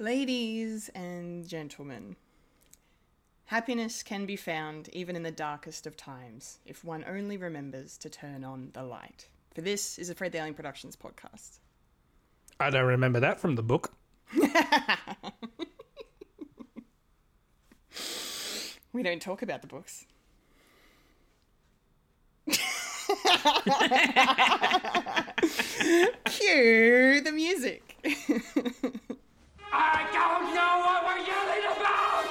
Ladies and gentlemen, happiness can be found even in the darkest of times if one only remembers to turn on the light. For this is a Fred the Alien Productions podcast. I don't remember that from the book. We don't talk about the books. Cue the music. I don't know what we're yelling about!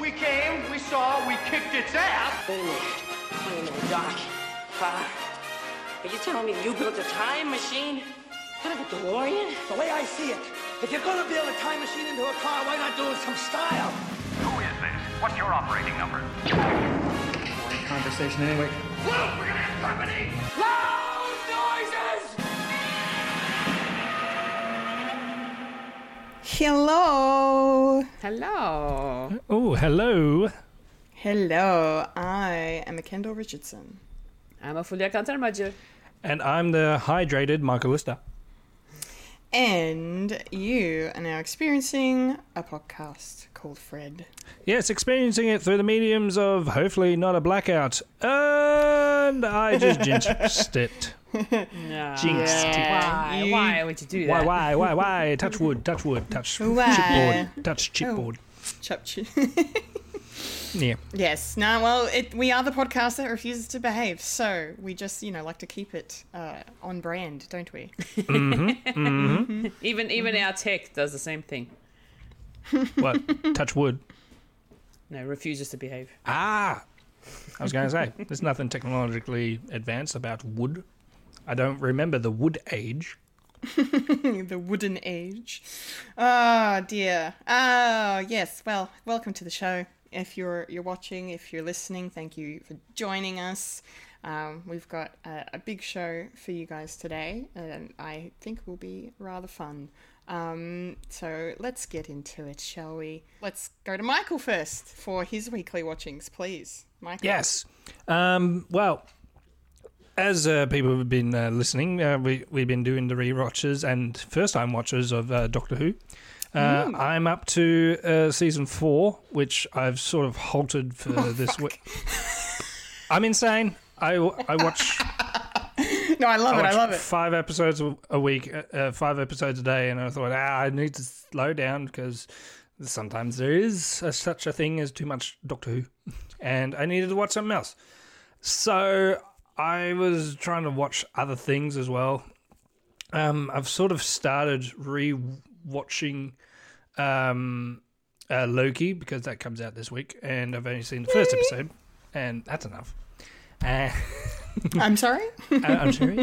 We came, we saw, we kicked its ass. Wait a minute. Wait a minute, Doc. Uh, are you telling me you built a time machine? Kind of a DeLorean? The way I see it, if you're gonna build a time machine into a car, why not do it with some style? Who is this? What's your operating number? conversation anyway. Look, we're gonna have company! Loud Hello. Hello. Oh, hello. Hello. I am a Kendall Richardson. I'm a Fulya Kantarmacı. And I'm the hydrated Michael Lister. And you are now experiencing a podcast called Fred. Yes, experiencing it through the mediums of hopefully not a blackout. And I just jinxed it. No. Jinxed it. Why? You- Why would you do Why, that? why, why, why? Why? Touch wood, touch wood, touch Why? chipboard, touch chipboard. Chop chi- Yeah. Yes. No. Well, it, we are the podcast that refuses to behave, so we just, you know, like to keep it uh, on brand, don't we? Mhm. Mhm. Even even our tech does the same thing. What? touch wood. No, refuses to behave. Ah! I was going to say, there's nothing technologically advanced about wood. I don't remember the wood age. the wooden age. Oh dear. Oh yes. Well, welcome to the show. If you're you're watching, if you're listening, thank you for joining us. Um, we've got a, a big show for you guys today, and I think will be rather fun. Um, so let's get into it, shall we? Let's go to Michael first for his weekly watchings, please. Michael. Yes. Um, well, as uh, people have been uh, listening, uh, we, we've been doing the re-watches and first-time watchers of uh, Doctor Who. Uh, I'm up to uh, season four, which I've sort of halted for this week. I'm insane. I, I watch No, I love I it. I love it. five episodes a- week, five episodes a day, and I thought, ah, I need to slow down because sometimes there is a, such a thing as too much Doctor Who, and I needed to watch something else. So I was trying to watch other things as well. Um, I've sort of started re-watching um, uh, Loki because that comes out this week, and I've only seen the first episode, and that's enough. Uh, I'm sorry. I- I'm sorry.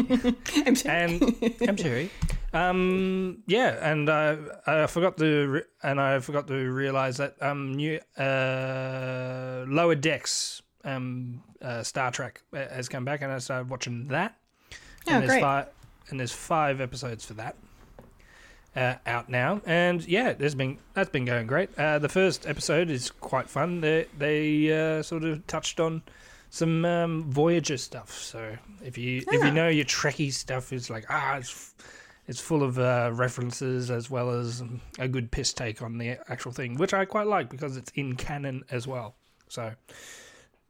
I'm sorry. and I'm sorry. Um, yeah, and I I forgot to re- and I forgot to realize that um new uh lower decks um uh, Star Trek uh, has come back, and I started watching that. Oh, and there's great. Five, and there's five episodes for that. Uh, out now, and yeah, there's been that's been going great. Uh, the first episode is quite fun. They they uh, sort of touched on some um, Voyager stuff. So if you if you know your Trekkie stuff, it's like ah, it's it's full of uh, references as well as um, a good piss take on the actual thing, which I quite like because it's in canon as well. So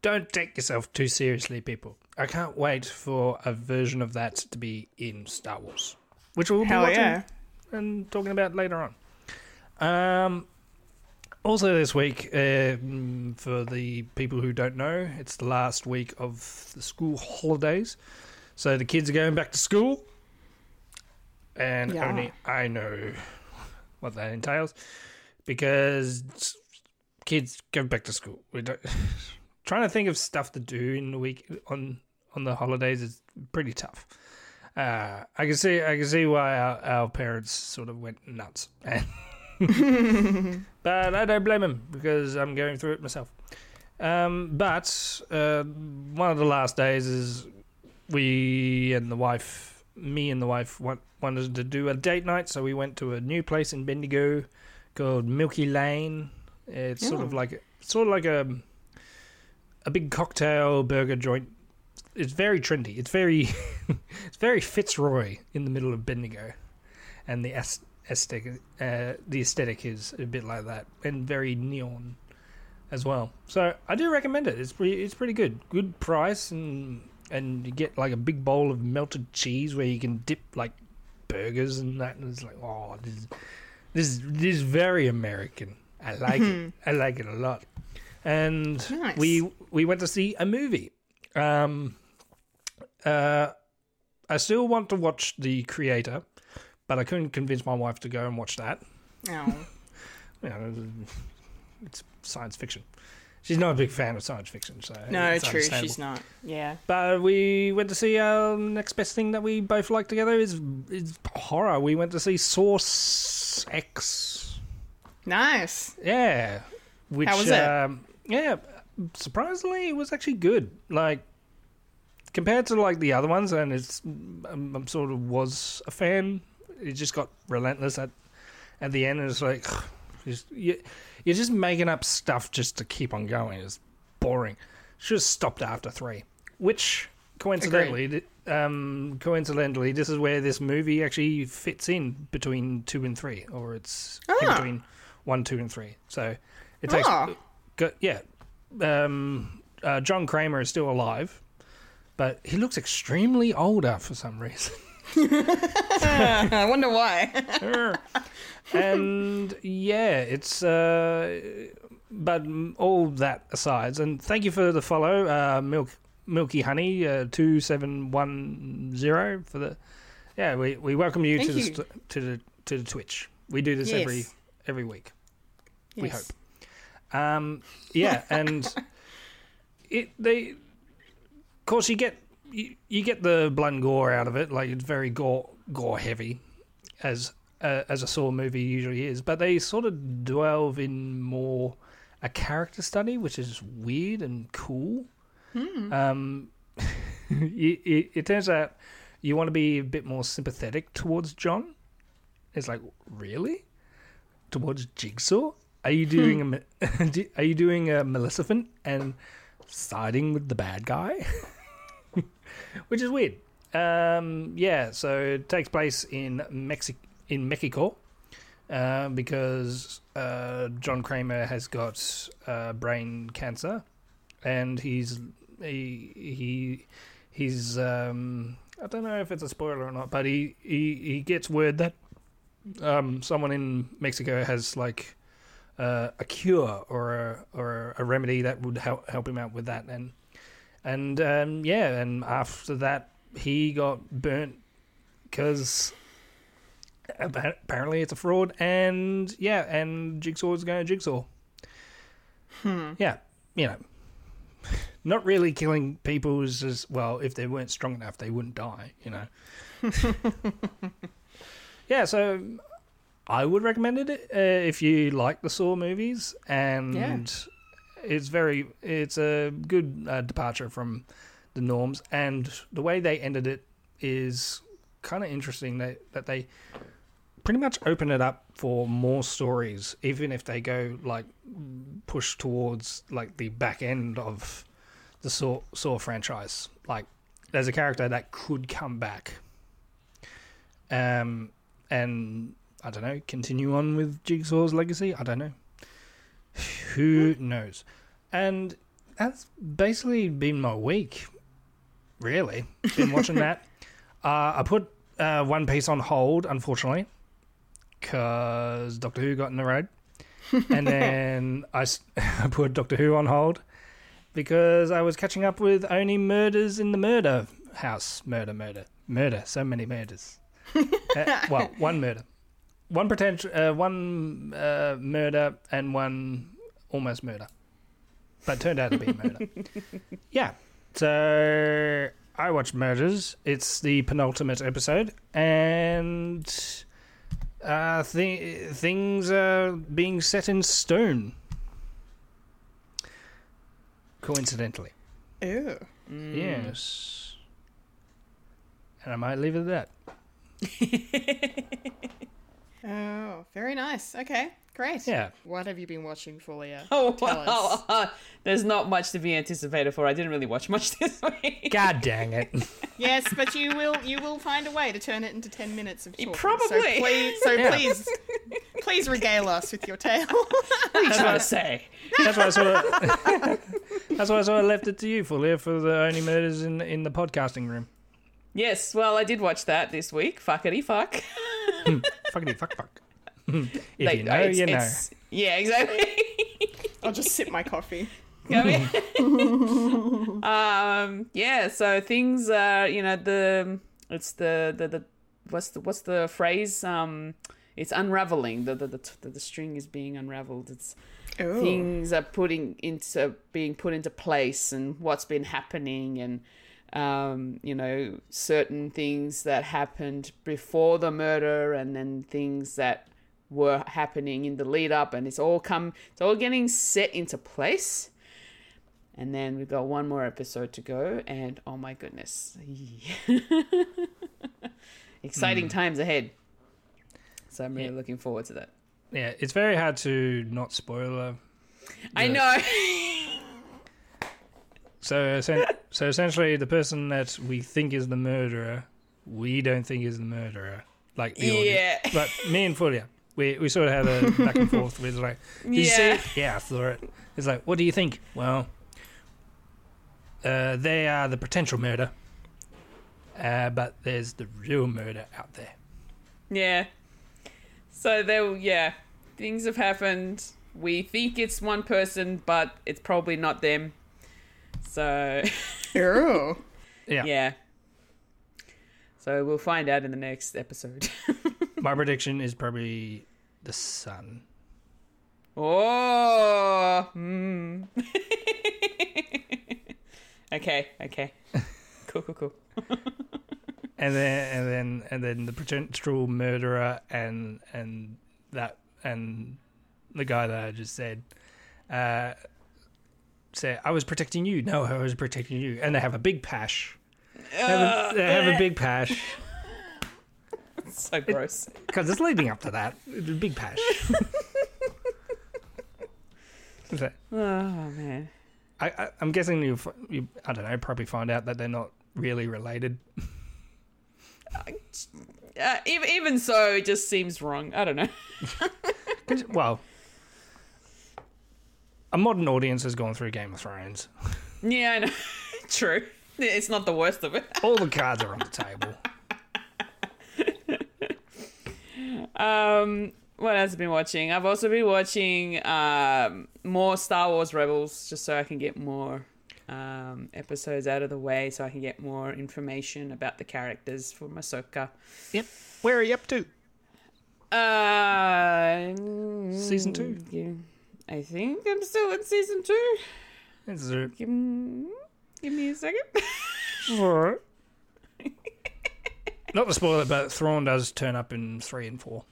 don't take yourself too seriously, people. I can't wait for a version of that to be in Star Wars, which we'll be Hell watching yeah. and talking about later on. Um, also, this week, uh, mm, for the people who don't know, it's the last week of the school holidays. So the kids are going back to school. And Yeah. only I know what that entails because kids go back to school. We don't, trying to think of stuff to do in the week on on the holidays is pretty tough. Uh, I can see I can see why our, our parents sort of went nuts, but I don't blame them because I'm going through it myself. Um, but uh, one of the last days is we and the wife, me and the wife, want, wanted to do a date night, so we went to a new place in Bendigo called Milky Lane. It's sort of like sort of like a a big cocktail burger joint. It's very trendy. It's very it's very Fitzroy in the middle of Bendigo, and the aesthetic. Uh, the aesthetic is a bit like that, and very neon as well. So I do recommend it. It's pretty. It's pretty good. Good price, and and you get like a big bowl of melted cheese where you can dip like burgers and that. And it's like, oh, this is this is, this is very American. I like it. I like it a lot. And Nice. we we went to see a movie. Um, uh, I still want to watch The Creator, but I couldn't convince my wife to go and watch that. Oh. You know, it's science fiction. She's not a big fan of science fiction, so No, true. She's not. Yeah. But we went to see our next best thing that we both like together is is horror. We went to see Saw X. Nice. Yeah, which How was it? Um, yeah, surprisingly, it was actually good. Like compared to like the other ones, and it's I'm, I'm sort of was a fan. It just got relentless at at the end, and it's like just, you, you're just making up stuff just to keep on going. It's boring. Should have stopped after three. Which coincidentally, um, coincidentally, this is where this movie actually fits in between two and three, or it's in Ah. between one, two, and three. So it takes, Ah. Go, yeah. Um, uh, John Kramer is still alive, but he looks extremely older for some reason. I wonder why. and yeah, it's uh, but all that aside, and thank you for the follow, uh, Milk Milky Honey uh, two seven one zero for the yeah. We, we welcome you Thank to the you. st- to the to the Twitch. We do this every Yes. every week. We Yes. hope. Um, yeah, and it they, of course, you get you, you get the blood gore out of it. Like it's very gore gore heavy, as uh, as a Saw movie usually is. But they sort of delve in more a character study, which is weird and cool. Um, it, it, it turns out you want to be a bit more sympathetic towards John. It's like really towards Jigsaw. Are you doing a are you doing a Maleficent and siding with the bad guy? Which is weird. Um, yeah, so it takes place in Mexico in Mexico uh, because uh, John Kramer has got uh, brain cancer, and he's he he he's um, I don't know if it's a spoiler or not, but he he, he gets word that um, someone in Mexico has like uh, a cure or a or a remedy that would help help him out with that, and and um, yeah, and after that he got burnt because apparently it's a fraud, and yeah, and Jigsaw's going to Jigsaw. Yeah, you know, not really killing people is just well, if they weren't strong enough, they wouldn't die. You know. yeah, so I would recommend it uh, if you like the Saw movies, and Yeah. it's very it's a good uh, departure from the norms, and the way they ended it is kind of interesting. That that they pretty much open it up for more stories, even if they go like push towards like the back end of the Saw Saw franchise. Like there's a character that could come back, um, and I don't know, continue on with Jigsaw's legacy. I don't know. Who knows? And that's basically been my week. Really, been watching that. Uh, I put uh, One Piece on hold, unfortunately, because Doctor Who got in the road, and then I put Doctor Who on hold because I was catching up with only murders in the murder house. Murder, murder, murder. So many murders. Uh, well, one murder, one potential, uh, one uh, murder, and one almost murder, but turned out to be a murder. yeah. So I watched Murders. It's the penultimate episode, and uh, th- things are being set in stone. Coincidentally, Ew. yes. And I might leave it at that. Oh, very nice. Okay, great. Yeah. What have you been watching, Fulya? Oh, Tell us. wow. There's not much to be anticipated for. I didn't really watch much this week. God dang it. Yes, but you will you will find a way to turn it into ten minutes of talking. Probably. So please, so Yeah. please, please regale us with your tale. that's What are you trying to say? That's why I sort of. that's why I sort of left it to you, Fulya, for the only murders in in the podcasting room. Yes, well, I did watch that this week. Fuckity fuck. Fuckity fuck fuck. if Like, you know, it's- you know. it's- Yeah, exactly. I'll just sip my coffee. Um, yeah, so things are, you know, the it's the the, the what's the what's the phrase? Um, it's unraveling. The the, the the the string is being unraveled. It's Ooh. things are putting into being put into place and what's been happening and um, you know certain things that happened before the murder and then things that were happening in the lead up and it's all come it's all getting set into place. And then we've got one more episode to go and oh my goodness. Exciting times ahead. So i'm really Yeah. looking forward to that. Yeah, it's very hard to not spoil. Uh, i know So, so essentially, the person that we think is the murderer, we don't think is the murderer. Like the Yeah. audience. But me and Fulya, we we sort of had a back and forth with like, did you see Yeah. it? Yeah, I saw it. It's like, what do you think? Well, uh, they are the potential murder, uh, but there's the real murder out there. Yeah. So there, yeah, things have happened. We think it's one person, but it's probably not them. So Ooh. Yeah. yeah. So we'll find out in the next episode. My prediction is probably the sun. oh. Hmm. okay. Okay. Cool. Cool. Cool. and then and then and then the potential murderer and and that and the guy that I just said uh say I was protecting you no I was protecting you and they have a big pash they have a, they have a big pash So gross. because it's leading up to that big pash So, Oh man. I, I I'm guessing you you I don't know probably find out that they're not really related Uh, even even so, it just seems wrong. I don't know. well a modern audience has gone through Game of Thrones Yeah, I know. True. It's not the worst of it. All the cards are on the table. Um, what else have I been watching? I've also been watching um, more Star Wars Rebels just so I can get more um, episodes out of the way, so I can get more information about the characters for Ahsoka. Yep. Where are you up to? Uh, Season two? yeah, I think I'm still in season two. Is it Give, give me a second. Not to spoil it, but Thrawn does turn up in three and four.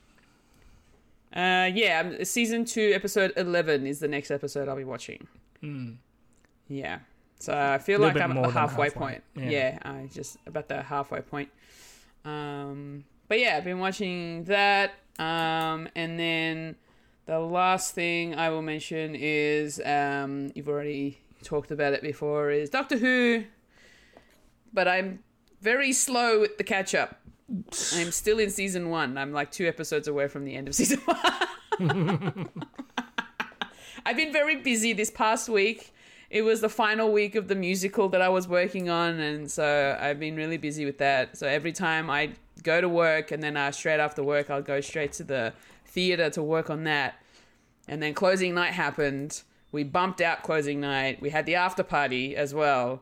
Uh, yeah, um, season two, episode eleven is the next episode I'll be watching. Yeah, so I feel like I'm at halfway, halfway. point. Yeah. Yeah. I just about the halfway point. Um, but yeah, I've been watching that. Um, and then the last thing I will mention is um, you've already talked about it before is Doctor Who, but I'm very slow with the catch up. I'm still in season one. I'm like two episodes away from the end of season one. I've been very busy this past week. It was the final week of the musical that I was working on, and so I've been really busy with that. So every time I go to work, and then uh, straight after work, I'll go straight to the theater to work on that. And then closing night happened. We bumped out closing night. We had the after party as well.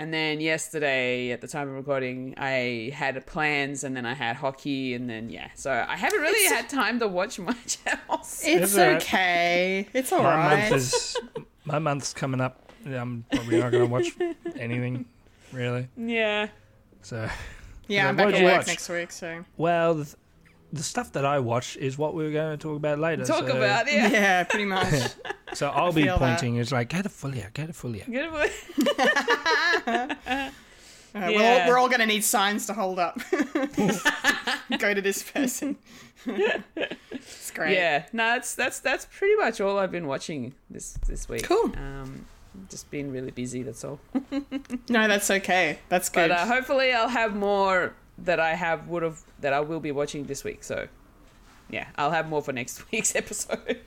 And then yesterday, at the time of recording, I had plans, and then I had hockey, and then yeah. So I haven't really had time to watch much else. It's It's alright. okay. It's all My right. month is my month's coming up. I'm probably not going to watch anything really. Yeah. So, yeah, I'm back at work next week, so well, the, the stuff that I watch is what we are going to talk about later. Talk so, about yeah. yeah, pretty much. So I'll be feel that. pointing. It's like get a Fulya, get a Fulya. Good one. Uh, we're, Yeah. all, we're all going to need signs to hold up. Go to this person. it's great. Yeah, no, that's that's that's pretty much all I've been watching this this week. Cool. Um, just been really busy. That's all. No, that's okay. That's good. But uh, hopefully, I'll have more that I have would have that I will be watching this week. So, yeah, I'll have more for next week's episode.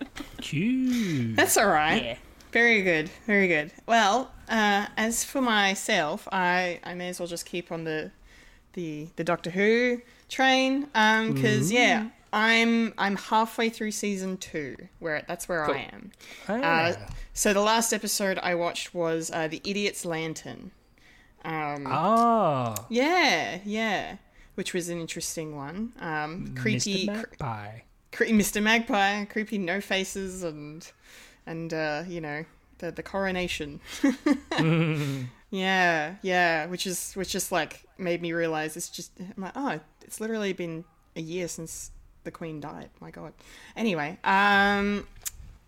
Cute. that's all right. yeah. Very good, very good. Well, uh, as for myself, I, I may as well just keep on the the the Doctor Who train because yeah, I'm I'm halfway through season two, where that's where Cool. I am. Ah. Uh, so the last episode I watched was uh, the Idiot's Lantern. Um, ah, Yeah, yeah, which was an interesting one. Um, creepy, Mr. Magpie. cre- Mr. Magpie, creepy no faces, and and uh, you know the the coronation. yeah, yeah, which is which just like made me realize it's just I'm like oh it's literally been a year since the Queen died. My God. Anyway, um,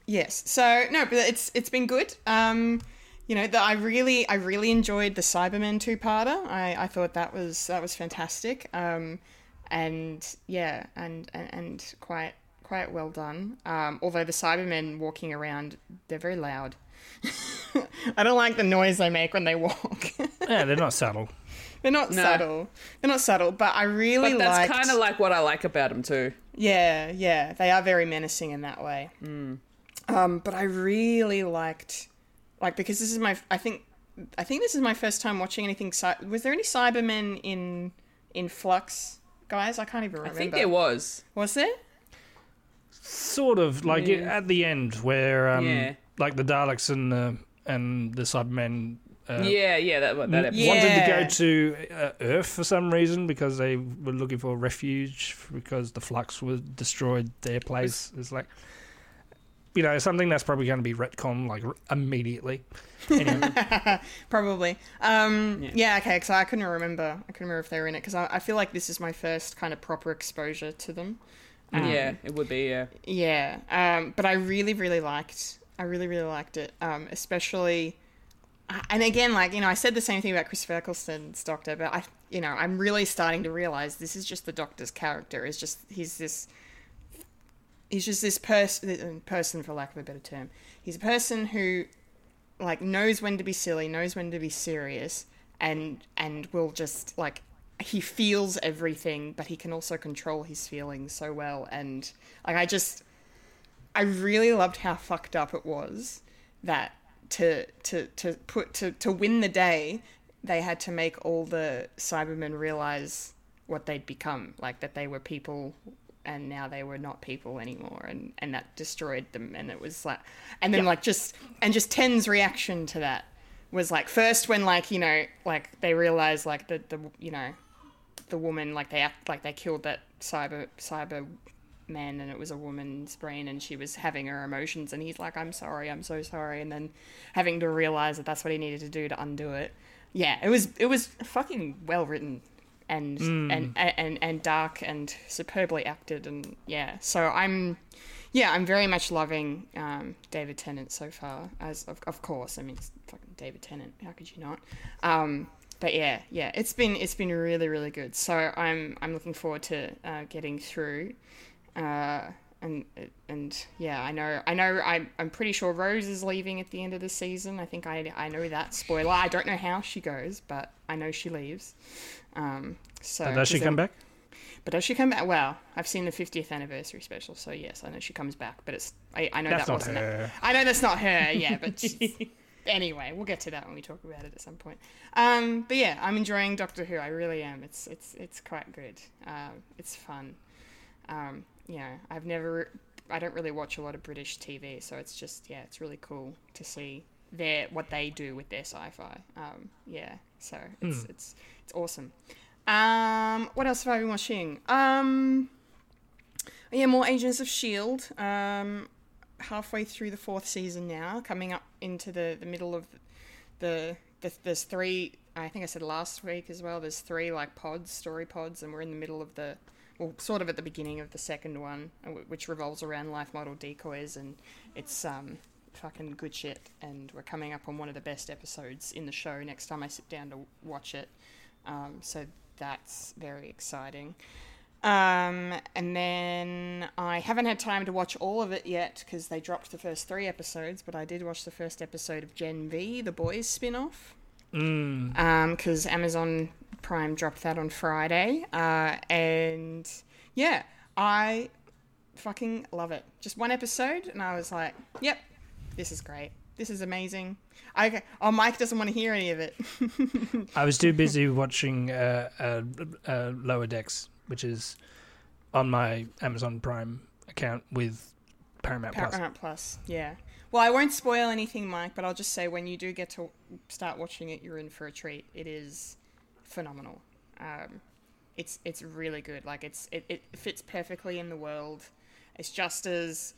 yes. So no, but it's it's been good. Um, you know, that I really I really enjoyed the Cybermen two parter. I I thought that was that was fantastic. Um, and yeah, and and, and quite quite well done. Um, although the Cybermen walking around, they're very loud. I don't like the noise they make when they walk. Yeah, they're not subtle. they're not No. subtle. They're not subtle, but I really But that's liked- kind of like what I like about them too. yeah, yeah, they are very menacing in that way. Um, but I really liked, like, because this is my, I think, I think this is my first time watching anything. Cy- was there any Cybermen in in Flux, guys? I can't even remember. I think there was. Was there? Sort of like Yeah. at the end where, um, Yeah. like the Daleks and the and the Cybermen uh, yeah, yeah, that that episode. Yeah. wanted to go to uh, Earth for some reason because they were looking for refuge because the Flux was destroyed their place. It's like, you know, something that's probably going to be retcon like immediately. Anyway, Probably. Um, Yeah. yeah. okay. Because I couldn't remember. I couldn't remember if they were in it. Because I, I feel like this is my first kind of proper exposure to them. Um, yeah, it would be. Yeah, Yeah. Um, but I really, really liked. I really, really liked it. Um, especially, and again, like you know, I said the same thing about Chris Eccleston's Doctor, but I, you know, I'm really starting to realize this is just the Doctor's character. Is just he's this. He's just this person, um, person for lack of a better term. He's a person who, like, knows when to be silly, knows when to be serious, and and will just like he feels everything, but he can also control his feelings so well. And like, I just, I really loved how fucked up it was that to to to put to to win the day, they had to make all the Cybermen realize what they'd become, like that they were people. And now they were not people anymore, and, and that destroyed them. And it was like, and then like just and just Ten's reaction to that was like first when like you know like they realized like the the you know the woman like they act like they killed that cyber cyber man and it was a woman's brain and she was having her emotions and he's like i'm sorry i'm so sorry and then having to realize that that's what he needed to do to undo it yeah it was it was fucking well written and and, and and dark and superbly acted and yeah. So i'm yeah i'm very much loving um, david tennant so far as of, of course. I mean it's fucking david tennant how could you not? Um, but yeah, yeah, it's been it's been really really good. So I'm I'm looking forward to uh, getting through, uh, and and yeah, I know I know I'm I'm pretty sure Rose is leaving at the end of the season. I think I I know that spoiler. I don't know how she goes, but I know she leaves. Um, so does she come then- back? But does she come back? Well, I've seen the 50th anniversary special, so yes, I know she comes back. But it's I, I know That's that wasn't her. I know that's not her. Yeah, but anyway, we'll get to that when we talk about it at some point. Um, but yeah, I'm enjoying Doctor Who. I really am. It's it's it's quite good. Um, it's fun. Um, you know, I've never, I don't really watch a lot of British TV, so it's just yeah, it's really cool to see their what they do with their sci-fi. Um, yeah, so it's it's it's awesome. Um, what else have I been watching? Um, yeah, more Agents of Shield. Um, halfway through the fourth season now, coming up into the the middle of the, the there's three. I think I said last week as well. There's three like pods, story pods, and we're in the middle of the, well, sort of at the beginning of the second one, uh, which revolves around life model decoys, and it's um fucking good shit. And we're coming up on one of the best episodes in the show. Next time I sit down to watch it, Um, so that's very exciting. Um, and then I haven't had time to watch all of it yet because they dropped the first three episodes, but I did watch the first episode of Gen V, the boys spin off. Because Amazon Prime dropped that on Friday. Uh, and yeah, I fucking love it. Just one episode, and I was like, yep, this is great. This is amazing. I, oh, Mike doesn't want to hear any of it. I was too busy watching uh, uh, uh, Lower Decks, which is on my Amazon Prime account with Paramount Plus. Paramount Plus, yeah. Well, I won't spoil anything, Mike, but I'll just say when you do get to start watching it, you're in for a treat. It is phenomenal. Um, it's it's really good. Like it's it, it fits perfectly in the world. It's just as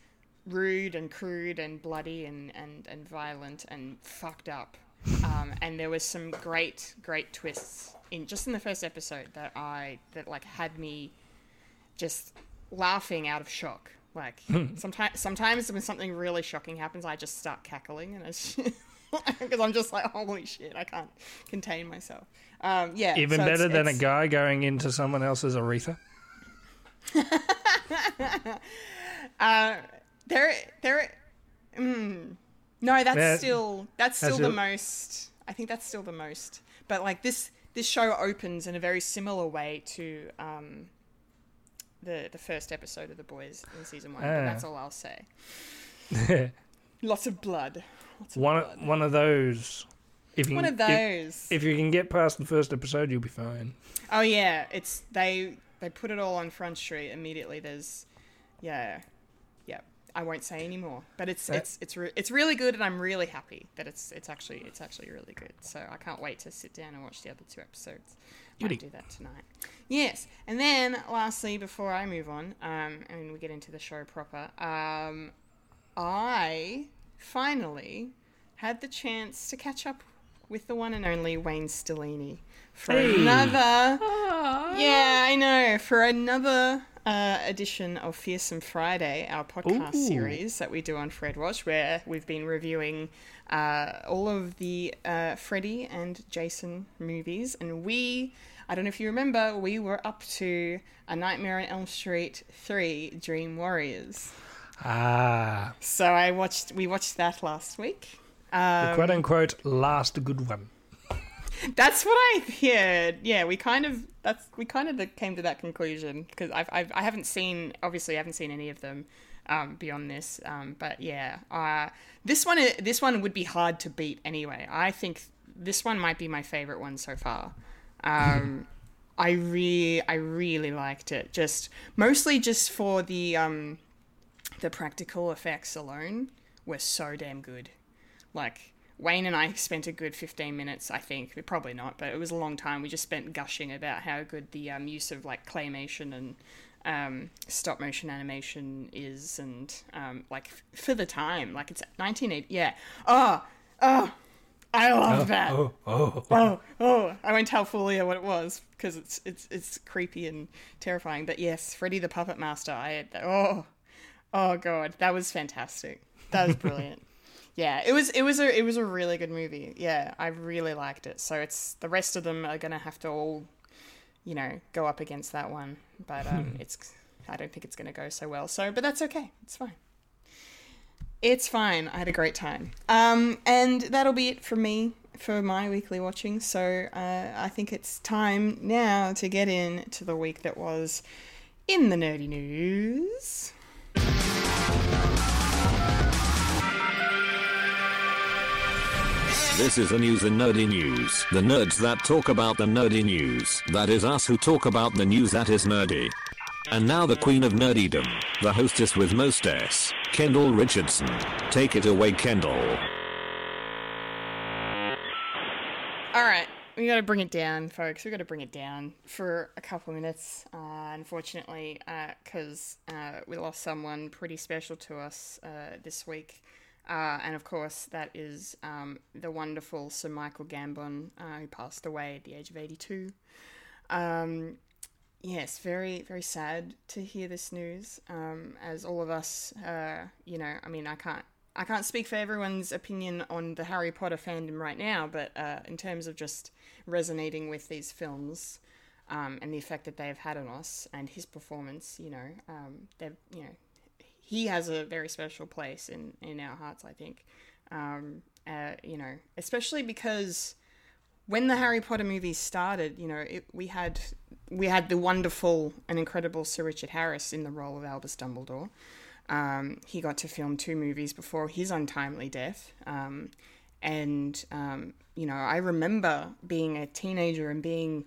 rude and crude and bloody and, and, and violent and fucked up. Um, and there was some great great twists in just in the first episode that I that like had me just laughing out of shock. Like sometimes, sometimes when something really shocking happens, I just start cackling, and it's because I'm just like, holy shit, I can't contain myself. Um, yeah, Even so it's- better than a guy going into someone else's urethra. Uh, there, there. Mm, no, that's still that's That's still the it. most. I think that's still the most. But like this, this show opens in a very similar way to um, the the first episode of The Boys in season one. But Ah. that's all I'll say. Lots of blood. Lots of One blood. one of those. If you One can- of those. If, you can get past the first episode, you'll be fine. Oh yeah, it's they they put it all on Front Street immediately. There's yeah, yeah. I won't say anymore, but it's Right. it's it's re- it's really good, and I'm really happy that it's it's actually it's actually really good. So I can't wait to sit down and watch the other two episodes. Might Goody. do that tonight. Yes, and then lastly, before I move on, um, and we get into the show proper, um, I finally had the chance to catch up with the one and only Wayne Stellini for Hey. another. Yeah, I know. For another uh, edition of Fearsome Friday, our podcast Ooh. series that we do on Fred Watch, where we've been reviewing uh, all of the uh, Freddy and Jason movies. And we, I don't know if you remember, we were up to A Nightmare on Elm Street 3 Dream Warriors. Ah, So I watched, we watched that last week. The Um, quote unquote last good one. That's what I heard. Yeah, we kind of that's we kind of came to that conclusion because I've, I've I haven't seen obviously I haven't seen any of them um, beyond this. Um, but yeah, uh, this one this one would be hard to beat anyway. I think this one might be my favorite one so far. Um, I re I really liked it. Just mostly just for the um, the practical effects alone were so damn good. Like Wayne and I spent a good 15 minutes, I think. Probably not, but it was a long time. We just spent gushing about how good the um, use of like claymation and um, stop motion animation is, and um, like f- for the time, like it's 1980. Yeah. Oh, oh, I love that. Oh, oh. Oh, oh! I won't tell Fulya what it was because it's it's it's creepy and terrifying. But yes, Freddy the Puppet Master. I had that. Oh, oh god, that was fantastic. That was brilliant. yeah, it was it was a it was a really good movie. Yeah, I really liked it. So it's the rest of them are gonna have to all, you know, go up against that one. But um, it's I don't think it's gonna go so well. So, but that's okay. It's fine. It's fine. I had a great time. Um, and that'll be it for me for my weekly watching. So uh, I think it's time now to get in to the week that was in the nerdy news. This is the news in nerdy news. The nerds that talk about the nerdy news. That is us who talk about the news that is nerdy. And now the queen of nerdydom, the hostess with most S, Kendall Richardson. Take it away, Kendall. All right, we got to bring it down, folks. We got to bring it down for a couple minutes. Uh, unfortunately, because uh, we lost someone pretty special to us uh, this week. Uh, and of course, that is um, the wonderful Sir Michael Gambon, uh, who passed away at the age of 82. Um, yes, very, very sad to hear this news. Um, as all of us, uh, you know, I mean, I can't, I can't speak for everyone's opinion on the Harry Potter fandom right now, but uh, in terms of just resonating with these films um, and the effect that they have had on us and his performance, you know, um, they've, you know, he has a very special place in in our hearts. I think, um, uh, you know, especially because when the Harry Potter movies started, you know, it, we had we had the wonderful and incredible Sir Richard Harris in the role of Albus Dumbledore. Um, he got to film two movies before his untimely death, um, and um, you know, I remember being a teenager and being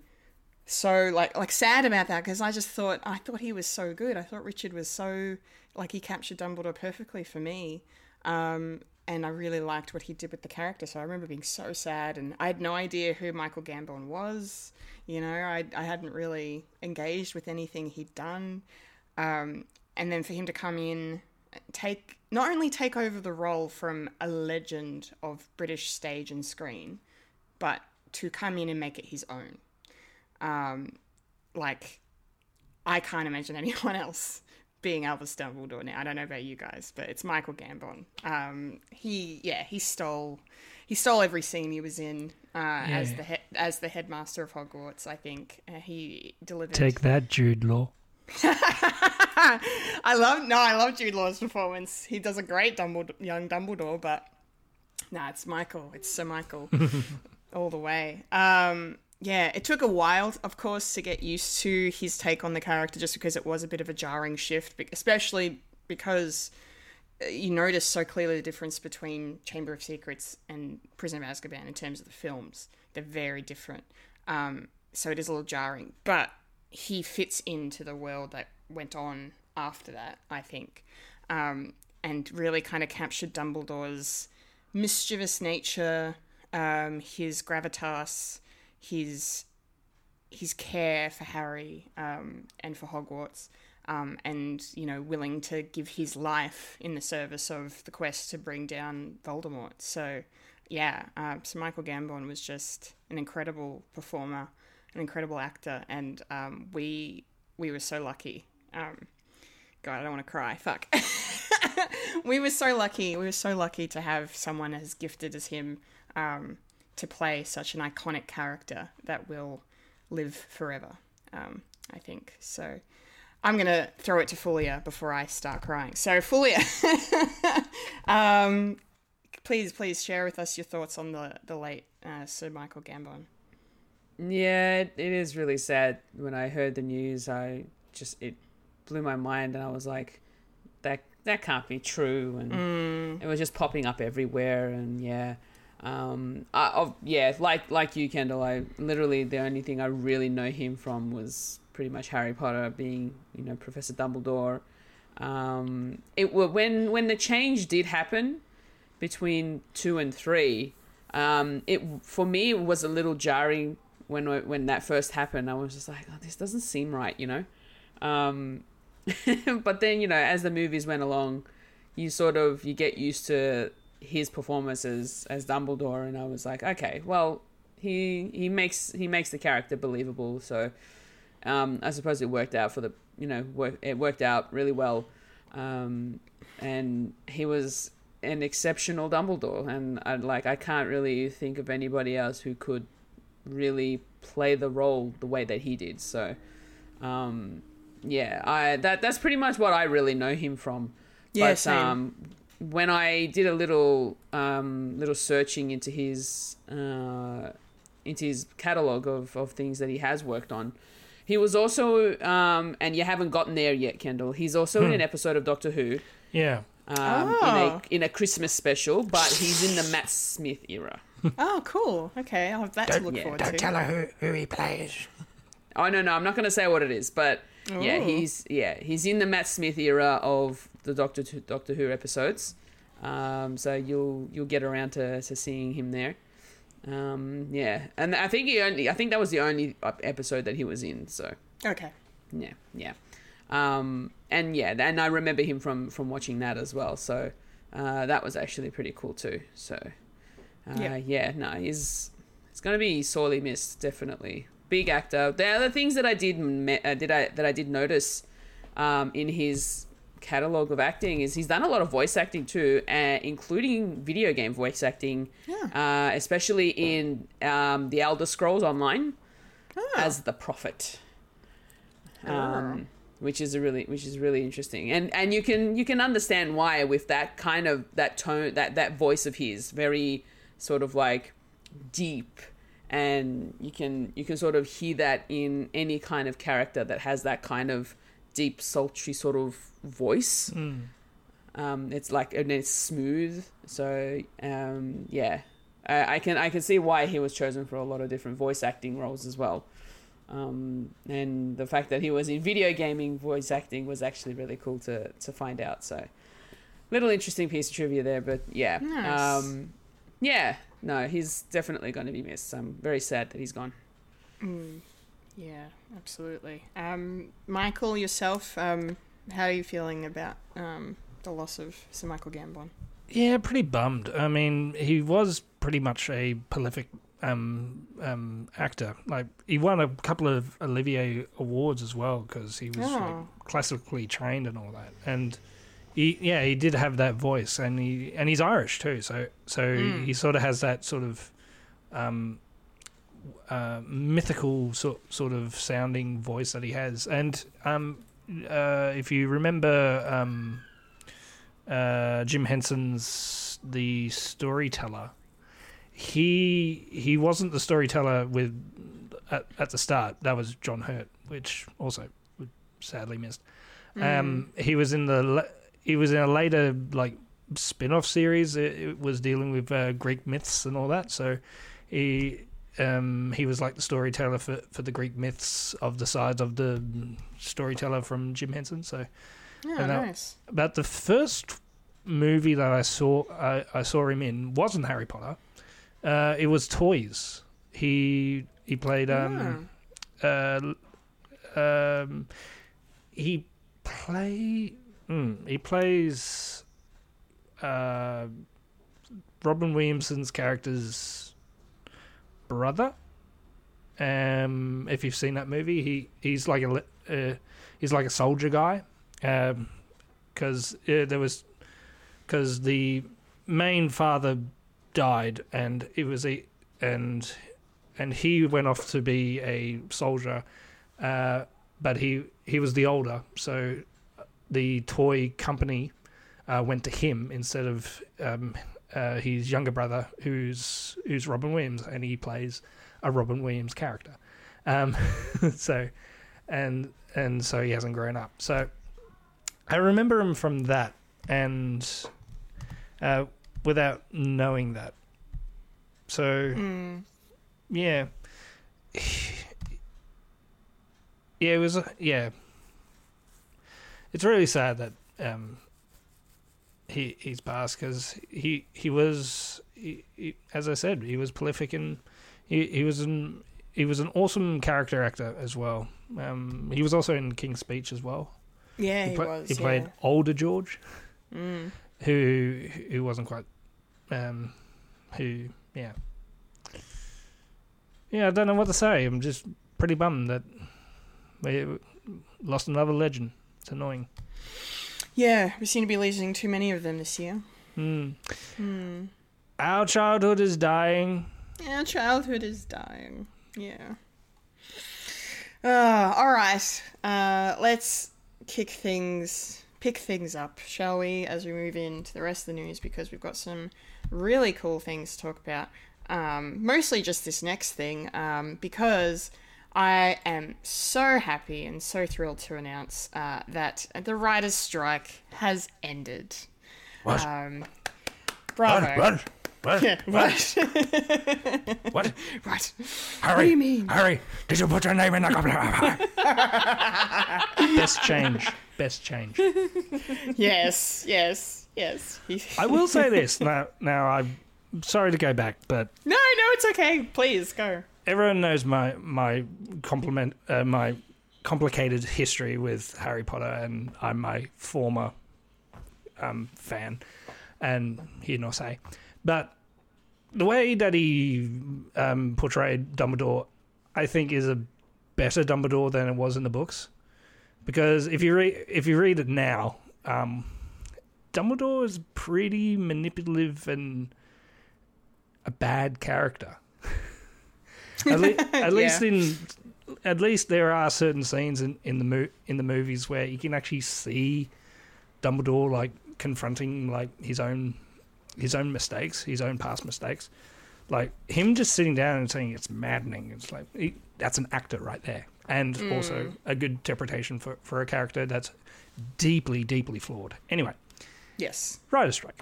so like like sad about that because I just thought I thought he was so good. I thought Richard was so like he captured Dumbledore perfectly for me. Um, and I really liked what he did with the character. So I remember being so sad, and I had no idea who Michael Gambon was. You know, I I hadn't really engaged with anything he'd done, um, and then for him to come in, take not only take over the role from a legend of British stage and screen, but to come in and make it his own. Um, like, I can't imagine anyone else being Albus Dumbledore now. I don't know about you guys, but it's Michael Gambon. Um, he, yeah, he stole, he stole every scene he was in uh, as the he- as the headmaster of Hogwarts. I think uh, he delivered. Take that, Jude Law. I love no, I love Jude Law's performance. He does a great Dumbledore, young Dumbledore, but nah, it's Michael. It's Sir Michael all the way. Um, yeah, it took a while, of course, to get used to his take on the character, just because it was a bit of a jarring shift, especially because uh, you notice so clearly the difference between Chamber of Secrets and Prison of Azkaban in terms of the films. They're very different. Um, so it is a little jarring, but he fits into the world that went on after that, I think, um, and really kind of captured Dumbledore's mischievous nature, um, his gravitas, his his care for Harry um, and for Hogwarts, um, and you know, willing to give his life in the service of the quest to bring down Voldemort. So, yeah, uh, so Michael Gambon was just an incredible performer, an incredible actor, and um, we we were so lucky. Um, God, I don't want to cry. Fuck. we were so lucky. We were so lucky to have someone as gifted as him um, to play such an iconic character that will live forever. Um, I think so. I'm gonna throw it to Fulya before I start crying. So Fulya, um, please, please share with us your thoughts on the the late uh, Sir Michael Gambon. Yeah, it, it is really sad. When I heard the news, I just it blew my mind, and I was like, that that can't be true, and it was just popping up everywhere, and yeah. Um, I, yeah, like like you, Kendall. I literally the only thing I really know him from was pretty much Harry Potter, being you know Professor Dumbledore. Um, it when when the change did happen between two and three, um, it for me it was a little jarring when when that first happened. I was just like, oh, this doesn't seem right, you know. Um, but then you know, as the movies went along, you sort of you get used to his performance as as Dumbledore, and I was like, okay, well, he he makes he makes the character believable. So um, I suppose it worked out for the you know work, it worked out really well, um, and he was an exceptional Dumbledore, and I like I can't really think of anybody else who could really play the role the way that he did. So um, yeah, I that that's pretty much what I really know him from. Yeah, but, same. um, when I did a little um, little searching into his uh, into his catalog of, of things that he has worked on, he was also um, and you haven't gotten there yet, Kendall. He's also in an episode of Doctor Who Yeah. um, in Oh. a in a Christmas special, but he's in the Matt Smith era. Oh, cool. Okay, I'll have that to look yeah, forward Don't to. tell her who, who he plays. Oh no, no, I'm not going to say what it is, but yeah, he's yeah he's in the Matt Smith era of the Doctor Who, Doctor Who episodes. Um, so you'll you'll get around to, to seeing him there. Um, yeah, and I think he only I think that was the only episode that he was in. So Okay. yeah, yeah, um, and yeah, and I remember him from from watching that as well. So uh, that was actually pretty cool too. So uh, Yeah. yeah. no, he's it's gonna be sorely missed, definitely. Big actor. The other things that I did me- uh, did I that I did notice um, in his catalog of acting is he's done a lot of voice acting too, uh, including video game voice acting, uh, especially in um, the Elder Scrolls Online as the Prophet, um, which is a really which is really interesting, and and you can you can understand why with that kind of that tone that that voice of his very sort of like deep and you can you can sort of hear that in any kind of character that has that kind of deep sultry sort of voice. Um it's like and it's smooth. So um yeah. I, I can i can see why he was chosen for a lot of different voice acting roles as well. Um and the fact that he was in video gaming voice acting was actually really cool to to find out. So little interesting piece of trivia there but yeah. Nice. um yeah no he's definitely going to be missed i'm very sad that he's gone Yeah, absolutely. Um, Michael, yourself, um, how are you feeling about um, the loss of Sir Michael Gambon? Yeah, pretty bummed. I mean, he was pretty much a prolific um, um, actor. Like he won a couple of Olivier awards as well because he was like, Oh. classically trained and all that. And he, yeah, he did have that voice, and he and he's Irish too. So so he sort of has that sort of um, uh, mythical sort sort of sounding voice that he has. And um, uh, if you remember. Um, uh, Jim Henson's the storyteller. He he wasn't the storyteller with at, at the start. That was John Hurt, which also sadly missed. Um, he was in the he was in a later like spin-off series. It, it was dealing with uh, Greek myths and all that. So he um, he was like the storyteller for, for the Greek myths of the sides of the storyteller from Jim Henson. So Yeah, that- nice. but the first movie that I saw I, I saw him in wasn't Harry Potter. Uh, it was Toys. He he played um uh, um he play mm, he plays uh Robin Williams's character's brother. Um, if you've seen that movie, he he's like a uh, he's like a soldier guy. Um, because uh, there was because the main father died and it was a and and he went off to be a soldier uh, but he he was the older so the toy company uh, went to him instead of um, uh, his younger brother who's who's Robin Williams and he plays a Robin Williams character um, so and and so he hasn't grown up so I remember him from that, and uh, without knowing that. So, yeah, yeah, it was. Yeah, it's really sad that um, he he's passed because he he was he, he, as I said he was prolific and he he was an he was an awesome character actor as well. Um, he was also in King's Speech as well. Yeah, he, He, pla- was. he yeah. played older George, who who wasn't quite, um, who yeah, yeah. I don't know what to say. I'm just pretty bummed that we lost another legend. It's annoying. Yeah, we seem to be losing too many of them this year. Our childhood is dying. Our childhood is dying. Yeah. Uh, all right. Uh, let's kick things, pick things up, shall we, as we move into the rest of the news because we've got some really cool things to talk about. Um, mostly just this next thing, um, because I am so happy and so thrilled to announce uh, that the writers' strike has ended. What? Um, bravo. What? What? Yeah, right. What? right. Hurry! do you mean? Hurry! Did you put your name in the goblet? Best change. Best change. Yes, yes, yes. I will say this now. Now I'm sorry to go back, but no, no, it's okay. Please go. Everyone knows my my compliment uh, my complicated history with Harry Potter, and I'm my former um, fan, and hear nor say, but the way that he um, portrayed Dumbledore, I think, is a better Dumbledore than it was in the books, because if you read if you read it now, um, Dumbledore is pretty manipulative and a bad character. At, le- at least in at least there are certain scenes in, in the mo- in the movies where you can actually see Dumbledore like confronting like his own his own mistakes, his own past mistakes. Like him just sitting down and saying it's maddening. It's like he, that's an actor right there, and mm. also a good interpretation for for a character that's deeply deeply flawed. Anyway, Yes. writer strike.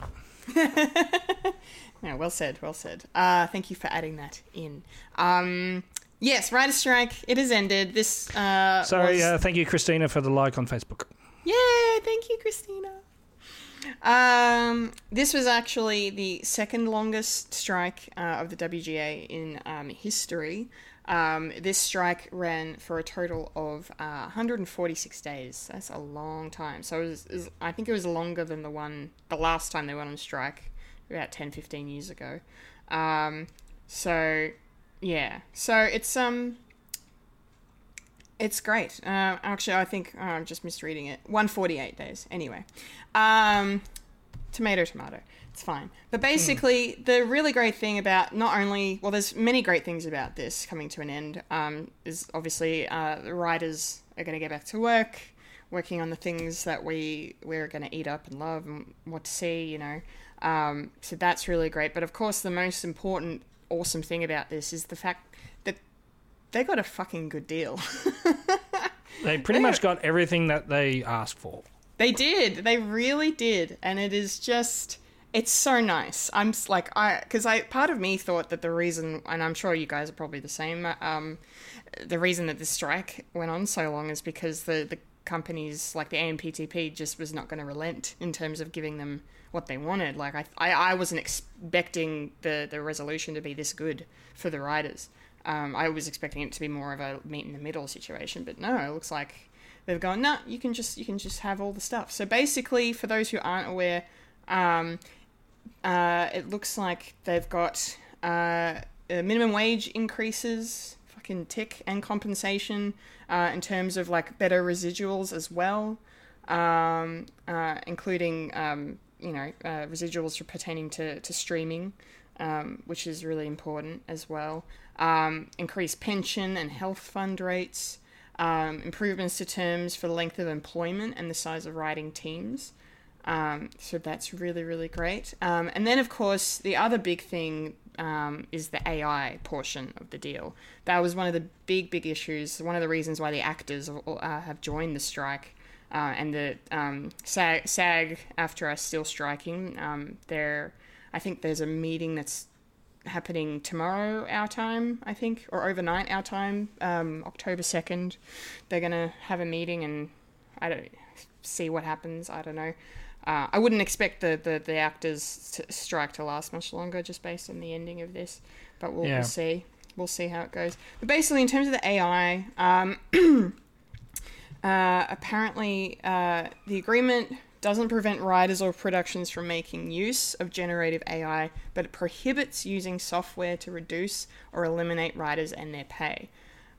No, well said, well said. Uh, thank you for adding that in. Um, yes, writer strike. It has ended. This. Uh, Sorry, was- uh, thank you, Christina, for the like on Facebook. Yay! Thank you, Christina. Um, this was actually the second longest strike uh, of the WGA in um, history. Um, this strike ran for a total of uh, 146 days. That's a long time. So it was, it was- I think it was longer than the one, the last time they went on strike, about 10, 15 years ago. Um, so yeah, so it's um, it's great. Uh, actually, I think uh, I'm just misreading it. 148 days. Anyway, um, tomato, tomato. It's fine. But basically, the really great thing about not only well, there's many great things about this coming to an end. Um, is obviously uh, the writers are going to get back to work, working on the things that we we're going to eat up and love and what to see. You know, um, so that's really great. But of course, the most important, awesome thing about this is the fact that they got a fucking good deal. They pretty much got everything that they asked for. They did. They really did. And it is just it's so nice. I'm like I cuz I part of me thought that the reason and I'm sure you guys are probably the same um the reason that this strike went on so long is because the the companies like the AMPTP just was not going to relent in terms of giving them what they wanted. Like I I, I wasn't expecting the the resolution to be this good for the riders. Um, I was expecting it to be more of a meet in the middle situation, but no, it looks like they've gone. Nah, you can just you can just have all the stuff. So basically, for those who aren't aware, um, uh, it looks like they've got uh, uh, minimum wage increases, fucking tick, and compensation uh, in terms of like better residuals as well, um, uh, including um, you know uh, residuals pertaining to to streaming, um, which is really important as well. Um, increased pension and health fund rates. Um, improvements to terms for the length of employment and the size of writing teams. Um, so that's really, really great. Um, and then, of course, the other big thing um, is the AI portion of the deal. That was one of the big, big issues. One of the reasons why the actors uh, have joined the strike. Uh, and the um, SAG, SAG, after are still striking, um, there, I think there's a meeting that's happening tomorrow our time, I think, or overnight our time, um, October second. They're gonna have a meeting and I don't see what happens. I don't know. Uh, I wouldn't expect the, the, the actors to strike to last much longer, just based on the ending of this. But we'll, Yeah. we'll see. We'll see how it goes. But basically, in terms of the AI, um, uh, apparently uh, the agreement doesn't prevent writers or productions from making use of generative AI, but it prohibits using software to reduce or eliminate writers and their pay.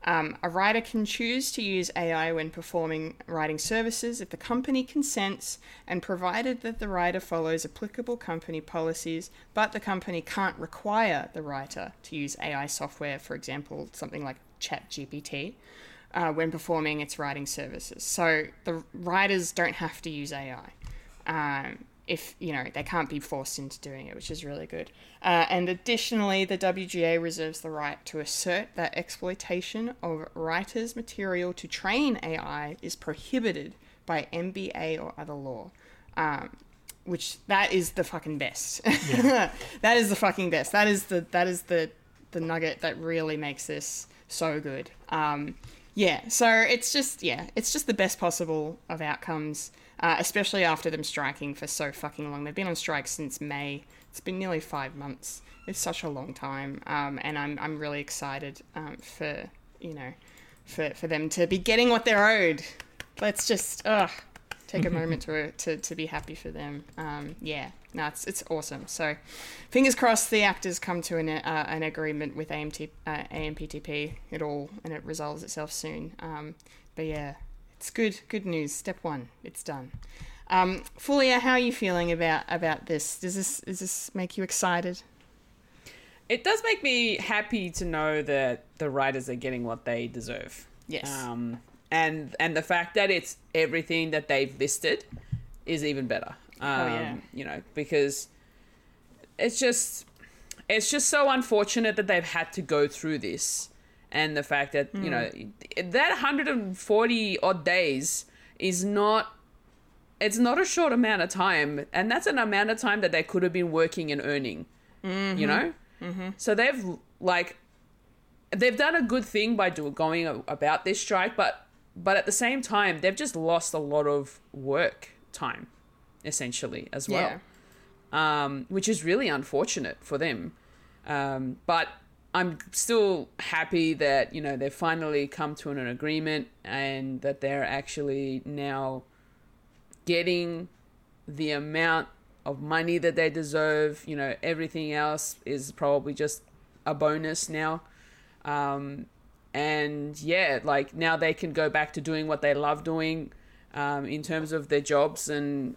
Um, a writer can choose to use AI when performing writing services if the company consents and provided that the writer follows applicable company policies, but the company can't require the writer to use AI software, for example, something like ChatGPT, uh, when performing its writing services. So the writers don't have to use AI. Um, if you know they can't be forced into doing it, which is really good. Uh, and additionally, the WGA reserves the right to assert that exploitation of writers' material to train AI is prohibited by MBA or other law. Um, which that is the fucking best. that is the fucking best. That is the that is the the nugget that really makes this so good. Um, yeah, so it's just yeah, it's just the best possible of outcomes, uh, especially after them striking for so fucking long. They've been on strike since May. It's been nearly five months. It's such a long time, um, and I'm I'm really excited um, for you know for for them to be getting what they're owed. Let's just ugh, take a moment to, to to be happy for them. Um, yeah, no, it's it's awesome. So, fingers crossed the actors come to an uh, an agreement with AMT, uh, AMPTP. It all and it resolves itself soon. Um, but yeah, it's good good news. Step one, it's done. Um, Fulya, how are you feeling about about this? Does this does this make you excited? It does make me happy to know that the writers are getting what they deserve. Yes. Um, and and the fact that it's everything that they've listed is even better. Um, Oh, yeah. Um, you know, because it's just it's just so unfortunate that they've had to go through this, and the fact that you know hmm. that 140 odd days is not. It's not a short amount of time, and that's an amount of time that they could have been working and earning. You mm-hmm. know, mm-hmm. so they've like they've done a good thing by do, going about this strike, but but at the same time, they've just lost a lot of work time, essentially as well, um, which is really unfortunate for them. Um, but I'm still happy that you know they've finally come to an agreement and that they're actually now getting the amount of money that they deserve. You know, everything else is probably just a bonus now. Um, and yeah, like now they can go back to doing what they love doing um, in terms of their jobs and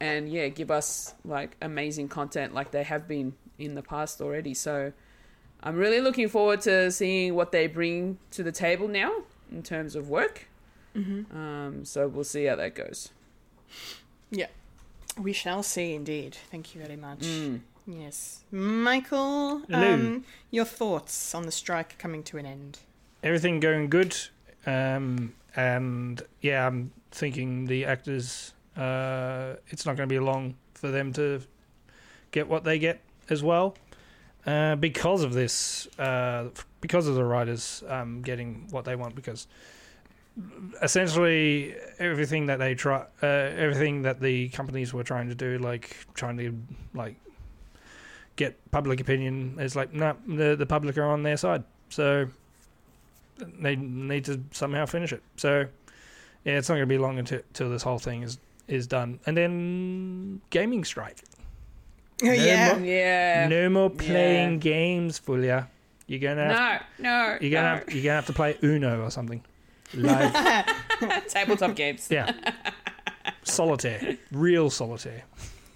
and yeah, give us like amazing content like they have been in the past already. So I'm really looking forward to seeing what they bring to the table now in terms of work. Um, so we'll see how that goes. Yeah. We shall see indeed. Thank you very much. Yes. Michael, Hello. um, your thoughts on the strike coming to an end? Everything going good, um, and yeah, I'm thinking the actors. Uh, it's not going to be long for them to get what they get as well, uh, because of this, uh, because of the writers um, getting what they want. Because essentially everything that they try, uh, everything that the companies were trying to do, like trying to like get public opinion, is like no, the the public are on their side, so they need to somehow finish it. So yeah, it's not going to be long until, until this whole thing is is done, and then gaming strike. Oh, yeah. more- Yeah. no more playing Yeah. games, Fulya. You're gonna have, No, no. you're gonna no. have, you're gonna have to play Uno or something. Live, tabletop games. yeah. Solitaire, real solitaire.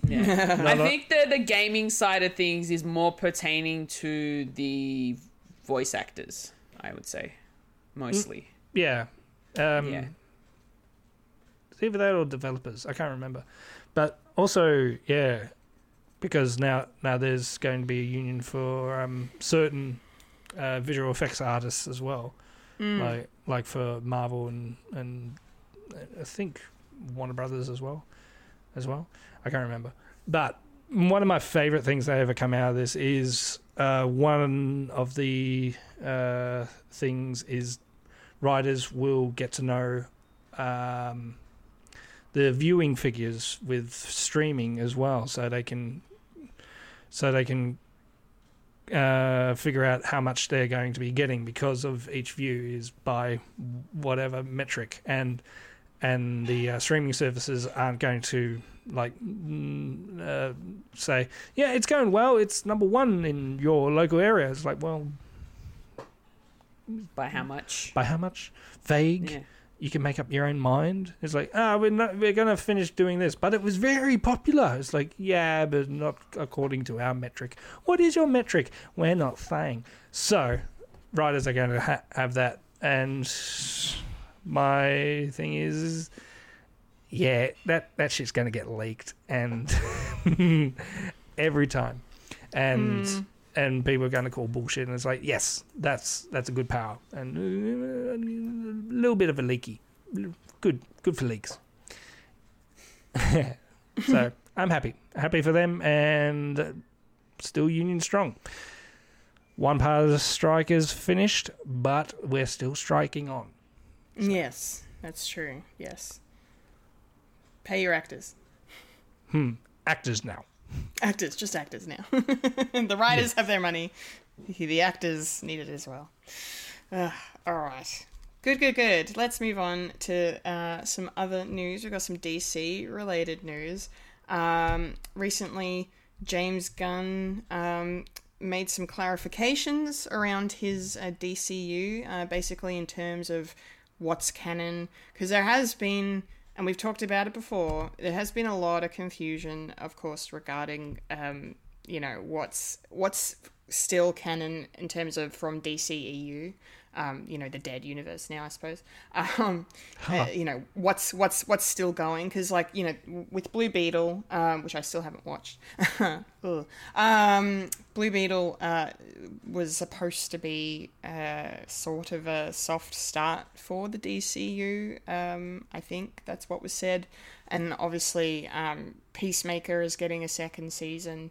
Yeah. I no. think the the gaming side of things is more pertaining to the voice actors. I would say, mostly. Yeah. Um, Yeah. Either that or developers. I can't remember. But also, yeah, because now now there's going to be a union for um, certain uh, visual effects artists as well, like like for Marvel and and I think Warner Brothers as well, as well. I can't remember. But one of my favorite things that ever come out of this is uh, one of the uh, things is writers will get to know um, the viewing figures with streaming as well, so they can so they can uh, figure out how much they're going to be getting because of each view is by whatever metric and and the uh, streaming services aren't going to like uh, say yeah it's going well it's number one in your local area it's like well By how much? by how much vague Yeah. You can make up your own mind. It's like, ah, we're not, we're gonna finish doing this, but it was very popular. It's like, yeah, but not according to our metric. What is your metric? We're not saying. So, writers are going to ha- have that, and my thing is, yeah, that that shit's going to get leaked, and every time, and. And people are going to call bullshit, and it's like, yes, that's that's a good power, and uh, a little bit of a leaky, good, good for leaks. so I'm happy, happy for them, and still union strong. One part of the strike is finished, but we're still striking on. Yes, that's true. Yes. Pay your actors. Hmm, actors now. Actors, just actors now. the writers have their money. The actors need it as well. Ugh, all right. Good, good, good. Let's move on to uh, some other news. We've got some DC related news. Um, recently, James Gunn um, made some clarifications around his uh, DCU, uh, basically in terms of what's canon, because there has been and we've talked about it before. There has been a lot of confusion, of course, regarding um, you know what's what's still canon in terms of from DCEU. Um, you know the dead universe now, I suppose. Um, uh, you know what's what's what's still going because, like you know, with Blue Beetle, um, which I still haven't watched. Um, Blue Beetle uh, was supposed to be uh, sort of a soft start for the DCU. Um, I think that's what was said, and obviously, um, Peacemaker is getting a second season.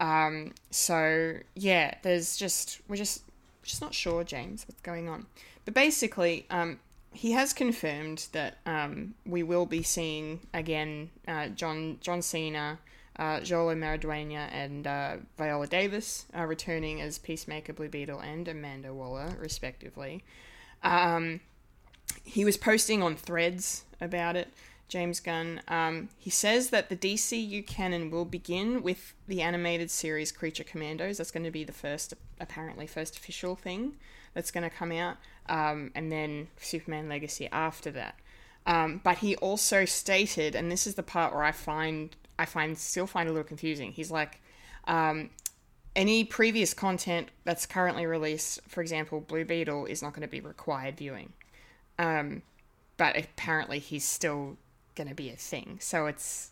Um, so yeah, there's just we're just we're just not sure, James, what's going on. But basically, um, he has confirmed that um, we will be seeing again uh, John John Cena, uh, Xolo Maridueña, and uh, Viola Davis uh, returning as Peacemaker, Blue Beetle, and Amanda Waller, respectively. Um, he was posting on threads about it. James Gunn. Um, he says that the DCU canon will begin with the animated series Creature Commandos. That's going to be the first, apparently, first official thing that's going to come out, um, and then Superman Legacy after that. Um, but he also stated, and this is the part where I find I find still find a little confusing. He's like, um, any previous content that's currently released, for example, Blue Beetle, is not going to be required viewing. Um, but apparently, he's still going to be a thing. So it's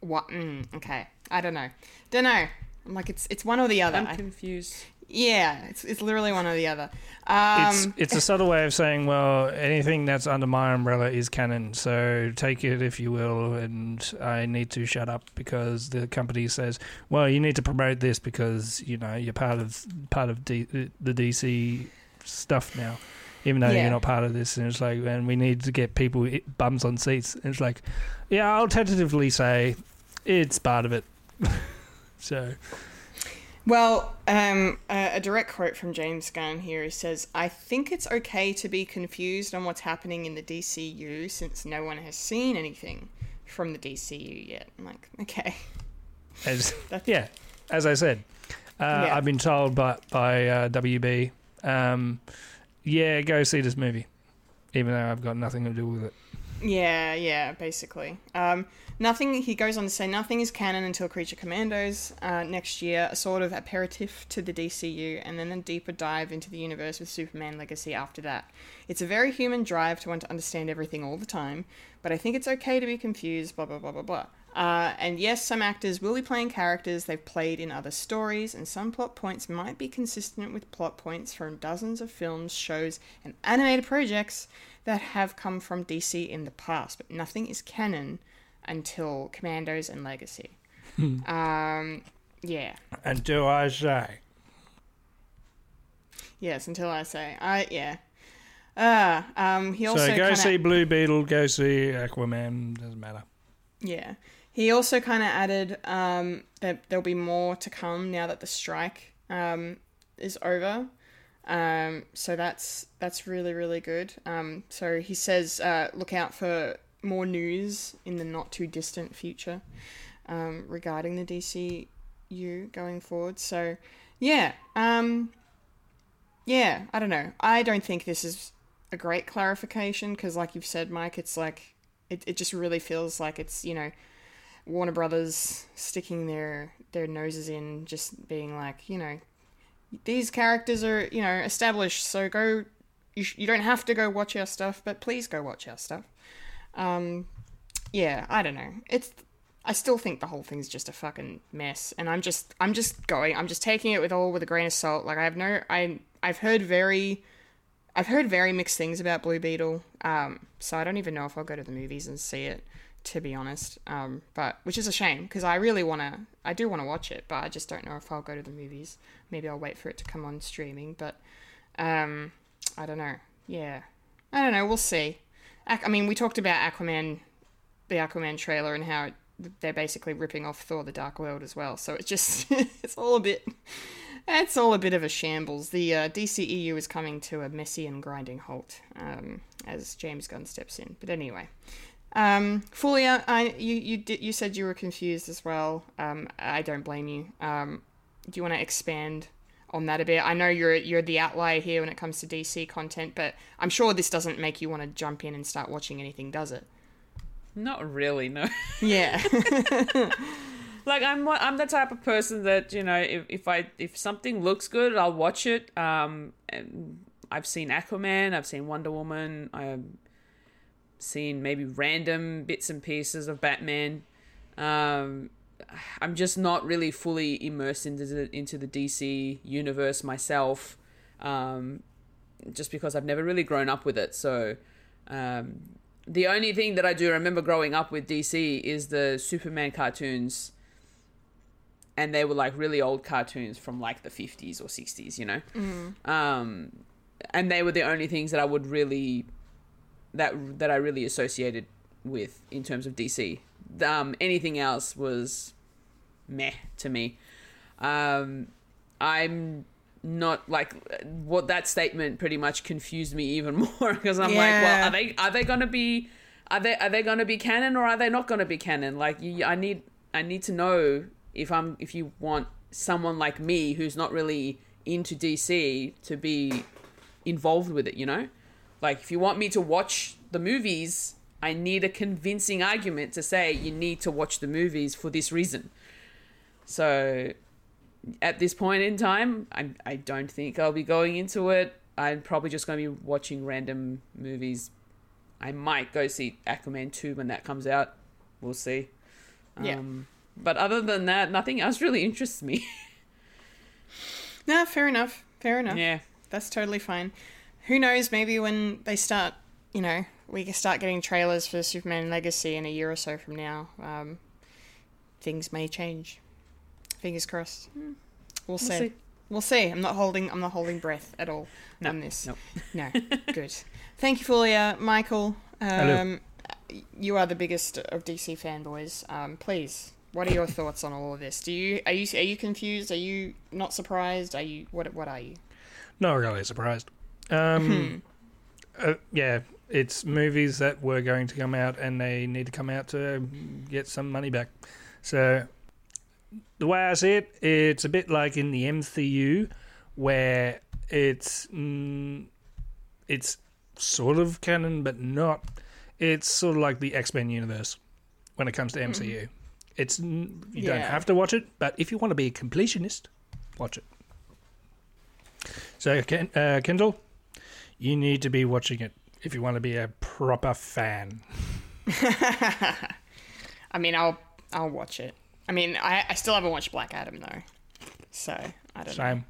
what? Mm, okay, I don't know. Don't know. I'm like it's it's one or the other. I'm I- confused. yeah, it's it's literally one or the other. Um, it's it's a subtle way of saying, well, anything that's under my umbrella is canon. So take it if you will, and I need to shut up because the company says, well, you need to promote this because you know you're part of part of D, the DC stuff now, even though Yeah. you're not part of this. And it's like, and we need to get people bums on seats. And it's like, yeah, I'll tentatively say it's part of it. so Well, um, a, a direct quote from James Gunn here. He says, "I think it's okay to be confused on what's happening in the DCU since no one has seen anything from the DCU yet." I'm like, okay, As yeah, as I said, uh, Yeah. I've been told by by uh, WB, um, yeah, go see this movie, even though I've got nothing to do with it. yeah, yeah, basically. Um, nothing. He goes on to say, nothing is canon until Creature Commandos uh, next year, a sort of aperitif to the DCU, and then a deeper dive into the universe with Superman Legacy after that. It's a very human drive to want to understand everything all the time, but I think it's okay to be confused. Blah blah blah blah blah. Uh, and yes, some actors will be playing characters they've played in other stories, and some plot points might be consistent with plot points from dozens of films, shows, and animated projects that have come from DC in the past, but nothing is canon until Commandos and Legacy. um, yeah. And do I say? Yes, until I say. I, yeah. Uh, um, he also so go kinda, see Blue Beetle, go see Aquaman. Doesn't matter. Yeah. He also kind of added um, that there'll be more to come now that the strike um, is over. Um, so that's that's really really good. Um, so he says, uh, look out for more news in the not too distant future um, regarding the DCU going forward. So yeah, um, yeah, I don't know. I don't think this is a great clarification because, like you've said, Mike, it's like it, it just really feels like it's you know Warner Brothers sticking their their noses in, just being like, you know, these characters are you know established, so go. You, sh- you don't have to go watch our stuff, but please go watch our stuff. Um, yeah, I don't know. It's I still think the whole thing's just a fucking mess, and I'm just I'm just going. I'm just taking it with all with a grain of salt. Like I have no I I've heard very I've heard very mixed things about Blue Beetle. Um, so I don't even know if I'll go to the movies and see it, to be honest. Um, but which is a shame because I really wanna I do want to watch it, but I just don't know if I'll go to the movies. Maybe I'll wait for it to come on streaming, but um, I don't know. Yeah, I don't know. We'll see. I mean, we talked about Aquaman, the Aquaman trailer, and how they're basically ripping off Thor: The Dark World as well. So it's just it's all a bit. It's all a bit of a shambles. The uh, DCEU is coming to a messy and grinding halt um, as James Gunn steps in. But anyway, um, Fulya, I you you did you said you were confused as well. Um, I don't blame you. Um, do you want to expand on that a bit. I know you're you're the outlier here when it comes to DC content, but I'm sure this doesn't make you want to jump in and start watching anything, does it? Not really, no. Yeah. like I'm I'm the type of person that you know if, if I if something looks good I'll watch it. Um, and I've seen Aquaman, I've seen Wonder Woman, I've seen maybe random bits and pieces of Batman. Um, I'm just not really fully immersed into the into the DC universe myself. Um, just because I've never really grown up with it, so. Um, the only thing that I do remember growing up with DC is the Superman cartoons and they were like really old cartoons from like the 50s or 60s you know um and they were the only things that i would really that that i really associated with in terms of dc um anything else was meh to me um i'm not like what that statement pretty much confused me even more because i'm like well are they are they gonna be are they are they going to be canon or are they not going to be canon? Like you, I need I need to know if I'm if you want someone like me who's not really into DC to be involved with it, you know? Like if you want me to watch the movies, I need a convincing argument to say you need to watch the movies for this reason. So at this point in time, I I don't think I'll be going into it. I'm probably just going to be watching random movies I might go see Aquaman 2 when that comes out. We'll see. Yeah. Um, but other than that, nothing else really interests me. no, fair enough. Fair enough. yeah. That's totally fine. Who knows? Maybe when they start, you know, we can start getting trailers for Superman Legacy in a year or so from now. Um, things may change. Fingers crossed. We'll, see. see. We'll see. I'm not holding. I'm not holding breath at all No, on this. nope. No. Good. Thank you, Fulya. Michael. Hello. Um, you are the biggest of DC fanboys. Um, please, what are your thoughts on all of this? Do you are you are you confused? Are you not surprised? Are you what what are you? Not really surprised. Um, uh, yeah, it's movies that were going to come out and they need to come out to get some money back. So, the way I see it, it's a bit like in the MCU where it's mm, it's sort of canon but not. It's sort of like the X Men universe when it comes to MCU. It's n- you don't have to watch it, but if you want to be a completionist, watch it. So, Ken, uh, Kendall, you need to be watching it if you want to be a proper fan. I mean, I'll I'll watch it. I mean, I I still haven't watched Black Adam though, so I don't Same.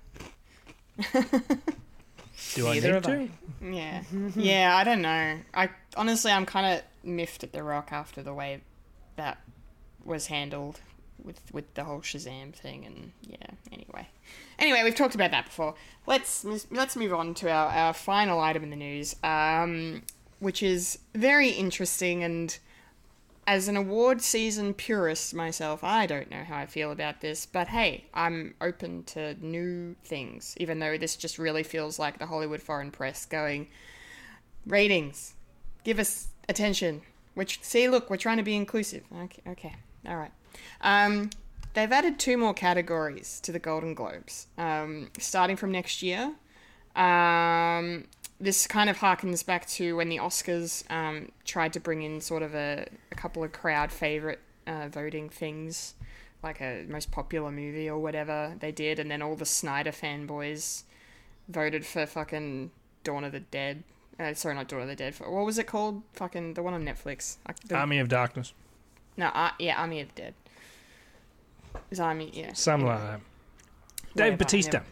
Do I Neither need to? I. know. Yeah, yeah, I don't know. I honestly, I'm kind of miffed at The Rock after the way that was handled with with the whole Shazam thing, and yeah. Anyway, anyway, we've talked about that before. Let's let's move on to our, our final item in the news, um, which is very interesting and as an award season purist myself, I don't know how I feel about this, but hey, I'm open to new things, even though this just really feels like the Hollywood foreign press going, ratings, give us attention. Which, see, look, we're trying to be inclusive. Okay, okay, all right. Um, they've added two more categories to the Golden Globes, um, starting from next year. Um, this kind of harkens back to when the Oscars um, tried to bring in sort of a, a couple of crowd favorite uh, voting things, like a most popular movie or whatever they did, and then all the Snyder fanboys voted for fucking Dawn of the Dead. Uh, sorry, not Dawn of the Dead. For, what was it called? Fucking the one on Netflix. The- Army of Darkness. no, uh, yeah, Army of the Dead. Army? Yeah. Something like that. Dave Batista. never-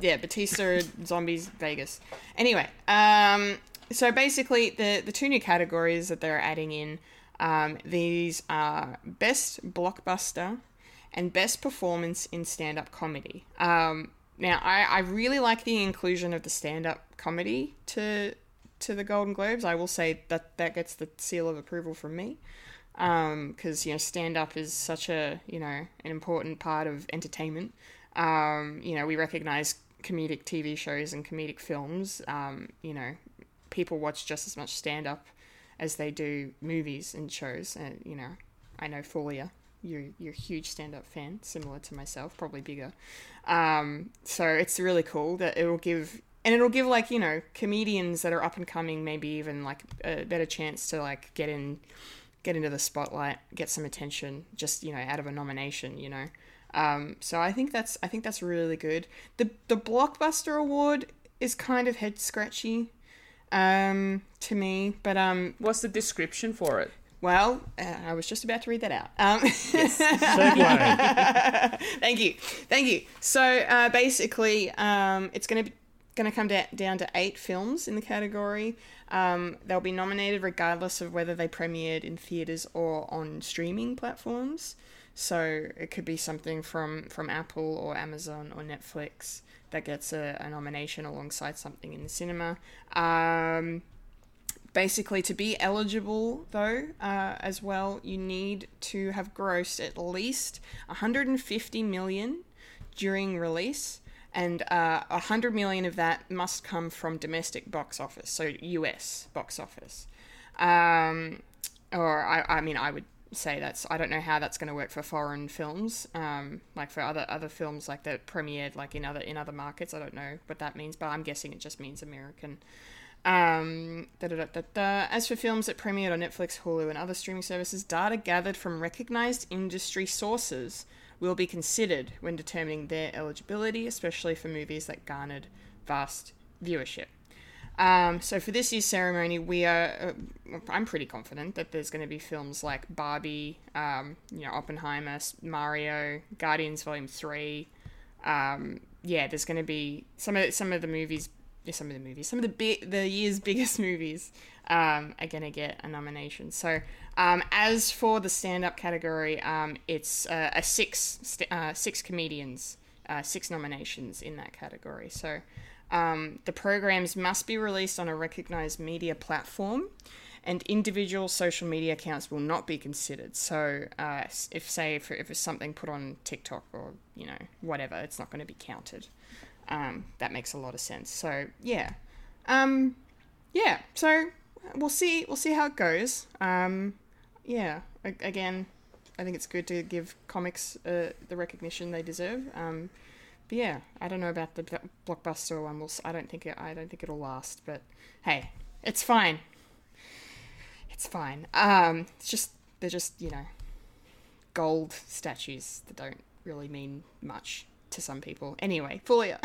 Yeah, Batista, Zombies, Vegas. Anyway, um, so basically, the the two new categories that they're adding in, um, these are best blockbuster and best performance in stand up comedy. Um, now, I, I really like the inclusion of the stand up comedy to to the Golden Globes. I will say that that gets the seal of approval from me because you know stand up is such a you know an important part of entertainment. Um, you know we recognize comedic TV shows and comedic films. Um, you know people watch just as much stand up as they do movies and shows. And you know I know Fulya, you're you're a huge stand up fan, similar to myself, probably bigger. Um, so it's really cool that it will give and it'll give like you know comedians that are up and coming maybe even like a better chance to like get in get into the spotlight get some attention just you know out of a nomination you know um, so i think that's i think that's really good the the blockbuster award is kind of head scratchy um, to me but um What's the description for it? well uh, i was just about to read that out um, Segue. Thank you, thank you. So uh, basically, um, it's going to be going to come da- down to eight films in the category. Um, they'll be nominated regardless of whether they premiered in theaters or on streaming platforms. So it could be something from from Apple or Amazon or Netflix that gets a, a nomination alongside something in the cinema. Um, basically to be eligible though uh, as well you need to have grossed at least 150 million during release and uh, 100 million of that must come from domestic box office so us box office um, or I, I mean i would say that's i don't know how that's going to work for foreign films um, like for other other films like that premiered like in other in other markets i don't know what that means but i'm guessing it just means american um, da, da, da. As for films that premiered on Netflix, Hulu, and other streaming services, data gathered from recognized industry sources will be considered when determining their eligibility, especially for movies that garnered vast viewership. Um, so for this year's ceremony, we are. Uh, I'm pretty confident that there's going to be films like Barbie, um, you know, Oppenheimer, Mario, Guardians Volume Three. Um, yeah, there's going to be some of some of the movies some of the movies, some of the the year's biggest movies um, are gonna get a nomination. So, um, as for the stand-up category, um, it's uh, a six st- uh, six comedians, uh, six nominations in that category. So, um, the programs must be released on a recognized media platform. And individual social media accounts will not be considered. So, uh, if say if, if it's something put on TikTok or you know whatever, it's not going to be counted. Um, that makes a lot of sense. So yeah, um, yeah. So we'll see. We'll see how it goes. Um, yeah. Again, I think it's good to give comics uh, the recognition they deserve. Um, but yeah, I don't know about the blockbuster one. We'll, I don't think it, I don't think it'll last. But hey, it's fine. It's fine. Um, it's just they're just you know gold statues that don't really mean much to some people. Anyway, Fulya,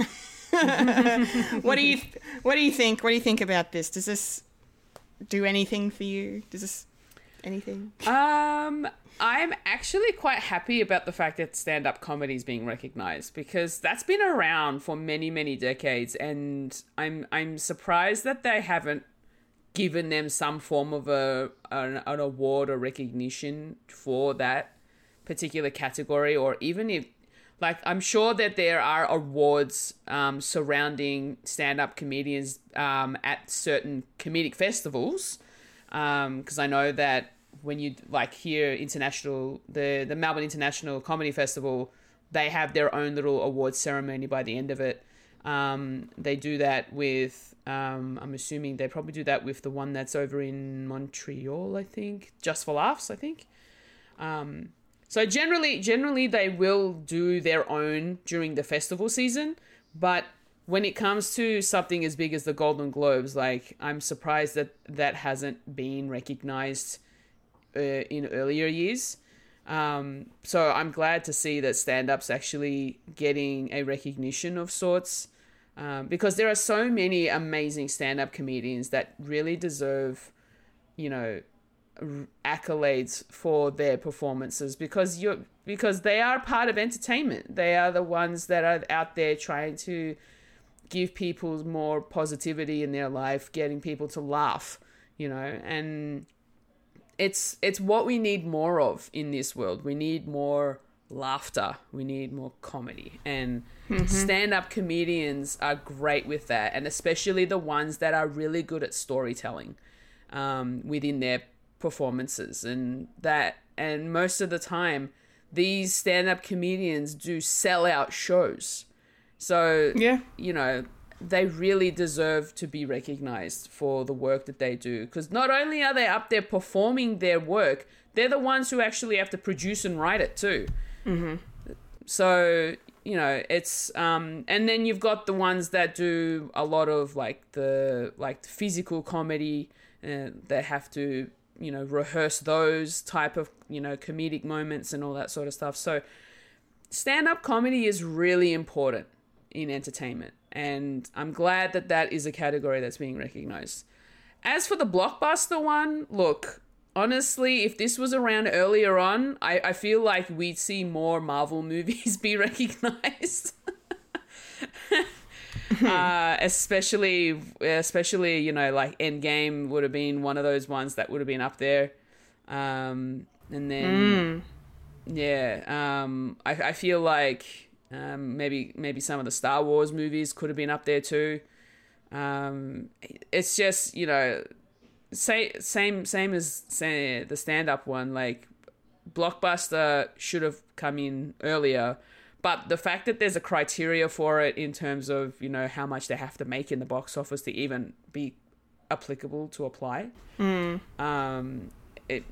what do you what do you think? What do you think about this? Does this do anything for you? Does this anything? Um, I'm actually quite happy about the fact that stand up comedy is being recognized because that's been around for many, many decades, and I'm I'm surprised that they haven't given them some form of a an, an award or recognition for that particular category, or even if like I'm sure that there are awards um, surrounding stand-up comedians um, at certain comedic festivals because I know that when you like here international the the Melbourne International Comedy Festival they have their own little awards ceremony by the end of it. Um, they do that with um, I'm assuming they probably do that with the one that's over in Montreal I think. Just for laughs I think. Um, so generally, generally they will do their own during the festival season, but when it comes to something as big as the Golden Globes, like I'm surprised that that hasn't been recognized uh, in earlier years. Um, so I'm glad to see that stand-ups actually getting a recognition of sorts, um, because there are so many amazing stand-up comedians that really deserve, you know, accolades for their performances because you're because they are part of entertainment. They are the ones that are out there trying to give people more positivity in their life, getting people to laugh, you know, and it's it's what we need more of in this world. We need more laughter. We need more comedy. And stand-up comedians are great with that, and especially the ones that are really good at storytelling um, within their performances and that and most of the time these stand-up comedians do sell out shows so Yeah. you know they really deserve to be recognized for the work that they do. Because not only are they up there performing their work, they're the ones who actually have to produce and write it too. Mm-hmm. So you know it's um and then you've got the ones that do a lot of like the like physical comedy and they have to you know rehearse those type of you know comedic moments and all that sort of stuff so stand up comedy is really important in entertainment and i'm glad that that is a category that's being recognized. As for the blockbuster one look honestly if this was around earlier on i, I feel like we'd see more marvel movies be recognized. Uh, especially especially you know like Endgame would have been one of those ones that would have been up there, um, and then yeah, um, I, I feel like um, maybe maybe some of the Star Wars movies could have been up there too. Um, it's just you know, say same same as say the stand up one like blockbuster should have come in earlier but the fact that there's a criteria for it in terms of you know how much they have to make in the box office to even be applicable to apply um it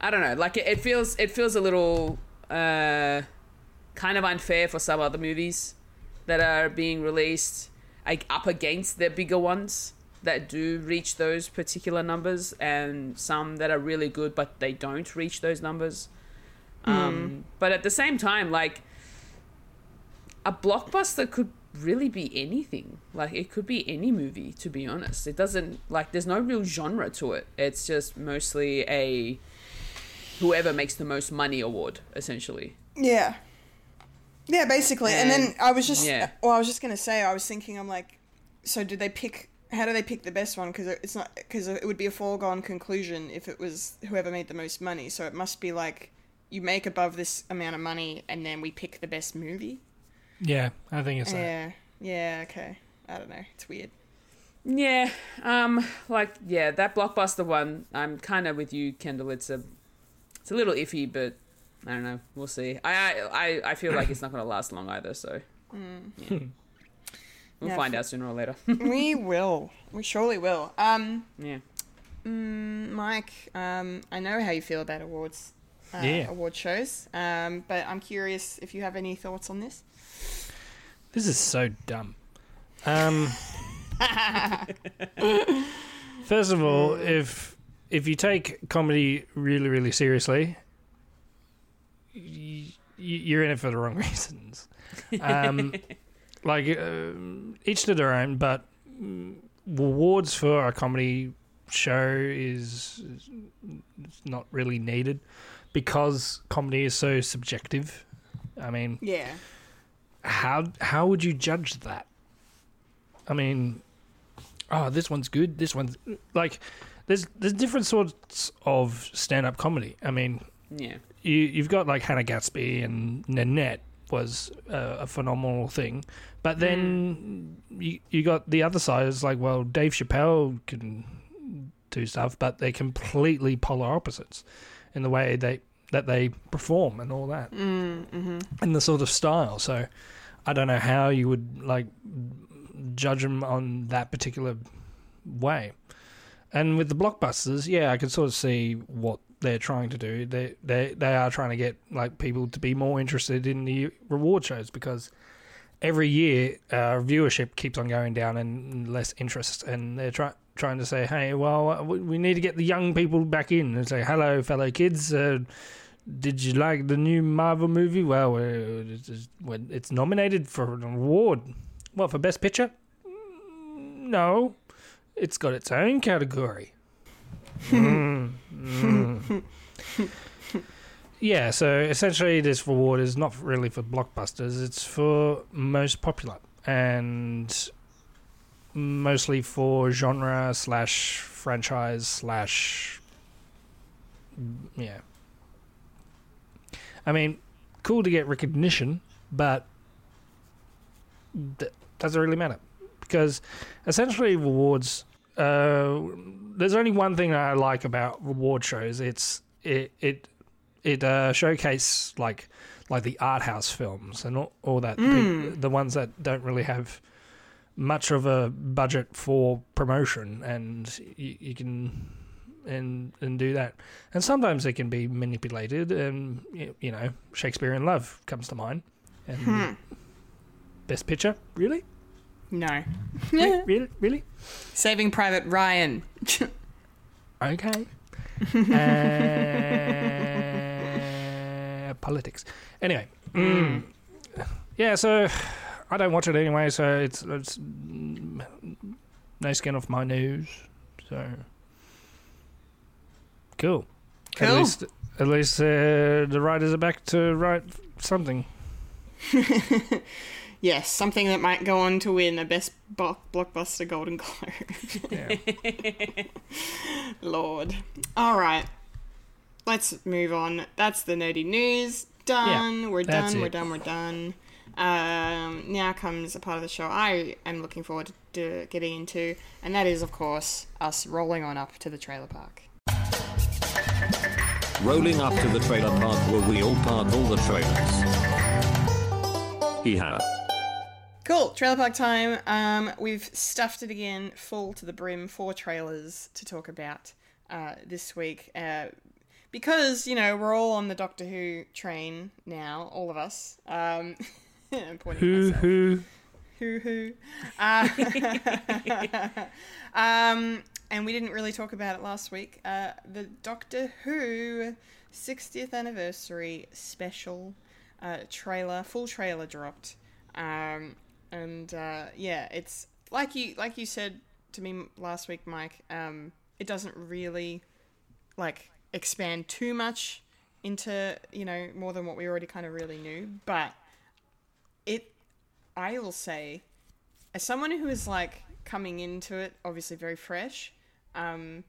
i don't know like it, it feels it feels a little uh kind of unfair for some other movies that are being released like up against the bigger ones that do reach those particular numbers and some that are really good but they don't reach those numbers um, but at the same time, like a blockbuster could really be anything. Like it could be any movie, to be honest. It doesn't like there's no real genre to it. It's just mostly a whoever makes the most money award, essentially. Yeah. Yeah, basically. And, then I was just, yeah. well, I was just going to say, I was thinking, I'm like, so do they pick, how do they pick the best one? Because it's not, because it would be a foregone conclusion if it was whoever made the most money. So it must be like, you make above this amount of money and then we pick the best movie. Yeah, I think it's that. Yeah. Yeah, okay. I don't know. It's weird. Yeah, um, like yeah, that blockbuster one. I'm kind of with you, Kendall. It's a, it's a little iffy, but I don't know. We'll see. I I I, I feel like it's not going to last long either. So yeah. we'll Yeah, find out sooner or later. we will. We surely will. Um, yeah. mm, Mike, um, I know how you feel about awards. Uh, Yeah. Award shows. Um, but I'm curious if you have any thoughts on this. This is so dumb. Um, first of all, if if you take comedy really really seriously, y- you're in it for the wrong reasons. Um, like um each to their own, but awards for a comedy show is, is not really needed because comedy is so subjective. I mean, Yeah. how how would you judge that? I mean, oh, this one's good. This one's like there's there's different sorts of stand up comedy. I mean, Yeah. You you've got like Hannah Gadsby and Nanette was uh, a phenomenal thing, but then you you got the other side is like well Dave Chappelle can do stuff, but they're completely polar opposites in the way they that they perform and all that, mm, mm-hmm. and the sort of style. So I don't know how you would like judge them on that particular way. And with the blockbusters, yeah, I could sort of see what they're trying to do. They they they are trying to get like people to be more interested in the reward shows because every year uh, viewership keeps on going down and less interest, and they're trying trying to say, hey, well, uh, we need to get the young people back in and say, hello, fellow kids. Uh, did you like the new Marvel movie? Well, it's, nominated for an award. What for Best Picture? Mm, No, it's got its own category. Mm, yeah, so essentially, this reward is not really for blockbusters; it's for most popular and mostly for genre slash franchise slash yeah. I mean, cool to get recognition, but that doesn't really matter because essentially rewards. Uh, there's only one thing that I like about reward shows. It's it it it uh, showcase like like the art house films and all, all that, the, the ones that don't really have much of a budget for promotion, and you, you can and and do that. And sometimes they can be manipulated, and you know, Shakespeare in Love comes to mind. And Best Picture, really, No. Re- really, really. Saving Private Ryan. Okay. uh, politics. Anyway, mm. yeah. So I don't watch it anyway. So it's it's mm, no skin off my nose. So cool. At Cool. least, at least uh, the writers are back to write something. yes, something that might go on to win a Best Bo- Blockbuster Golden Globe. Yeah. Lord. All right. Let's move on. That's the nerdy news. Done. Yeah, we're that's done. We're done. We're done. Um, now comes a part of the show I am looking forward to getting into, and that is, of course, us rolling on up to the trailer park. Rolling up to the trailer park where we all park all the trailers. Hee-haw. Cool, trailer park time. Um, we've stuffed it again, full to the brim, four trailers to talk about uh, this week. Uh, because you know we're all on the Doctor Who train now, all of us. Um, I'm pointing Who myself. who? Hoo hoo. Uh, um, and we didn't really talk about it last week. Uh, the Doctor Who 60th anniversary special uh, trailer, full trailer dropped. Um, and uh, yeah, it's like you like you said to me last week, Mike. Um, it doesn't really like expand too much into you know more than what we already kind of really knew, but it I will say, as someone who is like coming into it, obviously very fresh, um,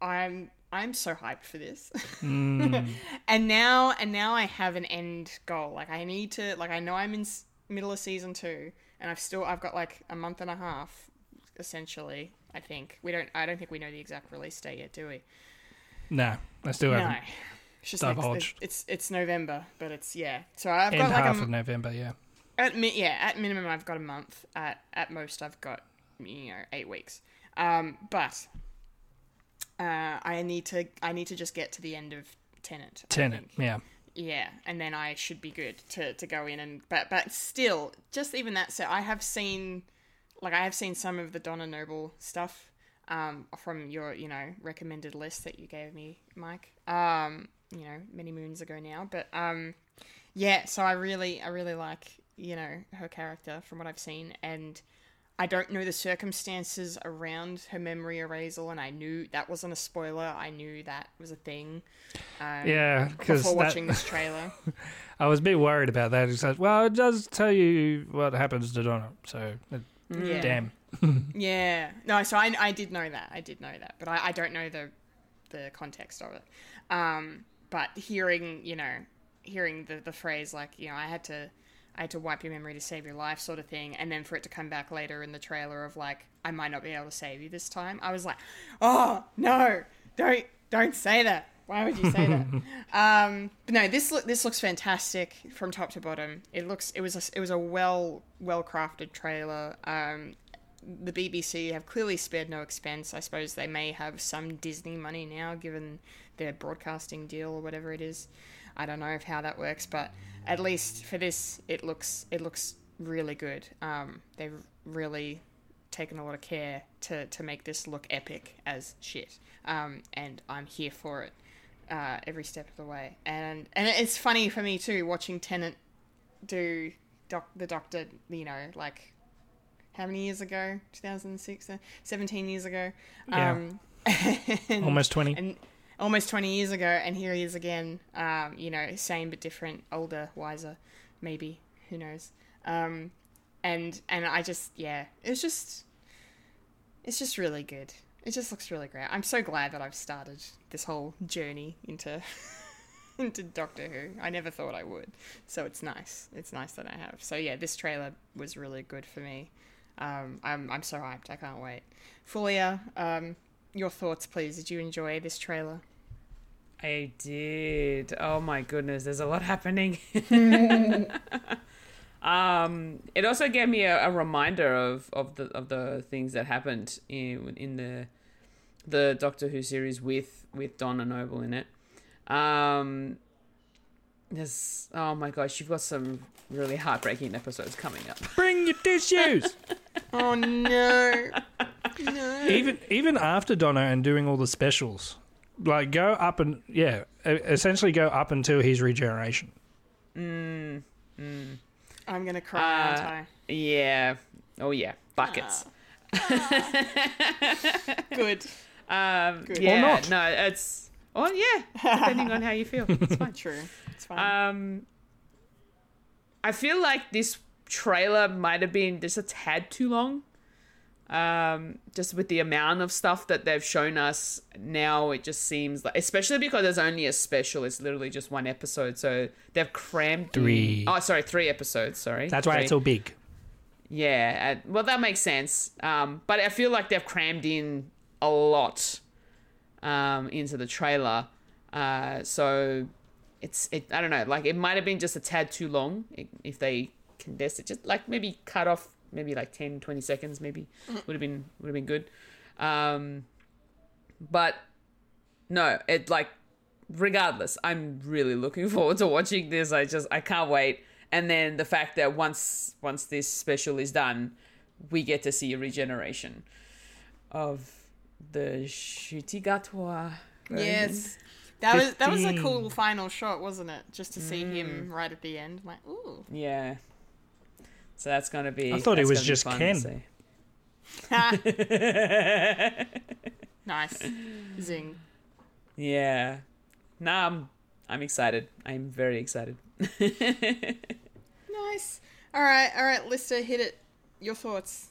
I'm I'm so hyped for this. and now and now I have an end goal. Like I need to like I know I'm in s- middle of season two, and I've still I've got like a month and a half, essentially. I think we don't. I don't think we know the exact release date yet, do we? No, I still No. haven't. It's just it's it's November, but it's yeah. So I've End got like half a, of November. Yeah. At mi- yeah, at minimum, I've got a month. At at most, I've got you know eight weeks. Um, but uh, I need to I need to just get to the end of Tennant. Tennant. Yeah. Yeah, and then I should be good to, to go in and but but still, just even that. So I have seen, like I have seen some of the Donna Noble stuff, um, from your you know recommended list that you gave me, Mike. Um, you know many moons ago now, but um, yeah. So I really I really like you know her character from what I've seen, and I don't know the circumstances around her memory erasal, and I knew that wasn't a spoiler. I knew that was a thing. Um, Yeah, because before watching this trailer. I was a bit worried about that. Said, "Well, it does tell you what happens to Donna." So, uh, Yeah. damn. Yeah. No, so I, I did know that. I did know that, but I, I don't know the the context of it. Um, but hearing, you know, hearing the, the phrase like, you know, I had to I had to wipe your memory to save your life sort of thing, and then for it to come back later in the trailer of like, I might not be able to save you this time. I was like, Oh no, don't don't say that. Why would you say that? Um, but no, this look this looks fantastic from top to bottom. It looks it was a, it was a well well crafted trailer. Um, the BBC have clearly spared no expense. I suppose they may have some Disney money now, given their broadcasting deal or whatever it is. I don't know if how that works, but at least for this, it looks it looks really good. Um, they've really taken a lot of care to to make this look epic as shit, um, and I'm here for it uh, every step of the way. And and it's funny for me too watching Tennant do doc- the Doctor. You know, like how many years ago? 2006, uh, 17 years ago. Yeah. Um, and- Almost 20. And almost 20 years ago, and here he is again. Um, you know, same but different, older, wiser, maybe. Who knows? Um, and and I just yeah, it's just it's just really good. It just looks really great. I'm so glad that I've started this whole journey into into Doctor Who. I never thought I would, so it's nice. It's nice that I have. So yeah, this trailer was really good for me. Um, I'm I'm so hyped. I can't wait. Fulya, um, your thoughts, please. Did you enjoy this trailer? I did. Oh my goodness, there's a lot happening. um, it also gave me a, a reminder of, of the of the things that happened in in the the Doctor Who series with with Donna Noble in it. Um, there's oh my gosh, you've got some really heartbreaking episodes coming up. Bring your tissues. Oh no. No. even even after Donna and doing all the specials, like go up and yeah, essentially go up until his regeneration. mm I'm gonna cry, aren't Uh, I? Yeah. Oh yeah, buckets. Good. Um, Good. Or yeah, not. no, it's oh yeah, depending on how you feel. It's fine. True. It's fine. Um, I feel like this trailer might have been just a tad too long. Um, just with the amount of stuff that they've shown us now, it just seems like, especially because there's only a special. It's literally just one episode, so they've crammed in- Three. Oh, sorry, three episodes. Sorry, That's why Three. it's so big. Yeah, uh, well, that makes sense. Um, but I feel like they've crammed in a lot um, into the trailer. Uh, so it's it. I don't know. Like it might have been just a tad too long if they condensed it. Just like maybe cut off maybe like 10, 20 seconds. Maybe would have been would have been good. Um, but no, it like regardless, I'm really looking forward to watching this. I just I can't wait. And then the fact that once once this special is done, we get to see a regeneration of the Ncuti Gatwa. yes. That was that was a cool final shot, wasn't it? Just to see Mm. him right at the end. Like, ooh. Yeah. So that's gonna be. I thought it was just fun Ken. nice. Zing. Yeah. Nah, I'm I'm excited. I'm very excited. Nice. All right, all right, Lister, hit it. Your thoughts.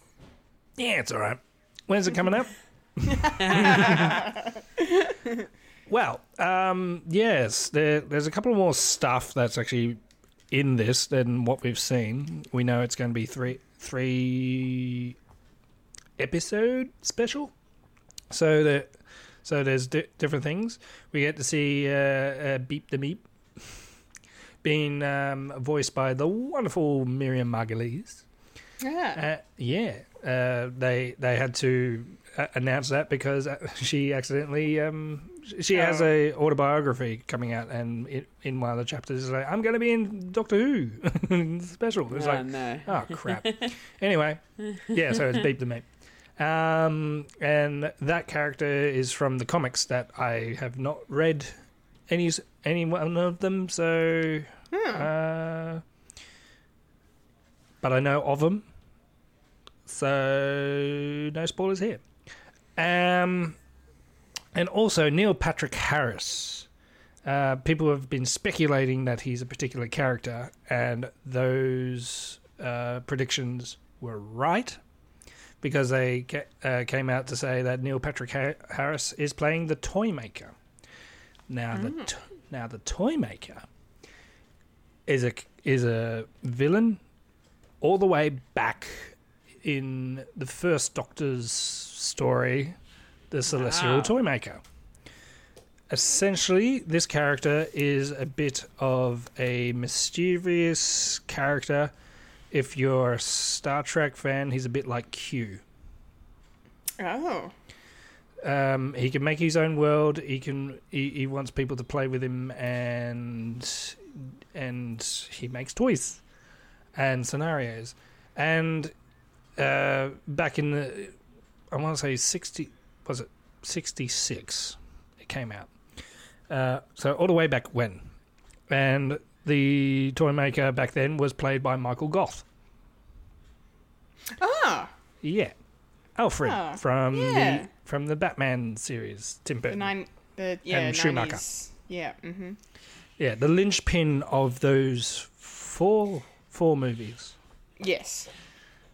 Yeah, it's all right. When's it coming up? well, um, yes, there, there's a couple more stuff that's actually in this than what we've seen. We know it's going to be three three episode special. So the so there's di- different things. We get to see uh, uh, Beep the Meep being um, voiced by the wonderful Miriam Margolyes. Yeah. Uh, yeah, uh, they they had to uh, announce that because uh, she accidentally um, she has Oh. a autobiography coming out, and in, in one of the chapters is like, "I'm going to be in Doctor Who special." It's oh like, no. oh crap. anyway, yeah, so it's Beep the Meep. Um, and that character is from the comics that I have not read any any one of them, so uh, but I know of them. So no spoilers here. Um, and also Neil Patrick Harris. Uh, people have been speculating that he's a particular character, and those uh, predictions were right because they ca- uh, came out to say that Neil Patrick ha- Harris is playing the Toy Maker. Now the t- now the Toy Maker is a is a villain all the way back in the first Doctor's story, the Celestial Wow. Toymaker. Essentially, this character is a bit of a mischievous character. If you're a Star Trek fan, he's a bit like Q. Oh. Um, he can make his own world. He can. He, he wants people to play with him, and and he makes toys and scenarios. And uh, back in the, I want to say sixty, was it sixty six? It came out. Uh, so all the way back when, and the toy maker back then was played by Michael Gough. Ah. Yeah, Alfred Ah, from yeah. the from the Batman series, Tim The Burton. nine. The yeah. And Schumacher. 90s. Yeah. Mm-hmm. Yeah, the linchpin of those four four movies. Yes.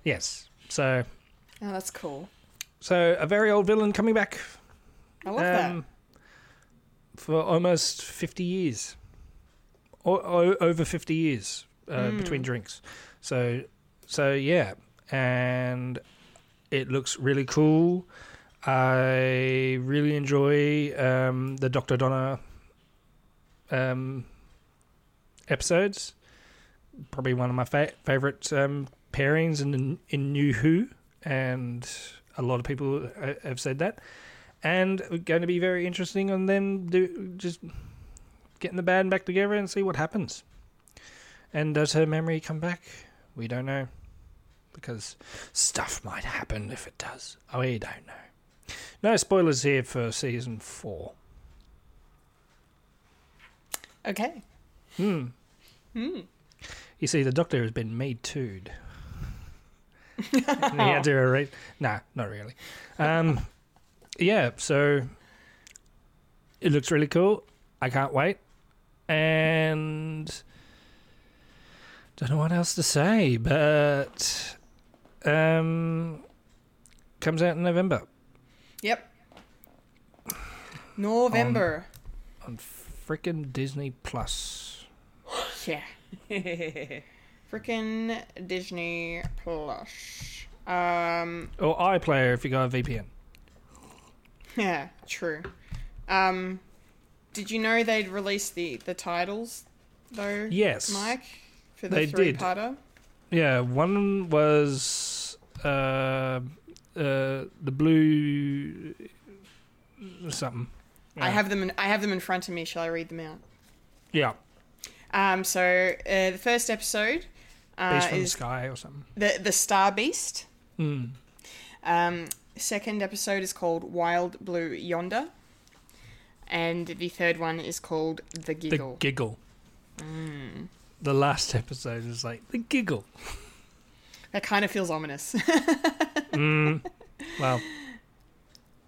Yes. So Oh, that's cool. So a very old villain coming back I love that. um, for almost fifty years, or, o over fifty years uh, Hmm. between drinks. So so yeah, and it looks really cool. I really enjoy um, the Doctor Donna um, episodes. Probably one of my fa- favorite um, pairings in in New Who, and a lot of people uh, have said that. And going to be very interesting on them do just getting the band back together and see what happens. And does her memory come back? We don't know. Because stuff might happen if it does. We don't know. No spoilers here for season four. Okay. Hmm. Hmm. You see, the Doctor has been made too'd. And he had to erase. Nah, not really. Um, yeah, so it looks really cool. I can't wait. And don't know what else to say, but um, comes out in November Yep. November. on freaking Disney Plus. yeah. Freaking Disney Plus. Um. Or iPlayer if you got a VPN. Yeah. True. Um. Did you know they'd released the the titles though? Yes. Mike for the They three did. parter. Yeah, one was uh, uh, the blue something. I have them. In, I have them in front of me. Shall I read them out? Yeah, Um. So uh, the first episode uh, Beast from the Sky or something. the the Star Beast. Hmm. Um, second episode is called Wild Blue Yonder, and the third one is called The Giggle. The Giggle. Mm. The last episode is like the giggle. that kind of feels ominous. Well,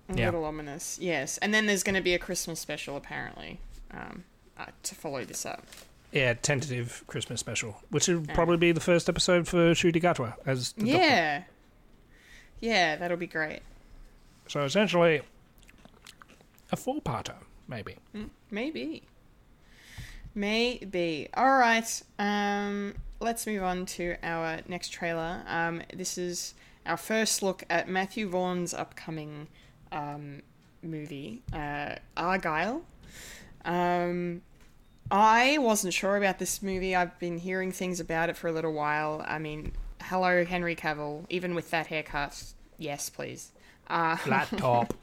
A Yeah. little ominous, yes. And then there's going to be a Christmas special apparently um, uh, to follow this up. Yeah, tentative Christmas special, which would probably be the first episode for Ncuti Gatwa as the Doctor. Yeah, yeah, that'll be great. So essentially, a four-parter, maybe. Maybe. Maybe. All right. Um, let's move on to our next trailer. Um, this is our first look at Matthew Vaughn's upcoming um, movie, uh, Argylle. Um, I wasn't sure about this movie. I've been hearing things about it for a little while. I mean, hello, Henry Cavill. Even with that haircut, yes, please. Uh, Flat top.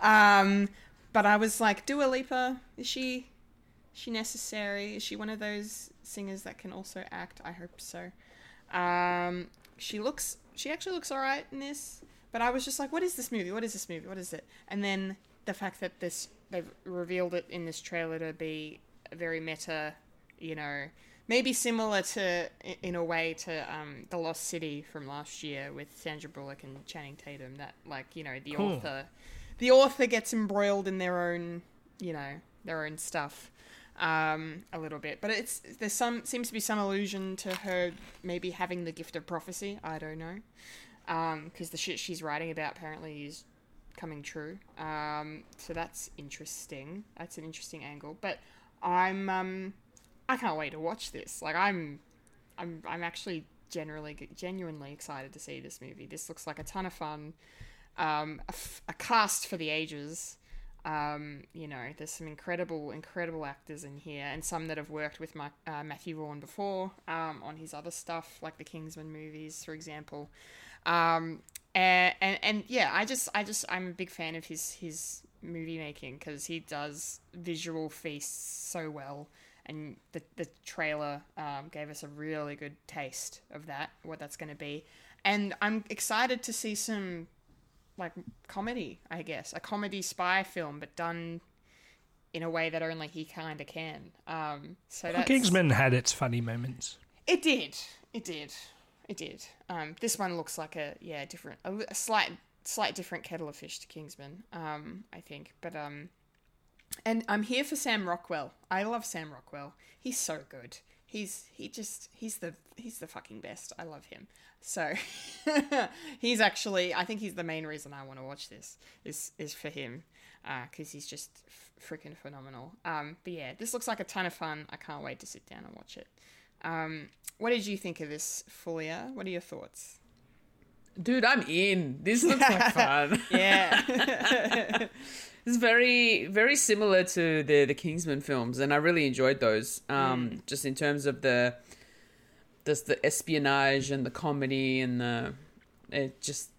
um, but I was like, Dua Lipa, is she, is she necessary? Is she one of those singers that can also act? I hope so. Um, she looks, she actually looks alright in this. But I was just like, what is this movie? What is this movie? What is it? And then the fact that this they've revealed it in this trailer to be very meta, you know, maybe similar to in a way to um, the Lost City from last year with Sandra Bullock and Channing Tatum. That like you know the Cool. author, the author gets embroiled in their own, you know, their own stuff. Um, a little bit, but it's there's some seems to be some allusion to her maybe having the gift of prophecy. I don't know, because the shit she's writing about apparently is coming true. Um, so that's interesting. That's an interesting angle. But I'm um, I can't wait to watch this. Like I'm, I'm I'm actually generally genuinely excited to see this movie. This looks like a ton of fun. Um, a, f- a cast for the ages. Um, you know, there's some incredible, incredible actors in here, and some that have worked with my, uh, Matthew Vaughn before um, on his other stuff, like the Kingsman movies, for example. Um, and, and and yeah, I just I just I'm a big fan of his his movie making because he does visual feasts so well, and the the trailer um, gave us a really good taste of that, what that's going to be, and I'm excited to see some like comedy, I guess, a comedy spy film, but done in a way that only he kind of can. Um, so that's Kingsman had its funny moments. it did. It did. It did. Um, this one looks like a yeah different, a, a slight slight different kettle of fish to Kingsman. Um, I think, but um, and I'm here for Sam Rockwell. I love Sam Rockwell. He's so good. He's he just he's the he's the fucking best. I love him. So he's actually I think he's the main reason I want to watch this is is for him because he's just f- freaking phenomenal. Um, but yeah, this looks like a ton of fun. I can't wait to sit down and watch it. Um, what did you think of this, Fulya? What are your thoughts? Dude, I'm in. This looks like fun. Yeah. It's very, very similar to the the Kingsman films, and I really enjoyed those. Um, just in terms of the, just the espionage and the comedy and the, it just,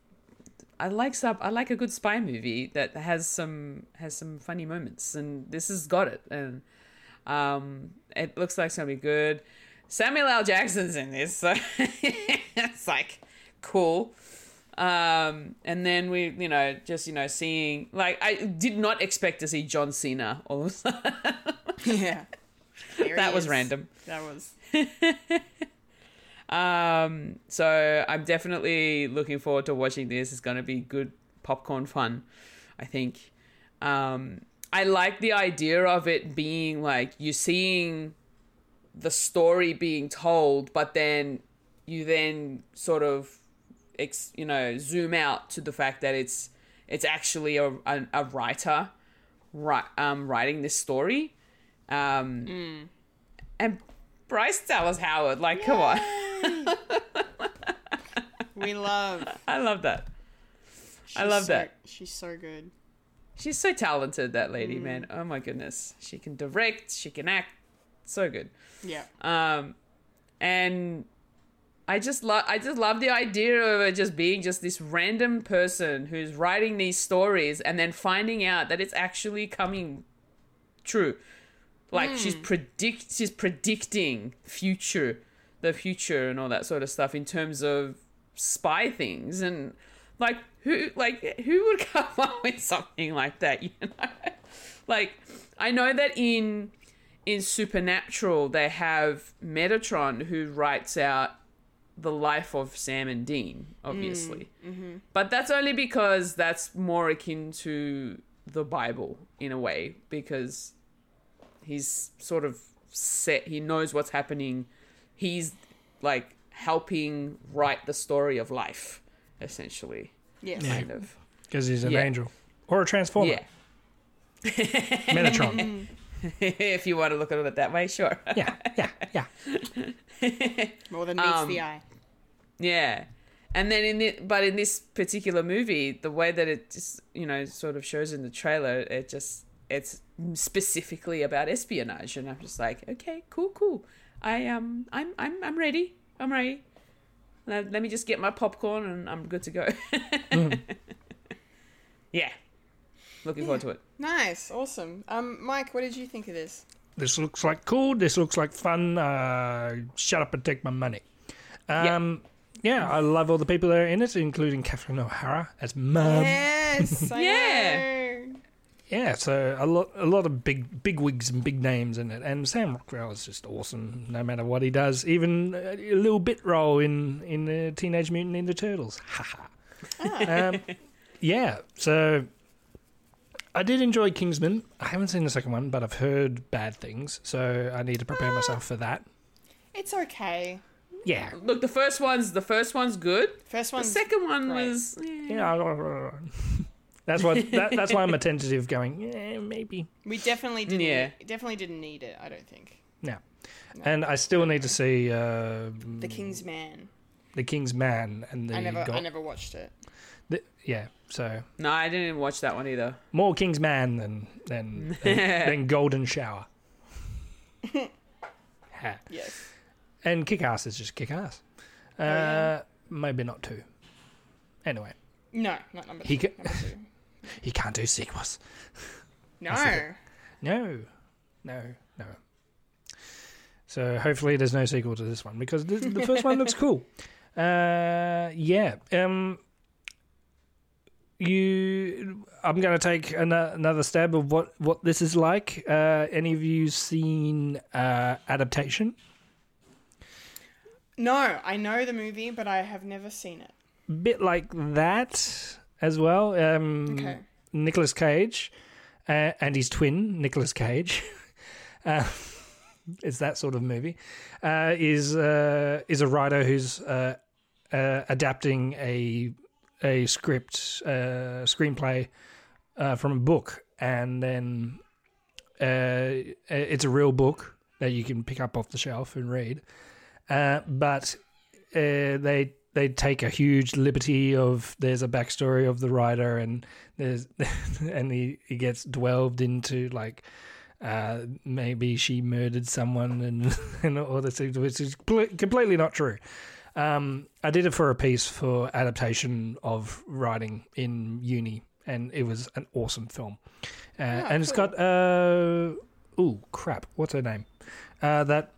I like sub. I like a good spy movie that has some has some funny moments, and this has got it. And um, it looks like it's gonna be good. Samuel L. Jackson's in this, so it's like cool. Um, and then we, you know, just you know, seeing like I did not expect to see John Cena all of a sudden. yeah. There that was is. random. That was. Um, so I'm definitely looking forward to watching this. It's going to be good popcorn fun, I think. Um, I like the idea of it being like you're seeing the story being told, but then you then sort of, ex, you know, zoom out to the fact that it's it's actually a a, a writer, right, um, writing this story, um, and Bryce Dallas Howard, like, come on. We love. I love that. I love so- that. She's so good. She's so talented, that lady, man. Oh my goodness. She can direct, she can act. So good. Yeah. Um and I just love I just love the idea of her just being just this random person who's writing these stories and then finding out that it's actually coming true. Like she's predict she's predicting future the future and all that sort of stuff in terms of spy things and like who like who would come up with something like that you know like i know that in in supernatural they have metatron who writes out the life of sam and dean obviously mm, mm-hmm. but that's only because that's more akin to the bible in a way because he's sort of set he knows what's happening he's like helping write the story of life essentially Yes. kind of because he's an Yeah. angel or a transformer. yeah Metatron. Mm-hmm. if you want to look at it that way sure. Yeah, yeah, yeah. More than meets Um, the eye. yeah. And then in it but in this particular movie the way that it just you know sort of shows in the trailer it just it's specifically about espionage and i'm just like okay cool cool. I um i'm i'm, I'm ready. I'm ready. Let, let me just get my popcorn and i'm good to go. Yeah. Looking forward to it Nice. Awesome. Um, Mike, what did you think of this? This looks like cool. This looks like fun. Uh, shut up and take my money. Um, yeah. I love all the people that are in it, including Catherine O'Hara as mum. Yeah. Yes. I Yeah. know. so a lot, a lot of big, big wigs and big names in it, and Sam Rockwell is just awesome, no matter what he does. Even a, a little bit role in in uh, Teenage Mutant Ninja Turtles. Haha. um, yeah. So I did enjoy Kingsman. I haven't seen the second one, but I've heard bad things, so I need to prepare myself for that. It's okay. Yeah. look the first one's the first one's good First one. the second one great. was eh. Yeah. That's what. That, that's why I'm a tentative. Going. Yeah, maybe. We definitely didn't. Yeah. Definitely didn't need it. I don't think. No. And I still need to see uh, The King's Man. the King's Man and the. I never. Go- I never watched it. The- yeah. So no i didn't even watch that one either more King's Man than than than, than Golden Shower. Ha. Yes. and Kick Ass is just Kick Ass. Uh, yeah. Maybe not two. Anyway, No, not number. He two. ca- number two. he can't do sequels. No. No, no, no. So hopefully there's no sequel to this one because the, the first one looks cool. Uh, yeah. Um, you, I'm going to take an, another stab of what what this is like. Uh, any of you seen uh, adaptation? No, I know the movie, but I have never seen it. Bit like that as well. Um, Okay. Nicolas Cage uh, and his twin, Nicolas Cage. uh, it's that sort of movie. Uh, is uh, is a writer who's uh, uh, adapting a a script uh, screenplay uh, from a book, and then uh, it's a real book that you can pick up off the shelf and read. Uh, but uh, they they take a huge liberty of there's a backstory of the writer and there's and he, he gets delved into like uh, maybe she murdered someone and and all this which is completely not true. Um, I did it for a piece for adaptation of writing in uni, and it was an awesome film. Uh, and it's got uh, oh crap, what's her name? Uh, that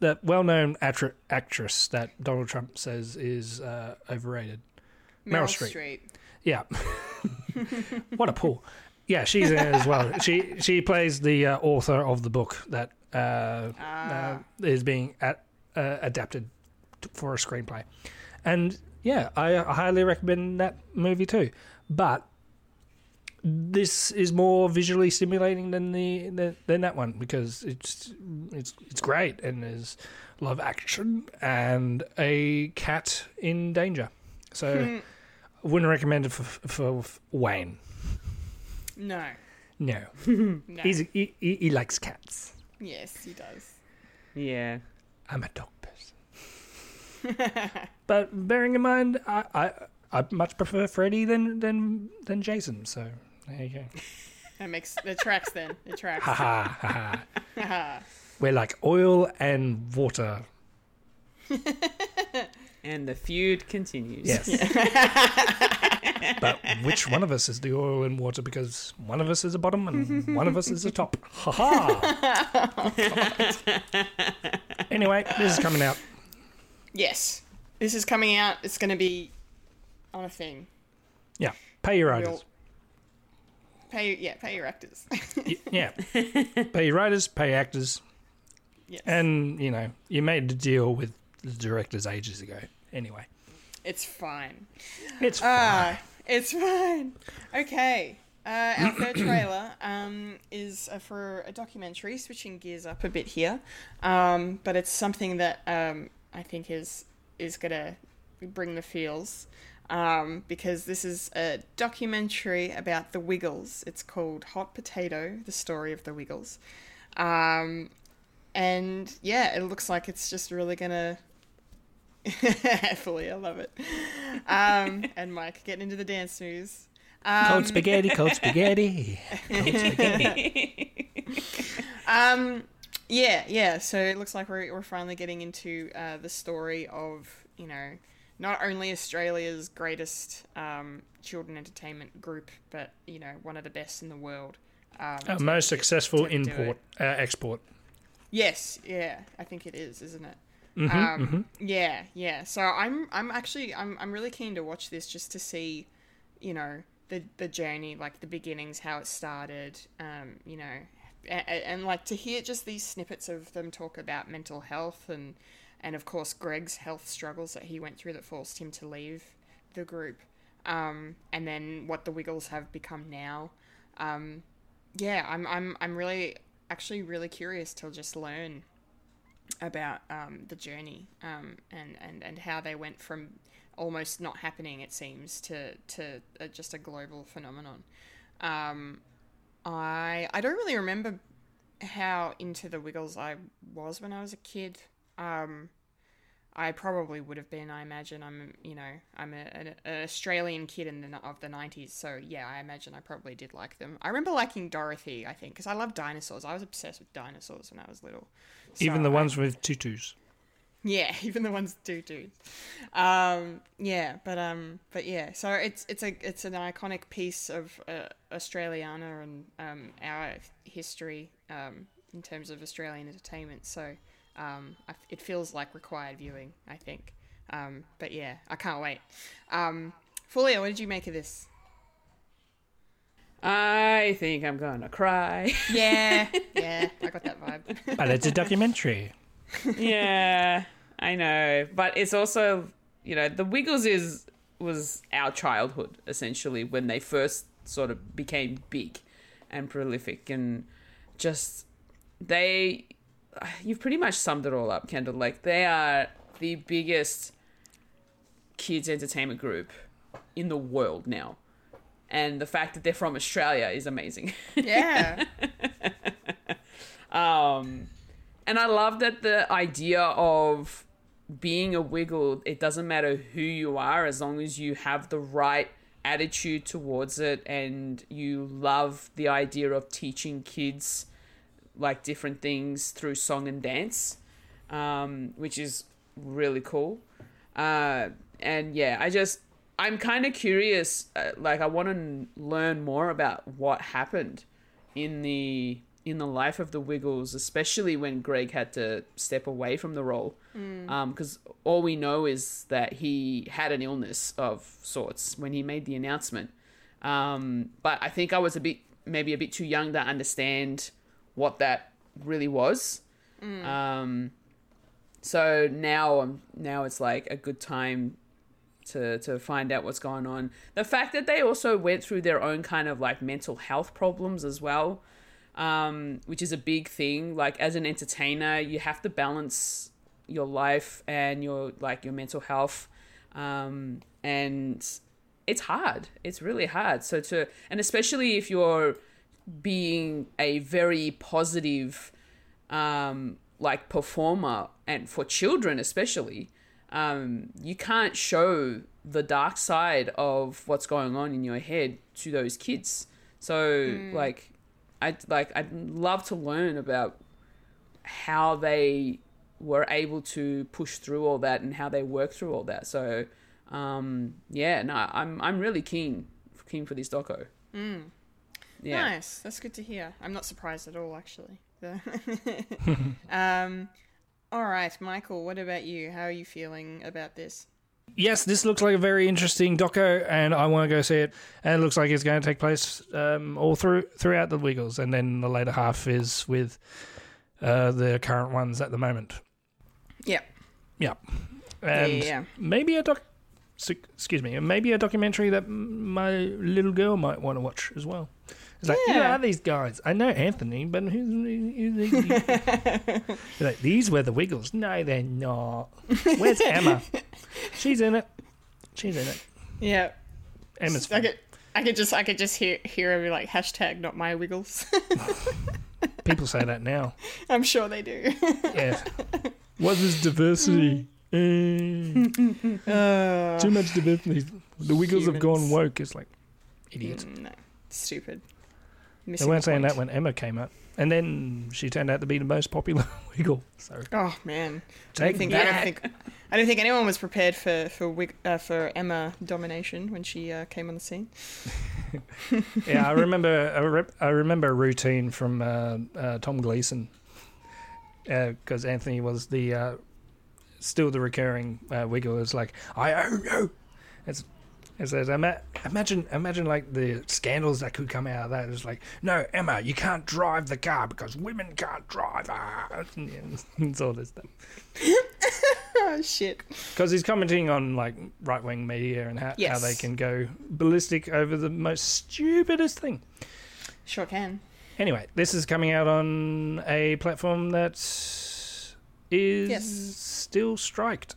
that well-known actress that Donald Trump says is uh, overrated. Meryl Streep. Yeah. what a pull. Yeah, she's in it as well. She she plays the uh, author of the book that uh, uh, is being at, uh, adapted for a screenplay, and yeah, I highly recommend that movie too. But this is more visually stimulating than the than, than that one because it's it's it's great and there's a lot of action and a cat in danger. So I wouldn't recommend it for, for Wayne. No. No, No. He's, he, he he likes cats. yes, he does. Yeah. I'm a dog person. but bearing in mind, I, I I much prefer Freddy than than than Jason. So there you go. That makes it tracks then. It tracks. Ha ha ha ha. We're like oil and water. And the feud continues. Yes. but which one of us is the oil and water? Because one of us is a bottom and one of us is a top. Ha ha. anyway, this is coming out. Yes, this is coming out. It's going to be on a thing. Yeah. Pay your writers. Pay yeah, pay your actors. Yeah. pay your writers, pay actors. yes. And, you know, you made the deal with the directors ages ago. Anyway, it's fine. it's Ah, it's fine. Okay. Uh, our third trailer um, is uh, for a documentary, switching gears up a bit here, um, but it's something that um, I think is is gonna bring the feels um, because this is a documentary about the Wiggles. It's called Hot Potato: The Story of the Wiggles, um, and yeah, it looks like it's just really gonna. Fully, I love it. Um, and Mike getting into the dance moves. Um, cold spaghetti, cold spaghetti. Cold spaghetti. Um, yeah, yeah. So it looks like we're we're finally getting into uh, the story of you know not only Australia's greatest um, children entertainment group, but you know one of the best in the world. Um, Uh, to- most successful import, uh, export. Yes, yeah, I think it is, isn't it? Mm-hmm, um, Yeah, yeah. So I'm, I'm actually, I'm, I'm really keen to watch this just to see, you know, the the journey, like the beginnings, how it started. Um, you know, and, and like to hear just these snippets of them talk about mental health and, and of course Greg's health struggles that he went through that forced him to leave the group. Um, and then what the Wiggles have become now. Um, yeah, I'm, I'm, I'm really, actually really curious to just learn about um, the journey um, and, and, and how they went from almost not happening, it seems, to, to uh, just a global phenomenon. I, I don't really remember how into the Wiggles I was when I was a kid. Um, I probably would have been. I imagine I'm, you know, I'm a, an, an Australian kid in the of the '90s, so yeah, I imagine I probably did like them. I remember liking Dorothy, I think, because I love dinosaurs. I was obsessed with dinosaurs when I was little. Even So the I- ones with tutus. Yeah, even the ones do do. Um, yeah, but um, but yeah, so it's it's a it's an iconic piece of uh, Australiana and um, our history um, in terms of Australian entertainment. So um, I, it feels like required viewing, I think. Um, but yeah, I can't wait. Um, Fulya, what did you make of this? I think I'm gonna cry. Yeah, yeah, I got that vibe. But it's a documentary. yeah, I know, but it's also you know the Wiggles is was our childhood essentially when they first sort of became big and prolific and just they you've pretty much summed it all up Kendall. Like they are the biggest kids entertainment group in the world now. And the fact that they're from Australia is amazing. Yeah, Um, and I love that the idea of being a wiggle, it doesn't matter who you are as long as you have the right attitude towards it and you love the idea of teaching kids like different things through song and dance, um, which is really cool. Uh, and yeah, I just I'm kind of curious. Uh, like, I want to learn more about what happened in the in the life of the Wiggles, especially when Greg had to step away from the role. Because all we know is that he had an illness of sorts when he made the announcement. Um, but I think I was a bit, maybe a bit too young to understand what that really was. Um, so now, um, now it's like a good time to to find out what's going on. The fact that they also went through their own kind of like mental health problems as well, um, which is a big thing. Like as an entertainer, you have to balance your life and your like your mental health, um, and it's hard. It's really hard. So to and especially if you're being a very positive um, like performer and for children especially um, you can't show the dark side of what's going on in your head to those kids so like i like i'd love to learn about how they were able to push through all that and how they work through all that so um, yeah no i'm i'm really keen keen for this doco yeah Nice. That's good to hear. I'm not surprised at all, actually. um, all right, Michael. What about you? How are you feeling about this? Yes, this looks like a very interesting doco, and I want to go see it. And it looks like it's going to take place um, all through throughout the Wiggles, and then the later half is with uh, the current ones at the moment. Yeah. Yeah, and yeah. maybe a doc. Excuse me, maybe a documentary that my little girl might want to watch as well. It's like, who are these guys? I know Anthony, but who's, who's like, these were the Wiggles. No, they're not. Where's Emma? She's in it. She's in it. Yeah. Emma's I could, I could just, I could just hear, hear every like hashtag not my wiggles. People say that now. I'm sure they do. Yeah. What is diversity? Eh, Uh, too much diversity. The Wiggles have gone Humans. woke. It's like idiots. no, stupid. They weren't the saying that when Emma came up, and then she turned out to be the most popular Wiggle. So Oh man, I don't think I that. don't think I don't think anyone was prepared for for uh, for Emma domination when she uh, came on the scene. yeah, I remember I, re- I remember a routine from uh, uh, Tom Gleeson because Anthony was the uh, still the recurring uh, Wiggle. It's like I own you. It's it says imagine imagine like the scandals that could come out of that. It's like no Emma, you can't drive the car because women can't drive. Ah. It's all this stuff. Oh shit! Because he's commenting on like right wing media and how, how they can go ballistic over the most stupidest thing. Sure can. Anyway, this is coming out on a platform that is Yes. still striked.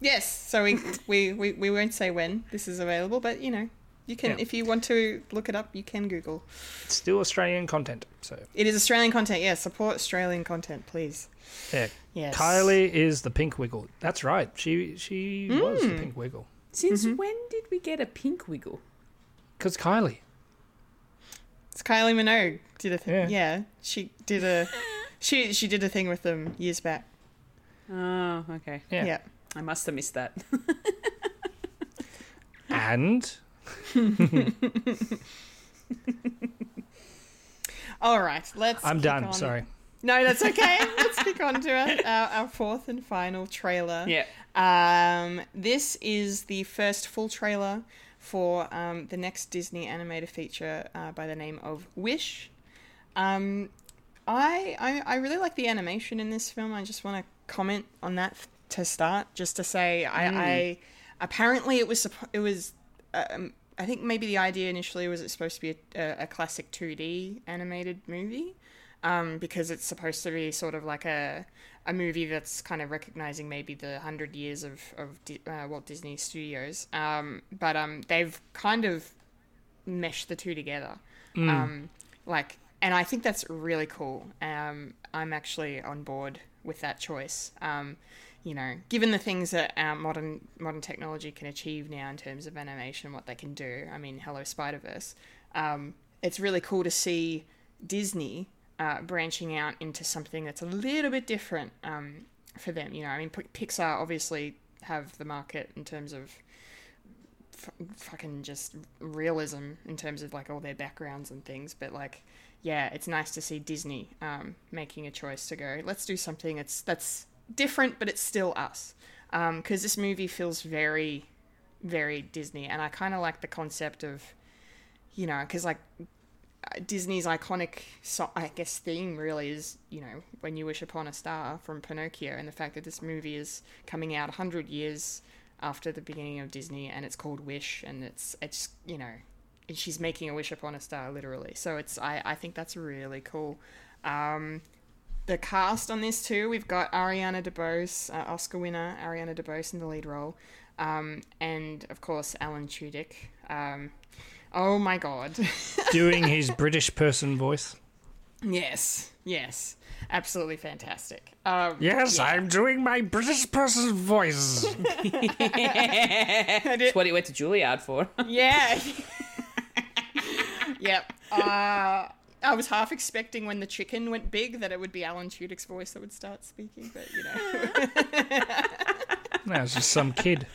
Yes, so we, we, we, we won't say when this is available, but you know, you can Yeah. if you want to look it up, you can Google. It's still Australian content. So It is Australian content. Yeah, support Australian content, please. yeah, Yes. Kylie is the pink wiggle. That's right. She she was Hmm. the pink wiggle since Mm-hmm. when did we get a pink wiggle because Kylie. It's Kylie Minogue did a thing. Yeah. Yeah. she did a she she did a thing with them years back. oh okay Yeah. Yeah. I must have missed that And All right, let's. I'm done. on- Sorry. No, that's okay. let's kick on to our, our, our fourth and final trailer. yeah Um, this is the first full trailer for um, the next Disney animated feature uh, by the name of Wish. Um, I, I I really like the animation in this film. I just want to comment on that to start, just to say I, I apparently it was it was um, I think maybe the idea initially was it's supposed to be a, a classic 2D animated movie um, because it's supposed to be sort of like a a movie that's kind of recognizing maybe the hundred years of of uh, Walt Disney Studios. Um, but um, they've kind of meshed the two together. Um, like, and I think that's really cool. Um, I'm actually on board with that choice. You know, given the things that our modern modern technology can achieve now in terms of animation, what they can do. I mean, hello Spider Verse. Um, it's really cool to see Disney uh, branching out into something that's a little bit different um, for them. You know, I mean, P- Pixar obviously have the market in terms of f- fucking just realism in terms of like all their backgrounds and things, but like. Yeah, it's nice to see Disney um, making a choice to go. Let's do something that's that's different, but it's still us. Because this movie feels very, very Disney, and I kind of like the concept of, you know, because like Disney's iconic, so- I guess, theme really is, you know, when you wish upon a star from Pinocchio, and the fact that this movie is coming out hundred years after the beginning of Disney, and it's called Wish, and it's it's you know, she's making a wish upon a star literally. So it's I I think that's really cool. Um, the cast on this too. We've got Ariana DeBose, uh, Oscar winner Ariana DeBose in the lead role, um, and of course Alan Tudyk. Um, oh my god! Doing his British person voice. yes, yes, absolutely fantastic. Um, Yes, yeah. I'm doing my British person voice. That's what he went to Juilliard for. Yeah. yep. Uh, I was half expecting when the chicken went big that it would be Alan Tudyk's voice that would start speaking, but you know. no, it's just some kid.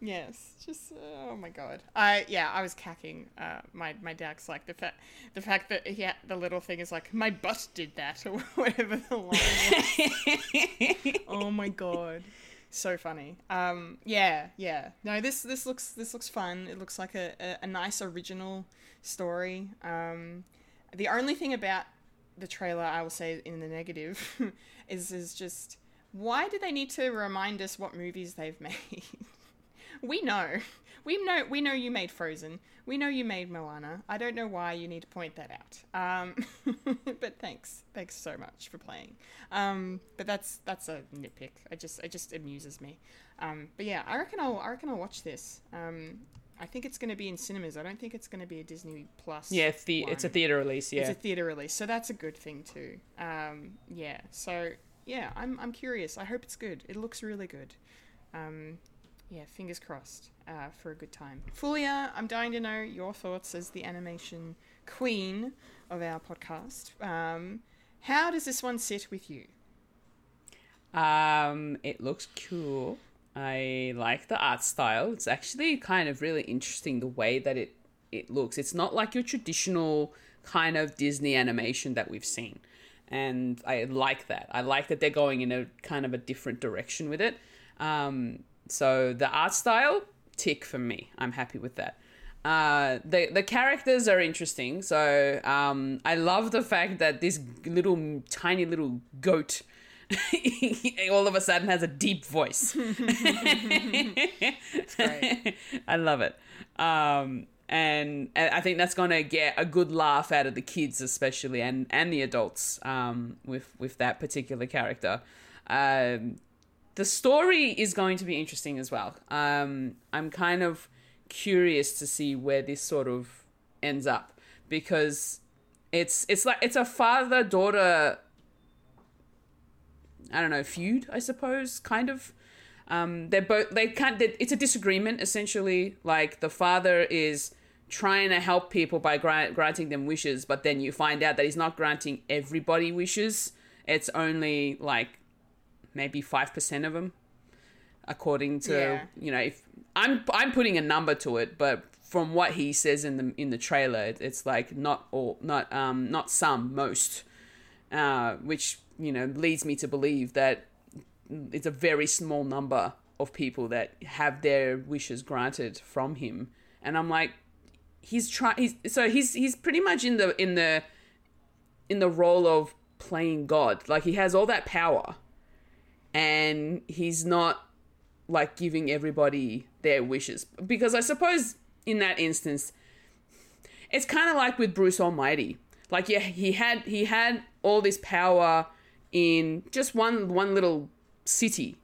Yes, just oh my god. I yeah, I was cacking. Uh, my my dad's like the fact the fact that yeah, the little thing is like my butt did that or whatever the line was. oh my god, so funny. Um, yeah, yeah. No, this this looks this looks fun. It looks like a a, a nice original story. Um, the only thing about the trailer I will say in the negative is is just why do they need to remind us what movies they've made? we know. We know we know you made Frozen. We know you made Moana. I don't know why you need to point that out. Um, but thanks. Thanks so much for playing. Um, but that's that's a nitpick. I just it just amuses me. Um, but yeah, I reckon I'll I reckon I'll watch this. I think it's going to be in cinemas. I don't think it's going to be a Disney Plus. yeah, the, it's a theater release. Yeah. It's a theater release, so that's a good thing too. Um, yeah, so yeah, I'm I'm curious. I hope it's good. It looks really good. Um, yeah, fingers crossed uh, for a good time. Fulya, I'm dying to know your thoughts as the animation queen of our podcast. Um, how does this one sit with you? Um, it looks cool. I like the art style. It's actually kind of really interesting the way that it it looks. It's not like your traditional kind of Disney animation that we've seen. And I like that. I like that they're going in a kind of a different direction with it. Um, so the art style, tick for me. I'm happy with that. Uh, the the characters are interesting. So um, I love the fact that this little tiny little goat all of a sudden has a deep voice. I love it. Um, and and I think that's going to get a good laugh out of the kids, especially, and, and the adults um, with, with that particular character. Um, the story is going to be interesting as well. Um, I'm kind of curious to see where this sort of ends up because it's it's like it's a father daughter I don't know feud I suppose kind of. Um, they're both they can't it's a disagreement essentially. Like the father is trying to help people by gra- granting them wishes but then you find out that he's not granting everybody wishes. It's only like maybe 5% of them according to Yeah. you know if i'm i'm putting a number to it but from what he says in the in the trailer it- it's like not all not um not some most uh which you know leads me to believe that it's a very small number of people that have their wishes granted from him. And i'm like he's trying so he's he's pretty much in the in the in the role of playing god. Like he has all that power and he's not like giving everybody their wishes. Because i suppose in that instance it's kind of like with bruce almighty. Like yeah he had he had all this power in just one one little city.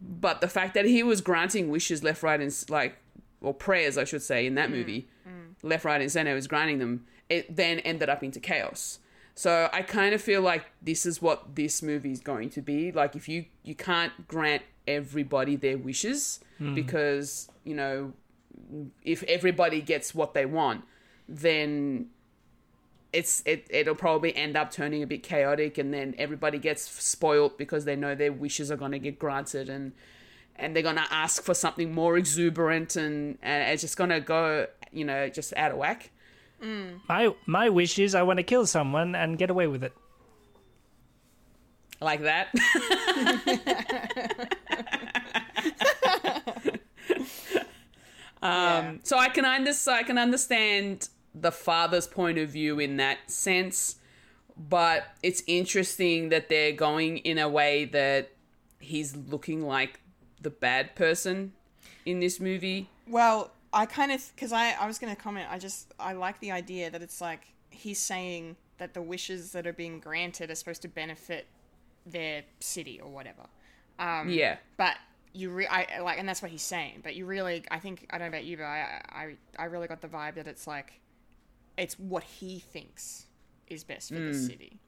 But the fact that he was granting wishes left right and like or prayers i should say in that mm, movie mm. left right and center was granting them it then ended up into chaos. So I kind of feel like this is what this movie is going to be. Like if you you can't grant everybody their wishes hmm. because you know if everybody gets what they want, then it's it it'll probably end up turning a bit chaotic, and then everybody gets spoilt because they know their wishes are going to get granted and. And they're gonna ask for something more exuberant, and, and it's just gonna go, you know, just out of whack. My my wish is I want to kill someone and get away with it. like that. um, So I can under- so I can understand the father's point of view in that sense, but it's interesting that they're going in a way that he's looking like the bad person in this movie. Well, I kind of because I I was going to comment. I just I like the idea that it's like he's saying that the wishes that are being granted are supposed to benefit their city or whatever. Um, Yeah. But you re- I like, and that's what he's saying. But you really, I think I don't know about you, but I I I really got the vibe that it's like it's what he thinks is best for the city.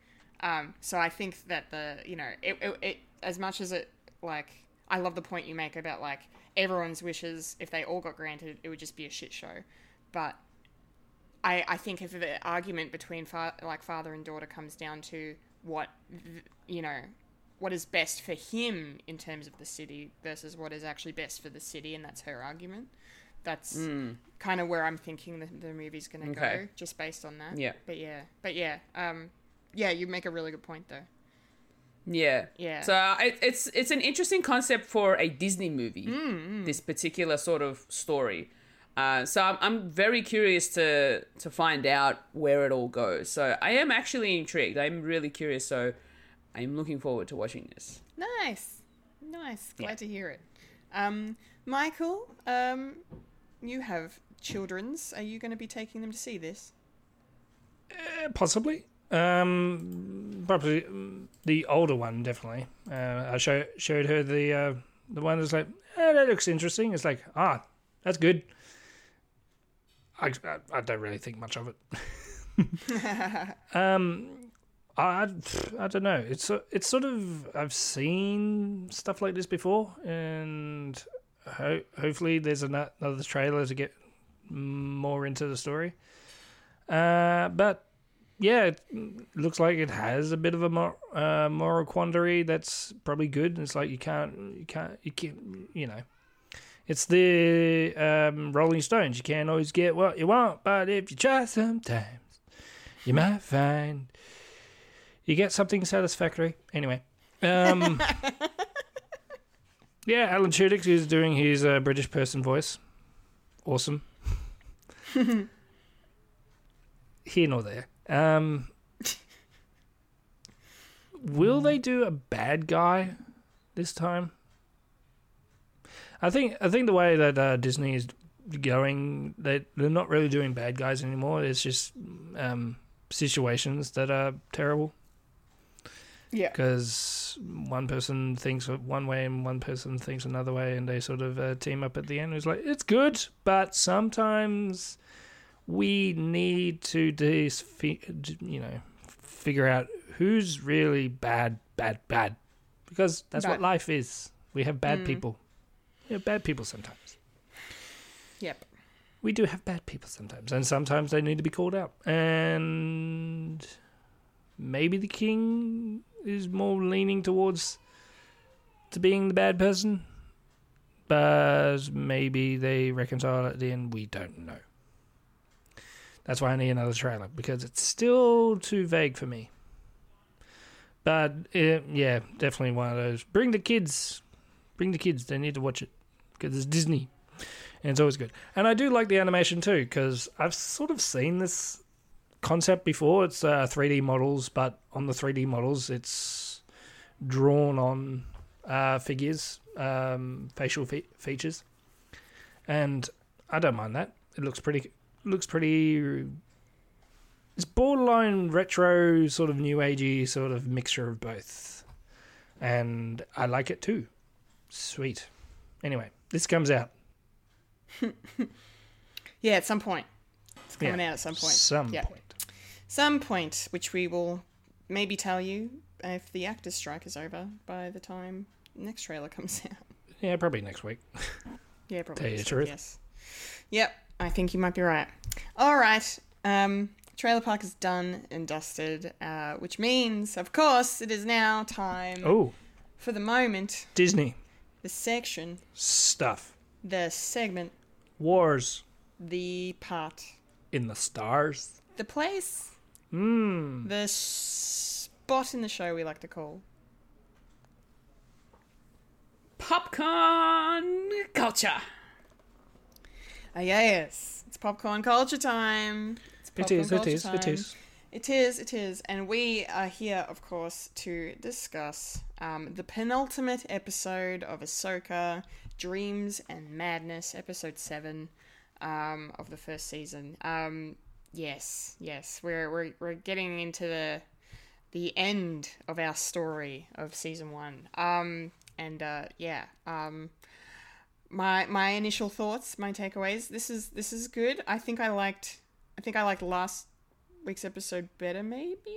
Um, so I think that the you know it, it, it as much as it like I love the point you make about like everyone's wishes if they all got granted it would just be a shit show, but I I think if the argument between fa- like father and daughter comes down to what you know what is best for him in terms of the city versus what is actually best for the city and that's her argument that's kind of where i'm thinking the, the movie's going to Okay. go just based on that Yeah. but yeah but yeah um yeah you make a really good point though Yeah. Yeah. So uh, it, it's it's an interesting concept for a Disney movie. Mm, This particular sort of story. Uh, so I'm, I'm very curious to to find out where it all goes. So I am actually intrigued. I'm really curious. So I'm looking forward to watching this. nice nice glad Yeah. to hear it um michael um you have children's are you going to be taking them to see this Eh, possibly. Um, probably mm, the older one, definitely. Uh, I show, showed her the uh, the one that's like, eh, that looks interesting. It's like, ah, that's good. I, I, I don't really think much of it. um, I, I don't know. It's it's sort of I've seen stuff like this before, and ho- hopefully there's another trailer to get more into the story. Uh, but yeah, it looks like it has a bit of a mor- uh, moral quandary that's probably good. It's like you can't, you can't, you can't, you know, it's the um, Rolling Stones. You can't always get what you want, but if you try sometimes, you might find you get something satisfactory. Anyway, um, yeah, Alan Tudyk is doing his uh, British person voice. Awesome. Here nor there. Um, will they do a bad guy this time? I think I think the way that uh, Disney is going, they they're not really doing bad guys anymore. It's just um, situations that are terrible yeah because one person thinks one way and one person thinks another way, and they sort of uh, team up at the end. It's like it's good, but sometimes we need to dis- you know figure out who's really bad, bad, bad, because that's what life is. We have bad people. We have bad people sometimes. yep We do have bad people sometimes, and sometimes they need to be called out. And maybe the king is more leaning towards to being the bad person, but maybe they reconcile at the end. We don't know. That's why I need another trailer because it's still too vague for me. But uh, yeah, definitely one of those. Bring the kids. Bring the kids. They need to watch it because it's Disney and it's always good. And I do like the animation too because I've sort of seen this concept before. It's uh, 3D models, but on the 3D models, it's drawn on uh, figures, um, facial fe- features, and I don't mind that. It looks pretty. Looks pretty. It's borderline retro, sort of new agey, sort of mixture of both, and I like it too. Sweet. Anyway, this comes out yeah at some point it's coming Yeah, out at some point Some yeah point. Some point, which we will maybe tell you if the actors' strike is over by the time next trailer comes out. Yeah, probably next week. Yeah, probably. Tell you the truth. Yes. Yep, I think you might be right. All right. Um, trailer park is done and dusted, uh, which means, of course, it is now time Oh, for the moment, Disney the section, stuff. the segment, Wars the part, in the stars. the place, Mmm. the spot in the show we like to call. Popcorn culture. Ah, yes, it's popcorn culture time. It's It popcorn is, it is, it time. is. It is, it is. And we are here, of course, to discuss um, the penultimate episode of Ahsoka Dreams and Madness, episode 7 um, of the first season. Um, yes, yes. We're, we're, we're getting into the the end of our story of season 1. Um, and uh, yeah, um, my my initial thoughts, my takeaways. This is this is good. I think I liked I think I liked last week's episode better maybe.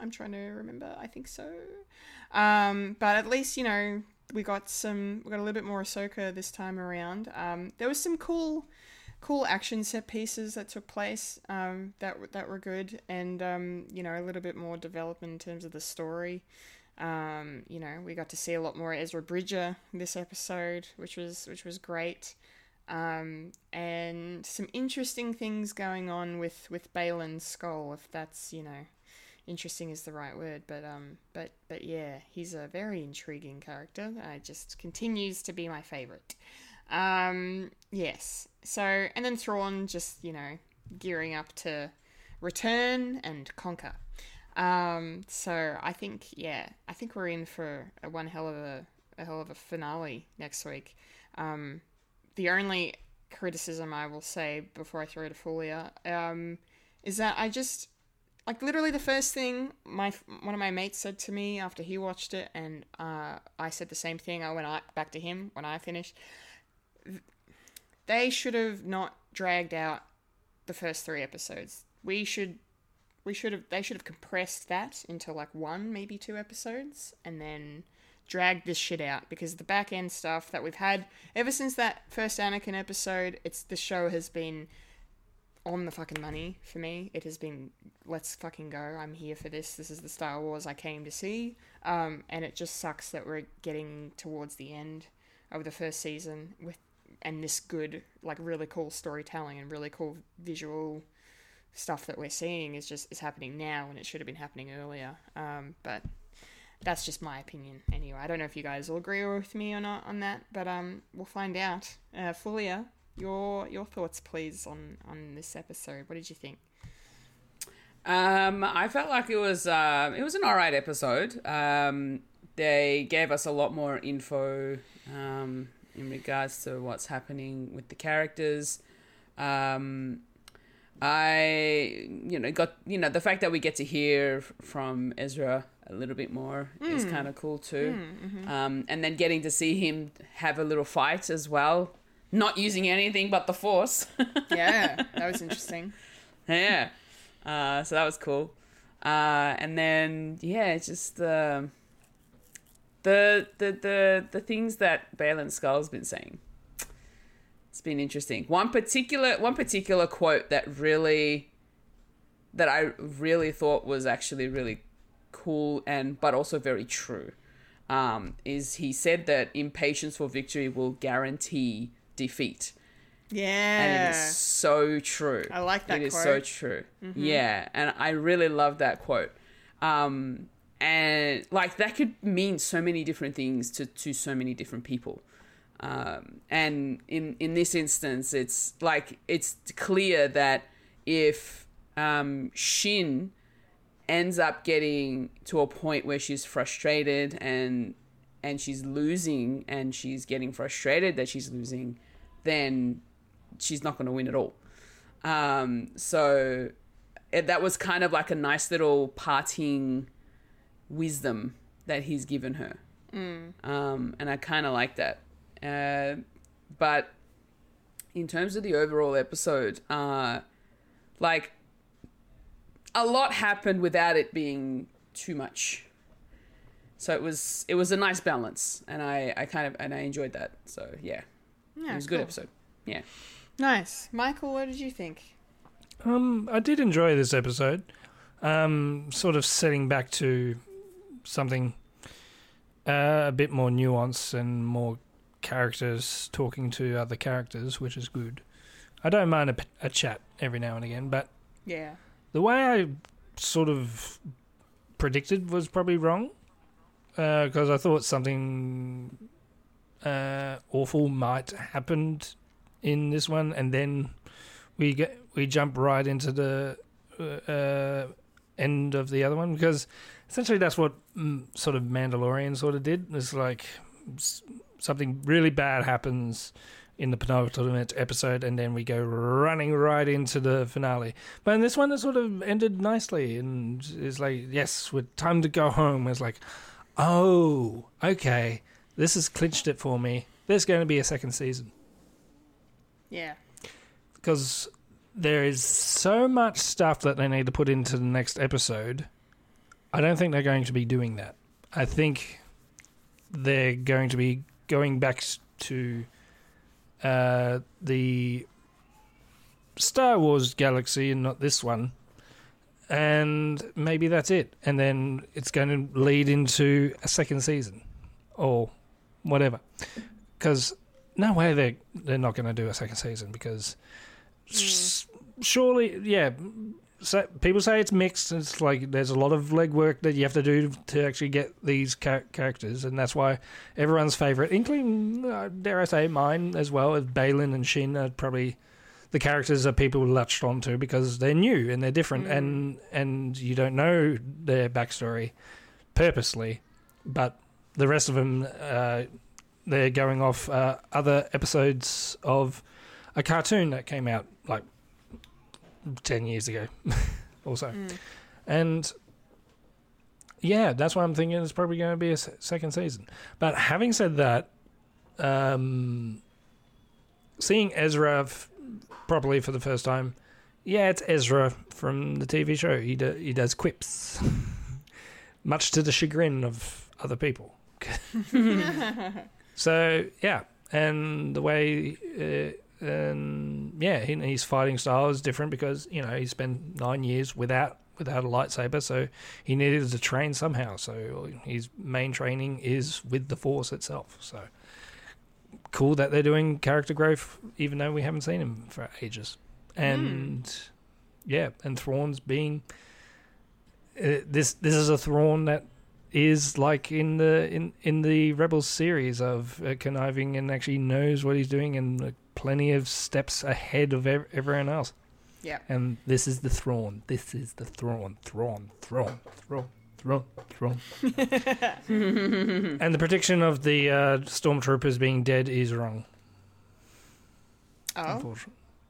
I'm trying to remember. I think so. Um, but at least, you know, we got some we got a little bit more Ahsoka this time around. Um, there was some cool cool action set pieces that took place um, that that were good and um, you know, a little bit more development in terms of the story. Um, you know, we got to see a lot more Ezra Bridger this episode, which was which was great. Um, and some interesting things going on with with Baylan Skoll, if that's you know, interesting is the right word. But um, but but yeah, he's a very intriguing character. Uh, just continues to be my favorite. Um, yes. So and then Thrawn just you know gearing up to return and conquer. Um, so I think, yeah, I think we're in for a one hell of a, a hell of a finale next week. Um, the only criticism I will say before I throw to Fulya, um, is that I just, like literally the first thing my one of my mates said to me after he watched it, and uh, I said the same thing. I went back to him when I finished. They should have not dragged out the first three episodes. We should we should have they should have compressed that into like one maybe two episodes and then dragged this shit out because the back end stuff that we've had ever since that first Anakin episode it's the show has been on the fucking money for me. It has been let's fucking go. I'm here for this. This is the Star Wars I came to see. Um, and it just sucks that we're getting towards the end of the first season with and this good like really cool storytelling and really cool visual stuff that we're seeing is just is happening now and it should have been happening earlier. Um, but that's just my opinion anyway. I don't know if you guys will agree with me or not on that, but um, we'll find out. Uh, Fulya, your your thoughts, please, on on this episode. What did you think? Um, I felt like it was um, it was an alright episode. Um, they gave us a lot more info um, in regards to what's happening with the characters. Um, I you know got you know the fact that we get to hear from Ezra a little bit more is kind of cool too. Um, and then getting to see him have a little fight as well, not using anything but the Force. Yeah, that was interesting. yeah. Uh, so that was cool. Uh, and then yeah, it's just the the the the the things that Baylan Skoll's been saying. It's been interesting. One particular one particular quote that really that I really thought was actually really cool and but also very true. Um, is he said that impatience for victory will guarantee defeat Yeah. and it is so true. I like that It is so quote. true. Yeah, and I really love that quote. Um, and like that could mean so many different things to to so many different people. Um, and in in this instance, it's like it's clear that if um, Shin ends up getting to a point where she's frustrated and and she's losing and she's getting frustrated that she's losing, then she's not going to win at all. Um, so it, that was kind of like a nice little parting wisdom that he's given her. Um, and I kind of like that. Uh, but in terms of the overall episode, uh, like a lot happened without it being too much. So it was it was a nice balance, and I I kind of and I enjoyed that. So yeah, Yeah, it was a good episode. Yeah. Nice, Michael. What did you think? Um, I did enjoy this episode. Um, sort of setting back to something uh, a bit more nuanced and more characters talking to other characters, which is good. I don't mind a, a chat every now and again, but Yeah. the way I sort of predicted was probably wrong because I thought something uh, awful might happen in this one, and then we get we jump right into the uh, end of the other one because essentially that's what mm, sort of Mandalorian sort of did. It's like s- something really bad happens in the penultimate episode, and then we go running right into the finale. But in this one, it sort of ended nicely, and it's like, yes, with time to go home. It's like, oh, okay, this has clinched it for me. There's going to be a second season Yeah. because there is so much stuff that they need to put into the next episode. I don't think they're going to be doing that. I think they're going to be going back to uh, the Star Wars galaxy and not this one. And maybe that's it. And then it's going to lead into a second season or whatever. Because no way they're, they're not going to do a second season because s- surely, yeah. So people say it's mixed. It's like there's a lot of legwork that you have to do to actually get these char- characters, and that's why everyone's favorite, including uh, dare I say mine as well, as Baylan and Shin, are probably the characters that people latched onto because they're new and they're different, and and you don't know their backstory purposely, but the rest of them, uh, they're going off uh, other episodes of a cartoon that came out like 10 years ago or so. And yeah, that's why I'm thinking it's probably going to be a second season. But having said that, um, seeing Ezra f- properly for the first time, yeah, it's Ezra from the TV show. He, do, he does quips, much to the chagrin of other people. so, yeah, and the way. And yeah, he, his fighting style is different because you know he spent nine years without without a lightsaber, so he needed to train somehow. So his main training is with the Force itself. So cool that they're doing character growth, even though we haven't seen him for ages. And yeah, and Thrawn's being uh, this. This is a Thrawn that is like in the in in the Rebels series of uh, conniving and actually knows what he's doing and uh, plenty of steps ahead of ev- everyone else. Yeah. And this is the Thrawn. This is the Thrawn. Thrawn. Thrawn. Thrawn. Thrawn. Thrawn. and the prediction of the uh, stormtroopers being dead is wrong. Oh.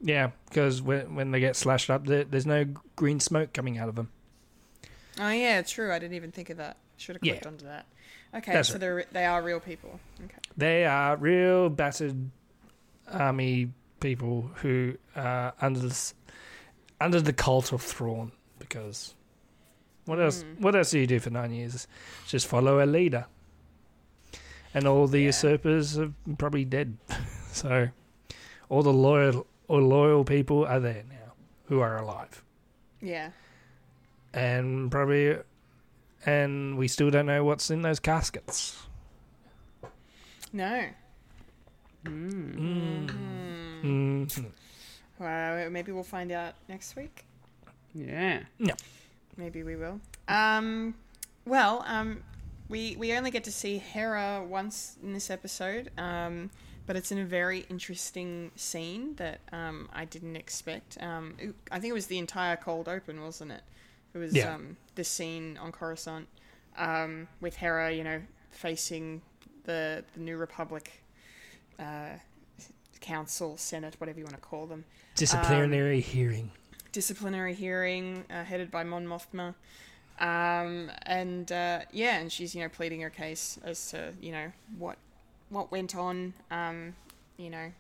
Yeah, because when when they get slashed up, there, there's no green smoke coming out of them. Oh yeah, true. I didn't even think of that. Should have Yeah. clicked onto that. Okay, That's so right. they're they are real people. Okay. They are real battered army people who are under this, under the cult of Thrawn. Because what else? Hmm. What else do you do for nine years? Just follow a leader. And all the usurpers are probably dead. so all the loyal or loyal people are there now who are alive. Yeah. And probably and we still don't know what's in those caskets. No. Mhm. Well, maybe we'll find out next week. Yeah. Maybe we will. Um, well, um, we we only get to see Hera once in this episode, um, but it's in a very interesting scene that um, I didn't expect. Um, it- I think it was the entire cold open, wasn't it? It was Yeah. um, the scene on Coruscant um, with Hera, you know, facing the the New Republic uh, Council, Senate, whatever you want to call them Disciplinary hearing. disciplinary hearing uh, headed by Mon Mothma. Um, and uh, yeah, and she's you know pleading her case as to you know what what went on. Um, you know,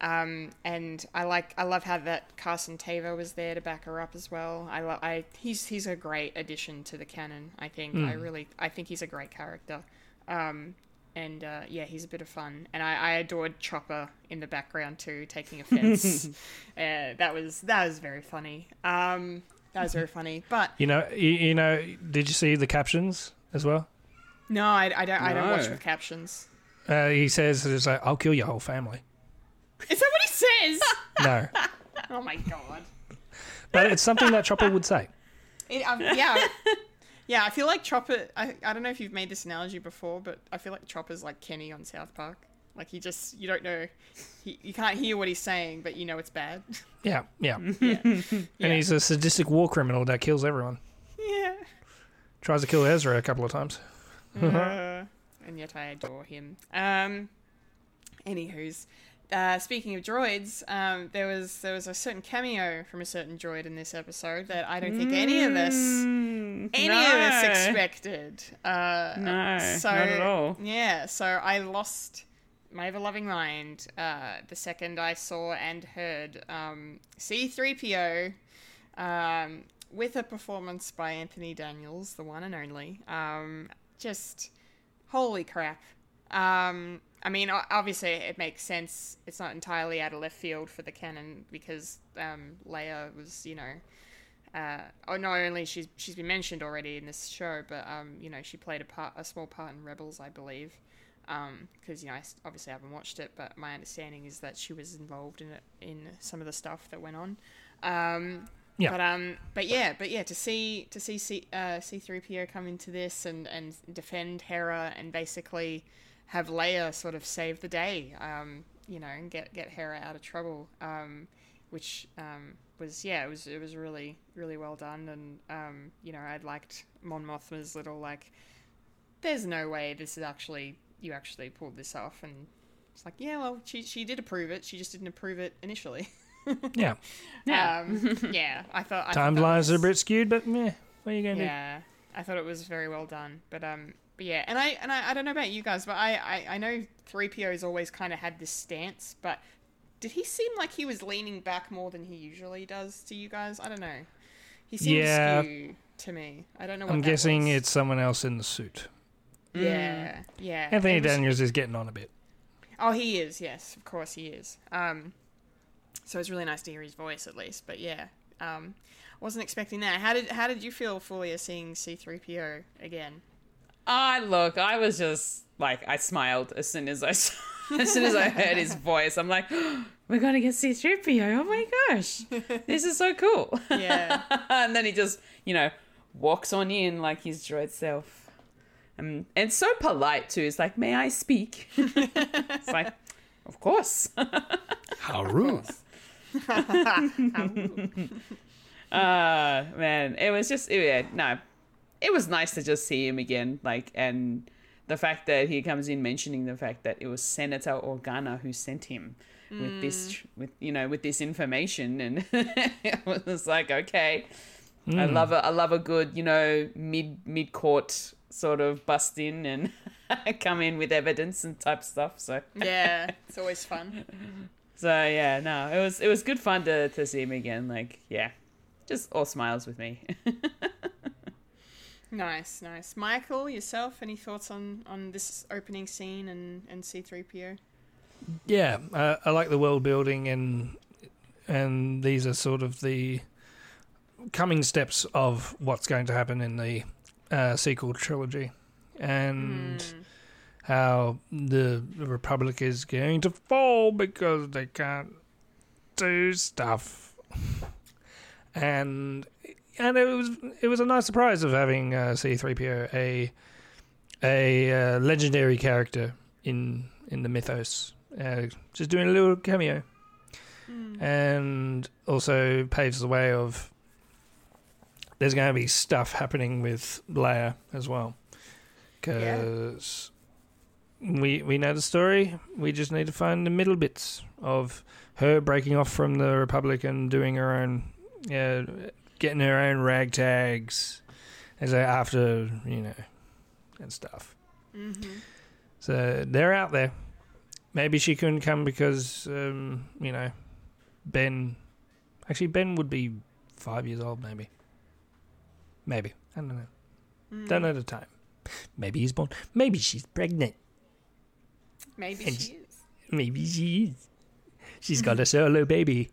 Um, and I like I love how that Carson Teva was there to back her up as well. I, lo- I he's he's a great addition to the canon. I think I really I think he's a great character. Um, and uh, yeah, he's a bit of fun. And I, I adored Chopper in the background too, taking offense. uh, that was that was very funny. Um, that was very funny. But You know, you, you know, did you see the captions as well? no, I, I don't I don't watch No. with captions. Uh, he says, it's like, I'll kill your whole family. Is that what he says? No. oh my god. but it's something that Chopper would say. It, um, yeah. Yeah, I feel like Chopper. I, I don't know if you've made this analogy before, but I feel like Chopper's like Kenny on South Park. Like he just, you don't know, he, you can't hear what he's saying, but you know it's bad. Yeah, yeah. yeah. And he's a sadistic war criminal that kills everyone. yeah. Tries to kill Ezra a couple of times. Uh, and yet I adore him. Um, anywho's, uh, speaking of droids, um, there was there was a certain cameo from a certain droid in this episode that I don't think any of us any of us expected. Uh, No, so, not at all. Yeah, so I lost my ever loving mind uh, the second I saw and heard um, C3PO um, with a performance by Anthony Daniels, the one and only. Um, just holy crap. Um, I mean, obviously, it makes sense. It's not entirely out of left field for the canon because um, Leia was, you know, uh, oh, not only she's she's been mentioned already in this show, but um, you know, she played a part, a small part in Rebels, I believe. Because you know, I obviously I haven't watched it, but my understanding is that she was involved in it in some of the stuff that went on. Um, Yeah. But um, but yeah, but yeah, to see to see C uh, C three PO come into this and and defend Hera and basically have Leia sort of save the day, um, you know, and get get Hera out of trouble, um, which um was yeah, it was it was really really well done, and um, you know, I liked Mon Mothma's little like, there's no way this is actually you actually pulled this off, and it's like yeah, well, she she did approve it, she just didn't approve it initially. Yeah. Yeah. Um, yeah, I thought I Timelines was- are a bit skewed, but meh, what are you going to do? Yeah, I thought it was very well done. But um, but yeah, and I and I, I don't know about you guys, but I I, I know three PO's always kind of had this stance, but did he seem like he was leaning back more than he usually does to you guys? I don't know. He seems Yeah. to me. I don't know. What I'm guessing was. it's someone else in the suit. yeah, yeah. Anthony was- Daniels is getting on a bit. Oh, he is. Yes, of course he is. Um, so it's really nice to hear his voice at least. But yeah, um, wasn't expecting that. How did how did you feel, Fulya, seeing C three PO again? I look, I was just like I smiled as soon as I saw, as soon as I heard his voice. I'm like, we're gonna get C3PO. Oh my gosh, this is so cool. Yeah. and then he just, you know, walks on in like his droid self. Um, and so polite too. It's like, may I speak? it's like, of course. How rude. Uh man, it was just yeah, no. It was nice to just see him again, like and the fact that he comes in mentioning the fact that it was Senator Organa who sent him with mm. this with you know with this information and it was like okay. I mm. love a I love a good you know mid mid court sort of bust in and come in with evidence and type stuff so. Yeah, it's always fun. so yeah no it was it was good fun to to see him again like yeah. Just all smiles with me Nice, nice. Michael, yourself, any thoughts on on this opening scene and and C three PO? Yeah, uh, I like the world building, and and these are sort of the coming steps of what's going to happen in the uh, sequel trilogy, and how the, the Republic is going to fall because they can't do stuff, and and it was it was a nice surprise of having uh, C three PO a a uh, legendary character in in the mythos, uh, just doing a little cameo, and also paves the way of there's going to be stuff happening with Leia as well, because we we know the story. We just need to find the middle bits of her breaking off from the Republic and doing her own, yeah, getting her own ragtags, as a- after you know, and stuff. So they're out there. Maybe she couldn't come because um, you know Ben. Actually, Ben would be five years old. Maybe. Maybe I don't know. Don't know the time. Maybe he's born. Maybe she's pregnant. Maybe And- she is. Maybe she is. She's got a solo baby.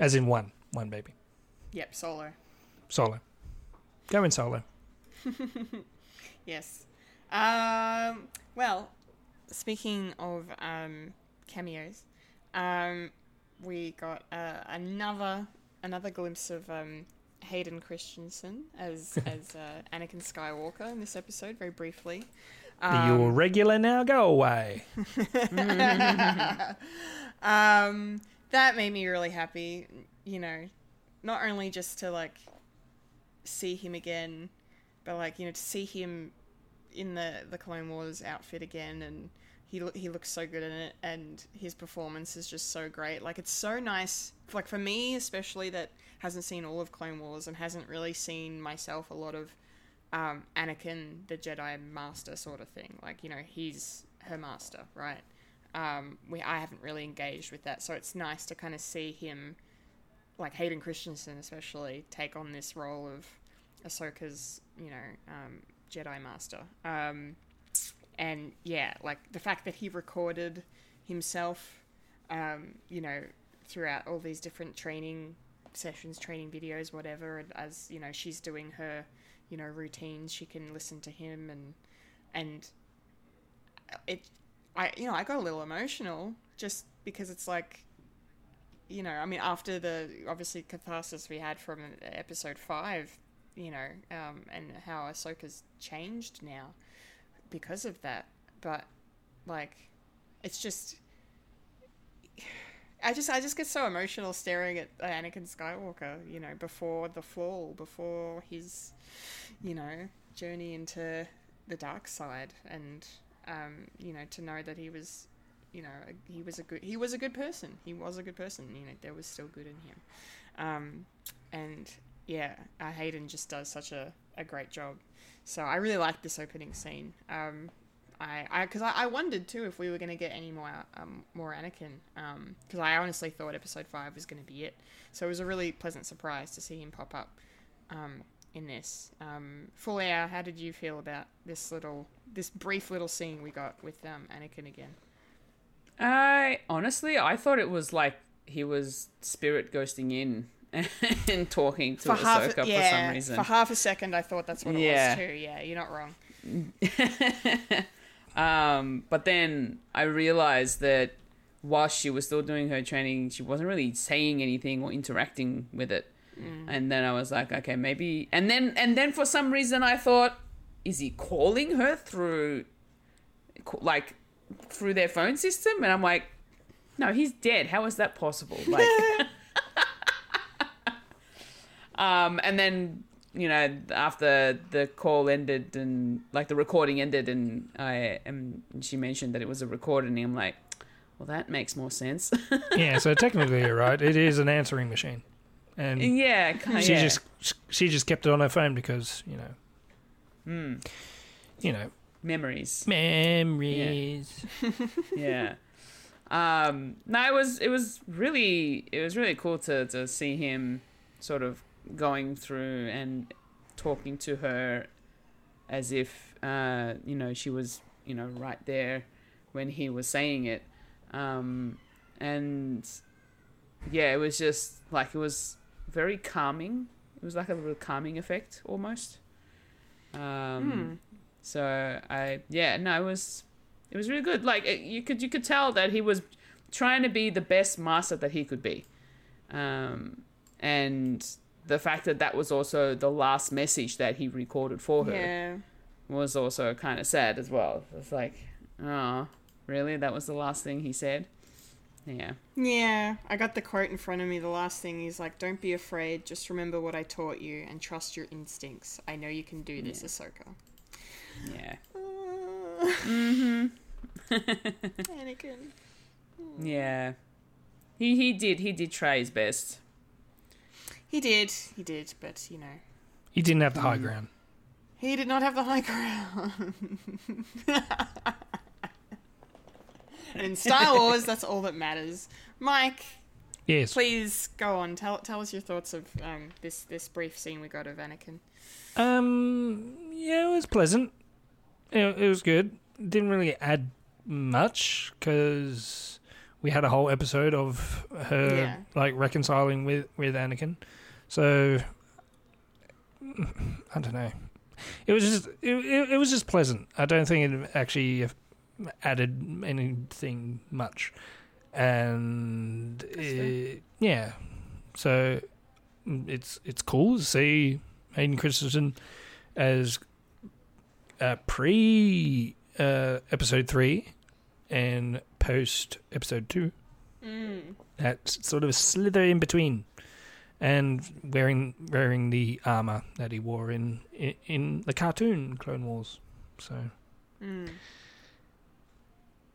As in one, one baby, Yep, solo. solo. Going solo. Yes. Um, well, speaking of um, cameos, um, we got uh, another another glimpse of um, Hayden Christensen as as uh, Anakin Skywalker in this episode, very briefly. You're regular now. Go away. um, that made me really happy. You know, not only just to like see him again, but like you know to see him in the the Clone Wars outfit again, and he lo- he looks so good in it, and his performance is just so great. Like it's so nice. Like for me, especially that hasn't seen all of Clone Wars and hasn't really seen myself a lot of um, Anakin, the Jedi Master sort of thing. Like you know he's her master, right? um, we I haven't really engaged with that, so it's nice to kind of see him, like Hayden Christensen especially, take on this role of Ahsoka's, you know, um, Jedi Master. Um, and yeah, like the fact that he recorded himself, um, you know, throughout all these different training sessions, training videos, whatever, as you know, she's doing her, you know, routines, she can listen to him and and it I you know I got a little emotional just because it's like you know I mean after the obviously catharsis we had from episode five you know um, and how Ahsoka's changed now because of that. But like it's just I just I just get so emotional staring at Anakin Skywalker you know before the fall before his you know journey into the dark side and um, you know, to know that he was, you know, he was a good, he was a good person. He was a good person. You know, there was still good in him. Um, and yeah, uh, Hayden just does such a, a great job. So I really like this opening scene. Um, I, I, because I, I wondered too if we were going to get any more, um, more Anakin. Um, because I honestly thought Episode Five was going to be it. So it was a really pleasant surprise to see him pop up. Um, in this. Um, hour how did you feel about this little, this brief little scene we got with um, Anakin again? I honestly, I thought it was like he was spirit ghosting in and talking to Ahsoka for yeah, some reason. for half a second, I thought that's what it Yeah. was too. Yeah, you're not wrong. Um, but then I realized that while she was still doing her training, she wasn't really saying anything or interacting with it. And then I was like, okay, maybe. And then and then for some reason I thought, is he calling her through, like, through their phone system? And I'm like, no, he's dead. How is that possible? Like, um, and then you know after the call ended and like the recording ended and I and she mentioned that it was a recording, I'm like, well, that makes more sense. Yeah, so technically you're right. It is an answering machine, and yeah, kind she yeah. just she just kept it on her phone because you know, Hmm. you know, memories. memories. yeah. Um, no, it was it was really it was really cool to to see him sort of going through and talking to her as if uh, you know she was you know right there when he was saying it, um, and yeah, it was just like it was very calming. It was like a little calming effect almost. Um, So I yeah no it was it was really good. Like it, you could you could tell that he was trying to be the best master that he could be, um, and the fact that that was also the last message that he recorded for her Yeah. was also kind of sad as well. It's like, oh, really? That was the last thing he said? Yeah. Yeah, I got the quote in front of me. The last thing he's like, "Don't be afraid. Just remember what I taught you and trust your instincts. I know you can do this, Ahsoka." Yeah. Anakin. Yeah. He he did he did try his best. He did, he did, but you know, He didn't have the Hmm. high ground. he did not have the high ground. in Star Wars, that's all that matters. Mike, Yes. please go on. Tell tell us your thoughts of um, this this brief scene we got of Anakin. Um, yeah, it was pleasant. It, it was good. Didn't really add much because we had a whole episode of her Yeah. like reconciling with with Anakin. So I don't know. It was just it, it, it was just pleasant. I don't think it actually added anything much, and it, yeah, so it's it's cool to see Hayden Christensen as uh, pre uh, episode three and post episode two. That sort of slither in between, and wearing wearing the armor that he wore in in, in the cartoon Clone Wars. So mm.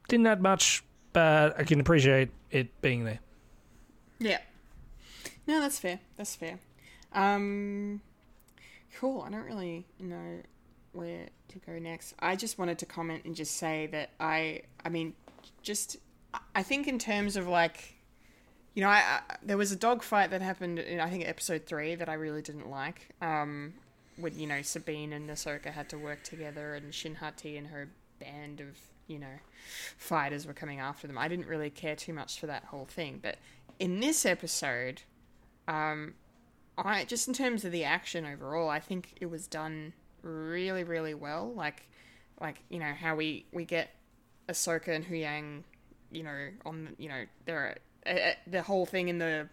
didn't add much, but I can appreciate it being there. Yeah. No, that's fair. That's fair. Um, cool. I don't really know where to go next. I just wanted to comment and just say that I, I mean, just I think in terms of like, you know, I, I there was a dog fight that happened in I think episode three that I really didn't like. Um, when you know Sabine and Ahsoka had to work together, and Shin Hati and her band of you know fighters were coming after them. I didn't really care too much for that whole thing, but in this episode, um, I just in terms of the action overall, I think it was done really, really well. Like, like you know how we we get Ahsoka and Huyang, you know, on you know they're uh, uh, the whole thing in the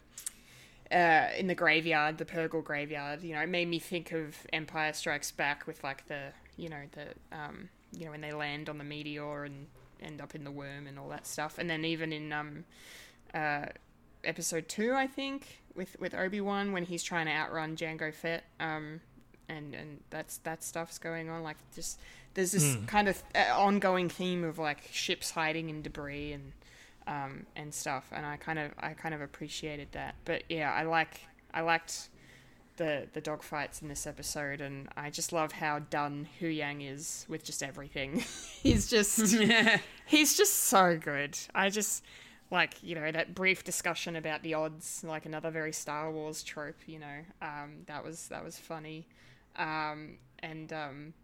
uh, in the graveyard, the Purrgil graveyard. You know, it made me think of Empire Strikes Back with like the you know the um you know when they land on the meteor and end up in the worm and all that stuff, and then even in um uh episode two, I think, with with Obi Wan when he's trying to outrun Jango Fett, um, and and that's that stuff's going on. Like just there's this kind of uh, ongoing theme of like ships hiding in debris and um and stuff, and I kind of I kind of appreciated that. But yeah, I like I liked the the dogfights in this episode, and I just love how done Huyang is with just everything. he's just he's just so good. I just like you know that brief discussion about the odds, like another very Star Wars trope. You know, um, that was that was funny, um, and um,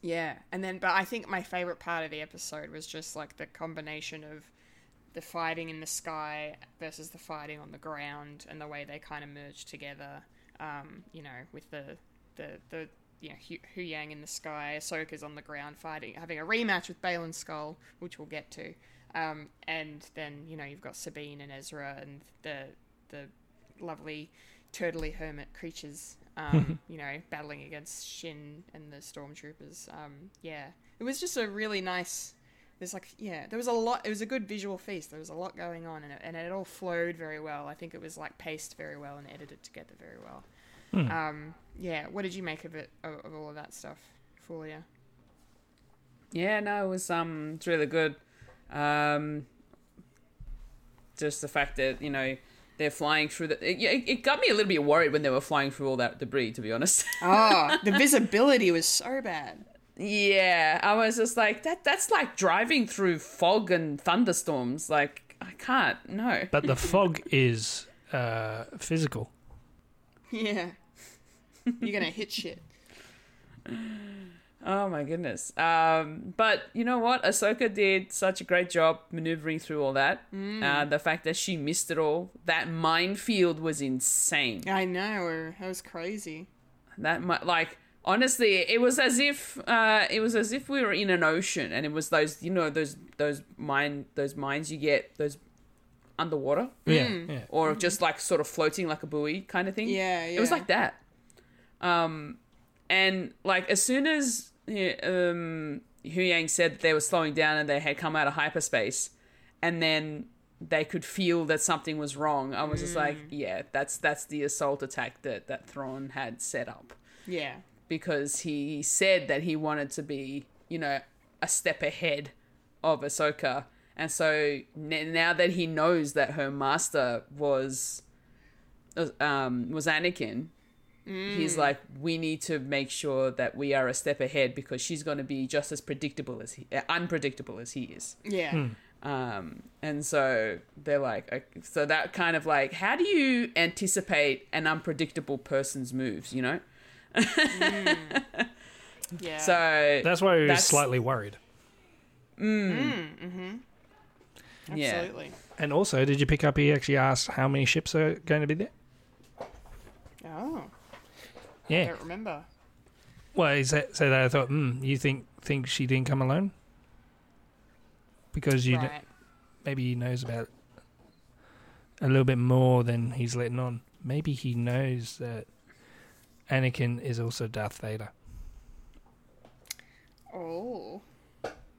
yeah, and then but I think my favorite part of the episode was just like the combination of the fighting in the sky versus the fighting on the ground, and the way they kind of merged together. Um, you know, with the the the you know Hu, Huyang in the sky, Ahsoka's on the ground fighting, having a rematch with Baylan Skoll, which we'll get to. Um, and then you know you've got Sabine and Ezra and the the lovely turtly hermit creatures, um, you know, battling against Shin and the stormtroopers. Um, yeah, it was just a really nice. There's like yeah, there was a lot. It was a good visual feast. There was a lot going on, and it, and it all flowed very well. I think it was like paced very well and edited together very well. Um, yeah, what did you make of it of, of all of that stuff, Fulya? Yeah, no, it was um, it's really good. Um, just the fact that you know they're flying through the. It, it it got me a little bit worried when they were flying through all that debris. To be honest. Oh, the visibility was so bad. yeah, I was just like that. That's like driving through fog and thunderstorms. Like I can't. No. But the fog is uh, physical. Yeah, you're gonna hit shit. Oh my goodness. Um, but you know what? Ahsoka did such a great job maneuvering through all that. Uh, the fact that she missed it all, that minefield was insane. I know, that was crazy. That mi- like honestly, it was as if uh, it was as if we were in an ocean, and it was those you know those those mine those mines you get those underwater Yeah, yeah. or just like sort of floating like a buoy kind of thing. Yeah, yeah. It was like that. Um, and like as soon as yeah, um, Huyang said that they were slowing down and they had come out of hyperspace, and then they could feel that something was wrong. I was just like, Mm. yeah, that's that's the assault attack that that Thrawn had set up Yeah, because he said that he wanted to be, you know, a step ahead of Ahsoka. And so n- now that he knows that her master was uh, um, was Anakin, he's mm. like, we need to make sure that we are a step ahead because she's going to be just as predictable as he, uh, unpredictable as he is. yeah, hmm. Um, and so they're like, okay, so that kind of like, how do you anticipate an unpredictable person's moves? You know. Mm. Yeah. So That's why we were That's- slightly worried. Mm. Mm-hmm. yeah. absolutely. And also, did you pick up? He actually asked how many ships are going to be there. Oh, I Yeah. don't remember. Well, he said, so that I thought, hmm, you think think she didn't come alone? Because you kn- maybe he knows about a little bit more than he's letting on. Maybe he knows that Anakin is also Darth Vader. Oh.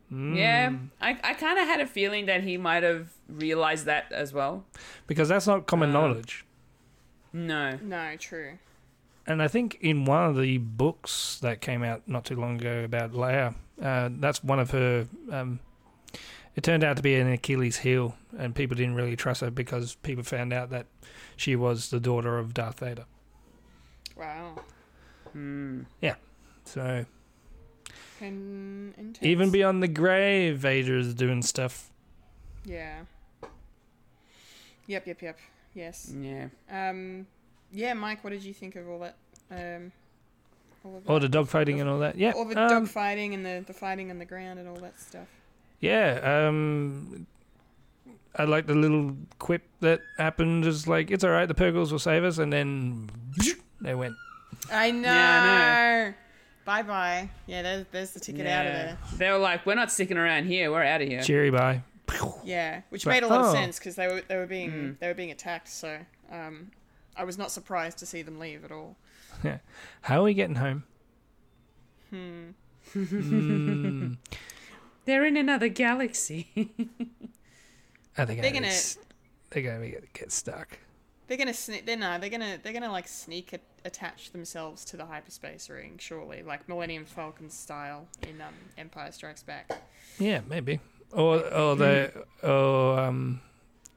Yeah, Mm. I, I kind of had a feeling that he might have realized that as well. Because that's not common Um, knowledge. No. No, true. And I think in one of the books that came out not too long ago about Leia, uh, that's one of her. Um, it turned out to be an Achilles heel, and people didn't really trust her because people found out that she was the daughter of Darth Vader. Wow. Yeah. So And even beyond the grave, Vader is doing stuff. Yeah. Yep, yep, yep. Yes. Yeah. Um, yeah, Mike, what did you think of all that? Um, all of All that? the dogfighting and all that. Yeah. all the um, dog fighting and the, the fighting on the ground and all that stuff. Yeah, um I like the little quip that happened just like it's alright, the Purrgils will save us and then they went. I know. Yeah, Bye bye. Yeah, there's, there's the ticket out of there. They were like, we're not sticking around here. We're out of here. Cheery bye. Yeah, which But- made a lot oh. of sense because they were they were being Mm. they were being attacked. So um, I was not surprised to see them leave at all. Yeah. How are we getting home? They're in another galaxy. Are they They're gonna, gonna- they're gonna get, get stuck. They're gonna sneak. They're no. They're gonna they're gonna like sneak a- attach themselves to the hyperspace ring. Surely, like Millennium Falcon style in um, Empire Strikes Back. Yeah, maybe. Or or they or um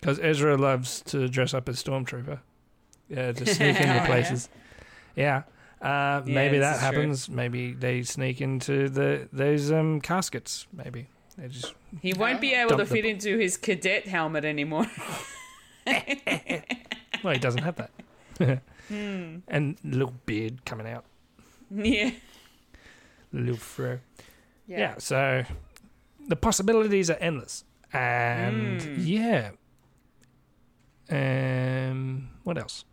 because Ezra loves to dress up as stormtrooper. Yeah, to sneak Oh, into yeah. places. Yeah. Uh, Yeah, maybe this that is true. happens. Maybe they sneak into the those um caskets. Maybe they just He won't be able to Dump the fit into his cadet helmet anymore. well he doesn't have that. And little beard coming out, yeah. little fro. Yeah. so the possibilities are endless. And Hmm. yeah. Um what else?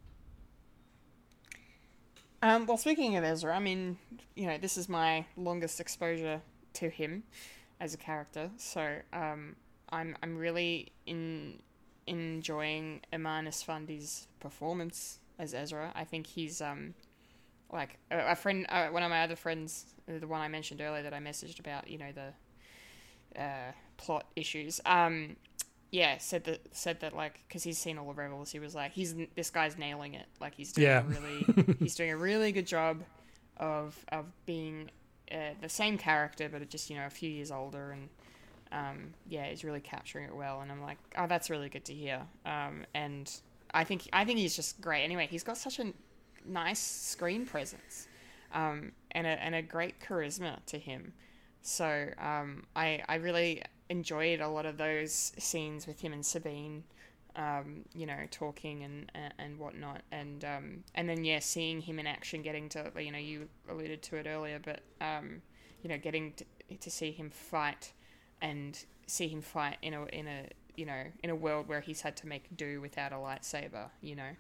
Um, well, speaking of Ezra, I mean, you know, this is my longest exposure to him as a character, so um, I'm I'm really in enjoying Eman Esfandi's performance as Ezra. I think he's um, like a, a friend, uh, one of my other friends, the one I mentioned earlier that I messaged about, you know, the uh, plot issues. Um, yeah, said that said that like because he's seen all the Rebels, he was like, he's this guy's nailing it. Like he's doing Yeah. a really he's doing a really good job of of being uh, the same character, but just you know a few years older, and um, yeah, he's really capturing it well. And I'm like, oh, that's really good to hear. Um, and I think I think he's just great. Anyway, he's got such a nice screen presence, um, and a and a great charisma to him. So um, I I really enjoyed a lot of those scenes with him and Sabine, um, you know, talking and and, and whatnot, and um, and then yeah, seeing him in action, getting to you know you alluded to it earlier, but um, you know, getting to, to see him fight and see him fight in a in a you know in a world where he's had to make do without a lightsaber, you know.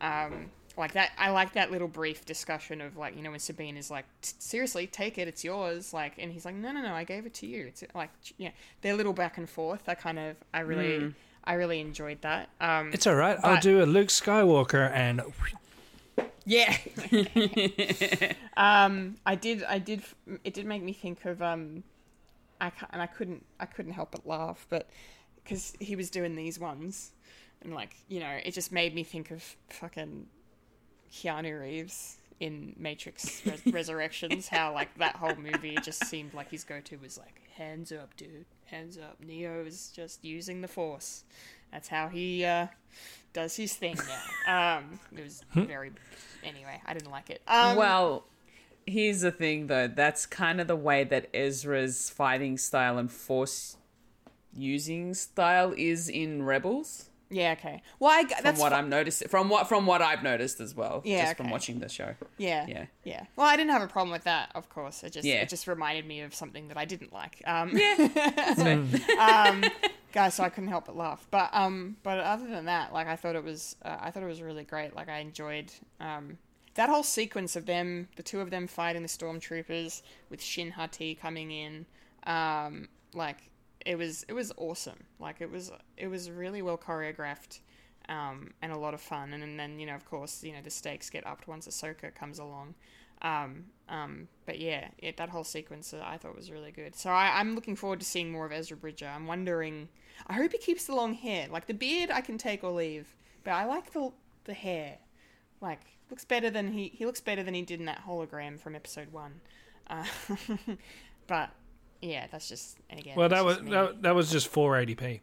Um, like that, I like that little brief discussion of like, you know, when Sabine is like, seriously, take it, it's yours. Like, and he's like, no, no, no, I gave it to you. It's like, yeah, their little back and forth. I kind of, I really, I really enjoyed that. Um, It's all right. I'll do a Luke Skywalker and yeah. um, I did, I did, it did make me think of, um, I can't, and I couldn't, I couldn't help but laugh, but because he was doing these ones, and like, you know, it just made me think of fucking Keanu Reeves in Matrix Res- Resurrections. How like that whole movie just seemed like his go-to was like, hands up, dude, hands up. Neo is just using the Force. That's how he uh, does his thing now. Um, it was very. Anyway, I didn't like it. Um, well, here's the thing, though. That's kind of the way that Ezra's fighting style and force using style is in Rebels. Yeah, okay. Well, I, From that's what fi- I'm noticing, from what from what I've noticed as well, Yeah, just from watching the show. Yeah. Yeah. Yeah. Well, I didn't have a problem with that, of course. It just Yeah. it just reminded me of something that I didn't like. Um Yeah, um guys, so I couldn't help but laugh. But um but other than that, like I thought it was uh, I thought it was really great. Like I enjoyed um that whole sequence of them, the two of them fighting the stormtroopers with Shin Hati coming in. Um like it was it was awesome. Like it was it was really well choreographed. Um, and a lot of fun, and, and then you know, of course, you know the stakes get upped once Ahsoka comes along. Um, um, but yeah, it, that whole sequence uh, I thought was really good. So I, I'm looking forward to seeing more of Ezra Bridger. I'm wondering. I hope he keeps the long hair. Like the beard, I can take or leave, but I like the the hair. Like looks better than he he looks better than he did in that hologram from episode one. Uh, but yeah, that's just and again. Well, that was just me. that, that was just 480p.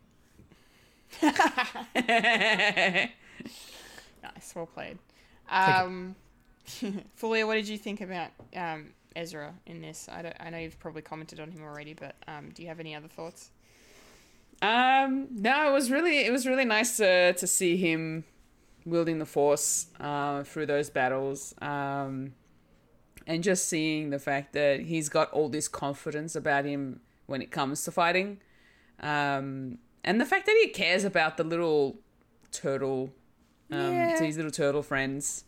Nice, well played. Um, Fulya, what did you think about um, Ezra in this? I, don't, I know you've probably commented on him already, but um, do you have any other thoughts? Um, no, it was really it was really nice to to see him wielding the force uh, through those battles. Um, and just seeing the fact that he's got all this confidence about him when it comes to fighting. Um, and the fact that he cares about the little turtle, um, Yeah. his little turtle friends.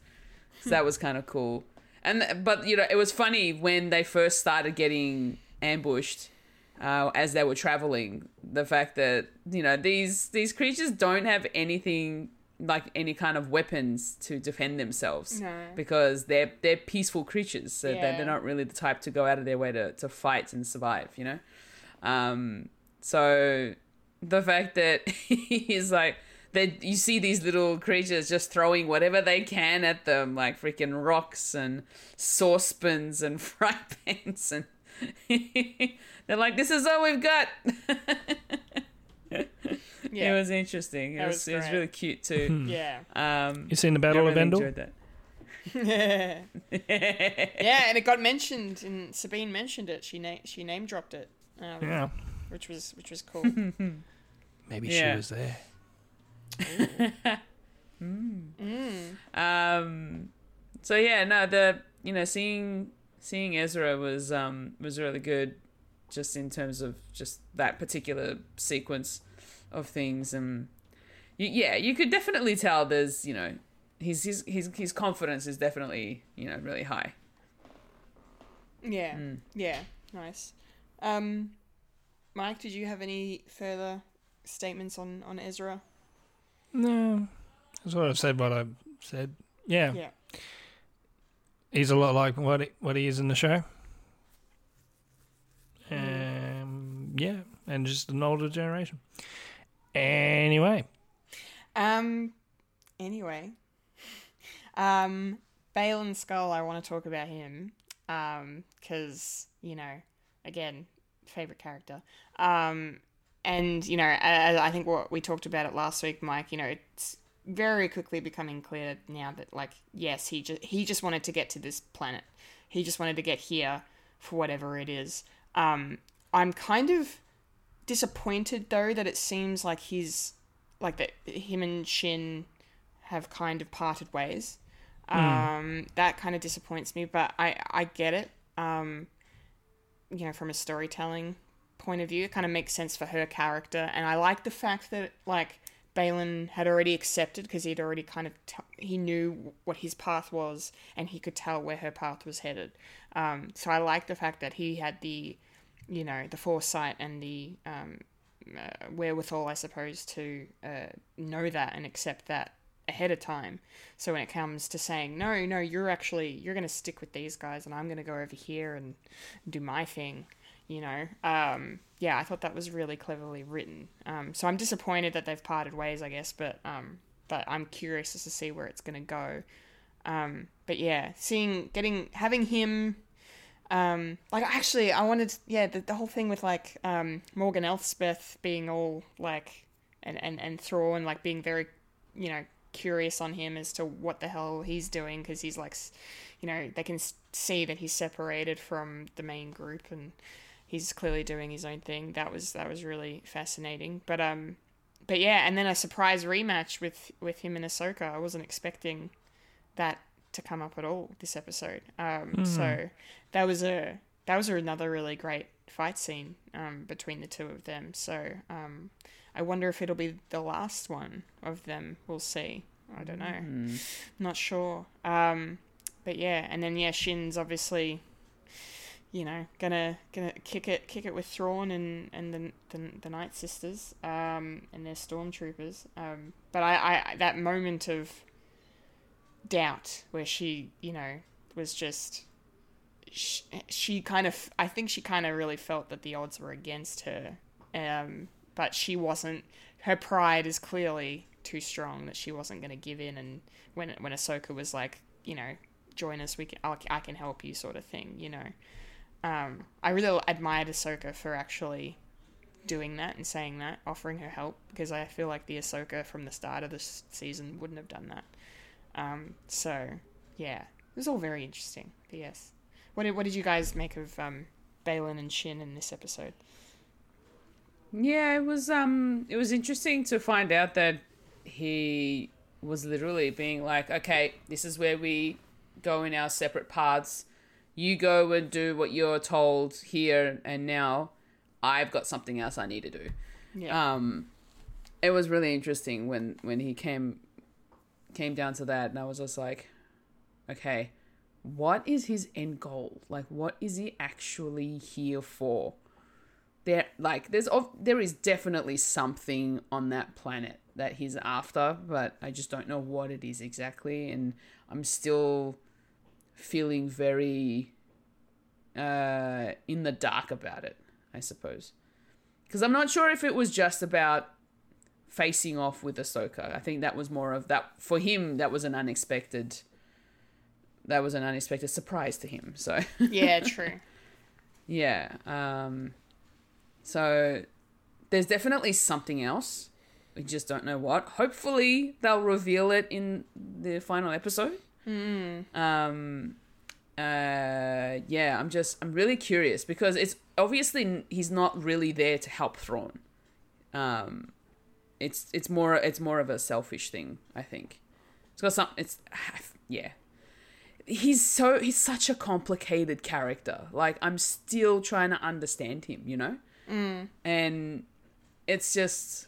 So that was kind of cool. And but you know, it was funny when they first started getting ambushed uh, as they were traveling. The fact that you know these these creatures don't have anything like any kind of weapons to defend themselves No. because they're they're peaceful creatures. So they're, they're not really the type to go out of their way to, to fight and survive. You know, um, so the fact that he's like that you see these little creatures just throwing whatever they can at them like freaking rocks and saucepans and fry pans and they're like this is all we've got Yeah, it was interesting. It That was, was it was really cute too. Yeah, um You seen the I Battle really of Endor? enjoyed that. Yeah, and it got mentioned, and Sabine mentioned it. She na- she name dropped it, um, Yeah, which was which was cool. maybe Yeah. she was there. Um, so yeah, no, the you know seeing seeing Ezra was um was really good, just in terms of just that particular sequence of things, and you, yeah, you could definitely tell there's you know his his his his confidence is definitely you know really high. yeah, yeah, nice. Um, Mike, did you have any further statements on on Ezra? No, that's what I've said. What I've said. Yeah, Yeah, he's a lot like what he, what he is in the show. Mm. Um, yeah, and just an older generation. Anyway, Um. Anyway, um, Baylan Skoll. I want to talk about him. Um, because you know, again, favorite character. Um, and you know, I, I think what we talked about it last week, Mike. You know, it's very quickly becoming clear now that like, yes, he just he just wanted to get to this planet. He just wanted to get here for whatever it is. Um, I'm kind of disappointed though that it seems like he's like that him and Shin have kind of parted ways. Um, that kind of disappoints me, but I I get it. Um, you know, from a storytelling point of view, it kind of makes sense for her character, and I like the fact that like Baylan had already accepted because he'd already kind of t- he knew what his path was, and he could tell where her path was headed. Um, so I like the fact that he had the you know the foresight and the um, uh, wherewithal, I suppose, to uh, know that and accept that ahead of time. So when it comes to saying, no, no, you're actually you're going to stick with these guys, and I'm going to go over here and do my thing. You know, um, yeah, I thought that was really cleverly written. Um, so I'm disappointed that they've parted ways, I guess, but um, but I'm curious as to see where it's going to go. Um, but yeah, seeing getting having him um, like actually, I wanted, yeah, the, the whole thing with like um, Morgan Elspeth being all like, and and and Thrawn like being very, you know, curious on him as to what the hell he's doing because he's like, you know, they can see that he's separated from the main group and, he's clearly doing his own thing. That was that was really fascinating. But um, but yeah, and then a surprise rematch with with him and Ahsoka. I wasn't expecting that to come up at all this episode. Um, so that was a that was another really great fight scene um, between the two of them. So um, I wonder if it'll be the last one of them. We'll see. I don't know. Not sure. Um, but yeah, and then yeah, Shin's obviously, you know, gonna gonna kick it kick it with Thrawn and and the the, the Night Sisters um, and their stormtroopers. Um, but I, I that moment of doubt where she you know was just she, she kind of I think she kind of really felt that the odds were against her. Um, but she wasn't. Her pride is clearly too strong that she wasn't going to give in. And when when Ahsoka was like, you know, join us, we can I, I can help you, sort of thing. You know, um, I really admired Ahsoka for actually doing that and saying that, offering her help, because I feel like the Ahsoka from the start of this season wouldn't have done that. Um, so yeah, it was all very interesting. But yes, what did what did you guys make of um, Baylan and Shin in this episode? Yeah, it was um it was interesting to find out that he was literally being like, "Okay, this is where we go in our separate paths. You go and do what you're told here and now. I've got something else I need to do." Yeah. Um it was really interesting when when he came came down to that and I was just like, "Okay, what is his end goal? Like what is he actually here for?" there like there's there is definitely something on that planet that he's after but i just don't know what it is exactly and i'm still feeling very uh in the dark about it i suppose because i'm not sure if it was just about facing off with Ahsoka. I think that was more of that for him that was an unexpected that was an unexpected surprise to him. So yeah, true. yeah. Um, so there's definitely something else. We just don't know what. Hopefully they'll reveal it in the final episode. Um, uh, yeah, I'm just I'm really curious because it's obviously he's not really there to help Thrawn. Um, it's it's more it's more of a selfish thing. I think it's got some. It's yeah he's so he's such a complicated character. Like I'm still trying to understand him, you know? Mm. And it's just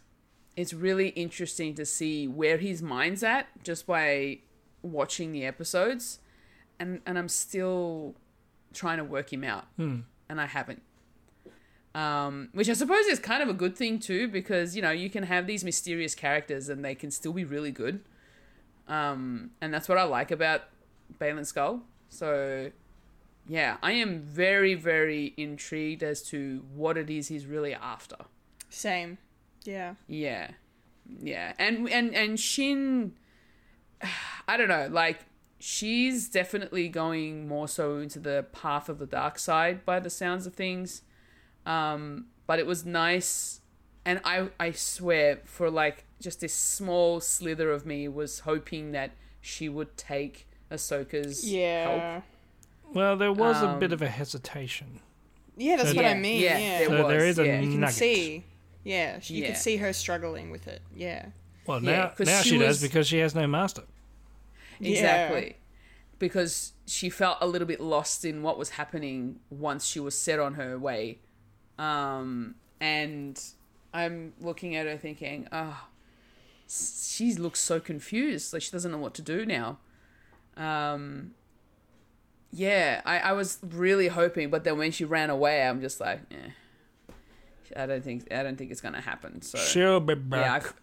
it's really interesting to see where his mind's at just by watching the episodes. And and I'm still trying to work him out. And I haven't. Um, which I suppose is kind of a good thing too, because you know you can have these mysterious characters and they can still be really good. Um, and that's what I like about Baylan Skoll. So, yeah, I am very, very intrigued as to what it is he's really after. Same. Yeah. Yeah, yeah, and and and Shin, I don't know, like she's definitely going more so into the path of the dark side by the sounds of things. Um, but it was nice, and I I swear for like just this small slither of me was hoping that she would take Ahsoka's Yeah. help. Well, there was a Um, bit of a hesitation. Yeah, that's what I mean. yeah, Yeah. there So was, there is a yeah. you can nugget. see. Yeah, she- you Yeah. can see her struggling with it. Yeah. Well, Yeah, now 'cause now she she, was- does because she has no master. Exactly. Because she felt a little bit lost in what was happening once she was set on her way. Um, and I'm looking at her thinking, oh, she looks so confused. Like she doesn't know what to do now. Um, yeah, I, I was really hoping, but then when she ran away, I'm just like, eh. I don't think I don't think it's gonna happen. So She'll be yeah, back. f-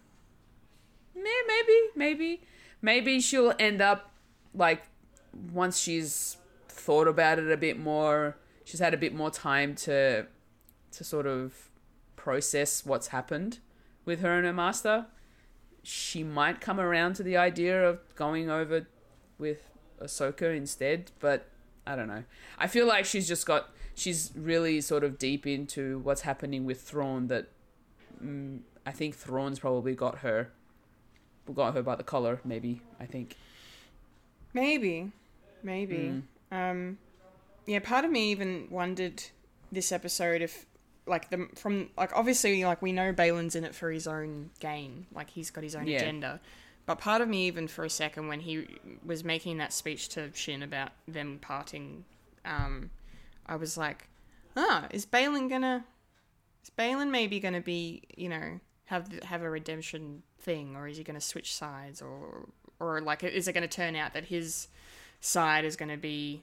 Meh, maybe, maybe, maybe she'll end up like once she's thought about it a bit more. She's had a bit more time to to sort of process what's happened with her and her master. She might come around to the idea of going over with Ahsoka instead, but I don't know. I feel like she's just got she's really sort of deep into what's happening with Thrawn that mm, I think Thrawn's probably got her got her by the collar, maybe, I think. Maybe. Maybe. Um, yeah, part of me even wondered this episode if like the from like obviously like we know Baylan's in it for his own gain, like he's got his own Yeah. agenda. But part of me, even for a second, when he was making that speech to Shin about them parting, um, I was like, ah, is Baylan gonna, is Baylan maybe gonna be, you know, have have a redemption thing, or is he gonna switch sides, or or like is it gonna turn out that his side is gonna be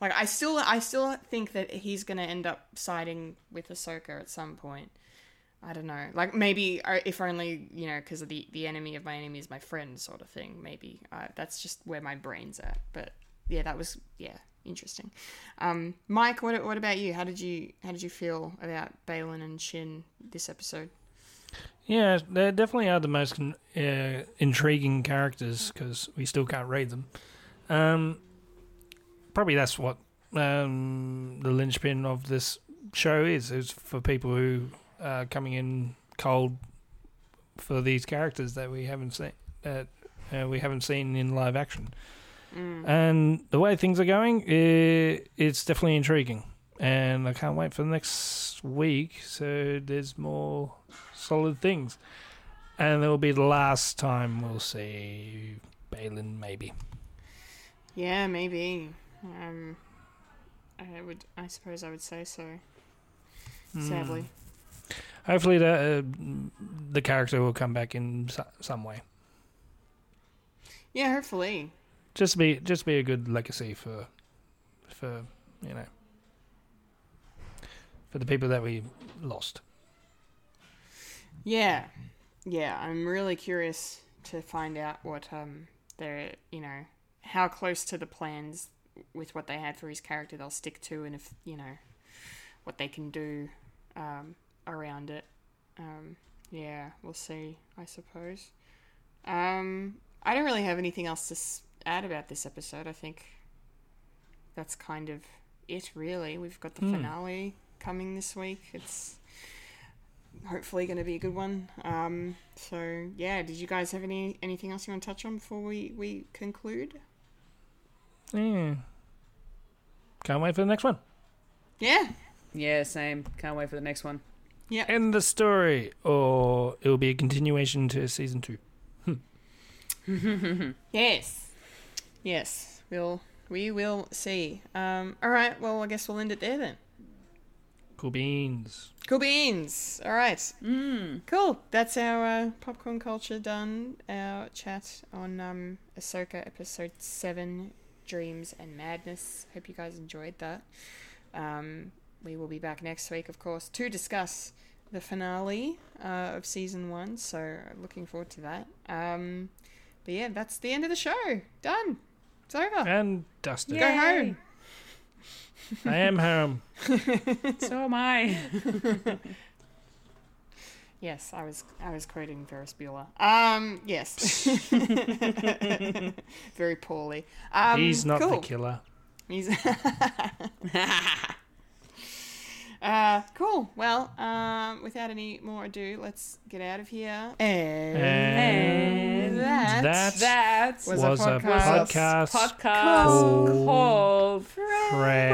like I still I still think that he's gonna end up siding with Ahsoka at some point. I don't know. Like maybe uh, if only you know because the the enemy of my enemy is my friend sort of thing. Maybe uh, that's just where my brain's at. But yeah, that was yeah interesting. Um, Mike, what what about you? How did you how did you feel about Baylan and Shin this episode? Yeah, they definitely are the most uh, intriguing characters because we still can't read them. Um, probably that's what um, the linchpin of this show is: is for people who are coming in cold for these characters that we haven't seen that uh, we haven't seen in live action. And the way things are going, i it's definitely intriguing, and I can't wait for the next week. So there's more solid things. And it will be the last time we'll see Baylan, maybe. Yeah, maybe. Um, I would. I suppose I would say so. Sadly. Hopefully, the uh, the character will come back in so- some way. Yeah, hopefully. Just be just be a good legacy for for you know for the people that we lost. Yeah, yeah. I'm really curious to find out what um they're you know how close to the plans with what they had for his character they'll stick to, and if you know what they can do um around it. Um, yeah, we'll see. I suppose. Um, I don't really have anything else to add about this episode. I think that's kind of it. Really, we've got the finale coming this week. It's hopefully going to be a good one. Um, so yeah, did you guys have any anything else you want to touch on before we we conclude? Yeah. Can't wait for the next one. Yeah, Yeah, same. Can't wait for the next one. yeah. End the story, or it will be a continuation to season two. Yes, yes. We'll we will see. Um, all right. Well, I guess we'll end it there then. Cool beans. Cool beans. All right. Mm. Cool. That's our uh, popcorn culture done. Our chat on um, Ahsoka episode seven, Dreams and Madness. Hope you guys enjoyed that. Um, we will be back next week, of course, to discuss the finale uh, of season one. So looking forward to that. Um, but yeah, that's the end of the show. Done. It's over. And dusted. Go home. I am home. So am I. Yes, I was I was quoting Ferris Bueller. Um, yes, very poorly. Um, He's not cool. the killer. He's uh, cool. Well, um, without any more ado, let's get out of here. And, And that, that That was, was a a podcast. podcast podcast Cool. called Fred.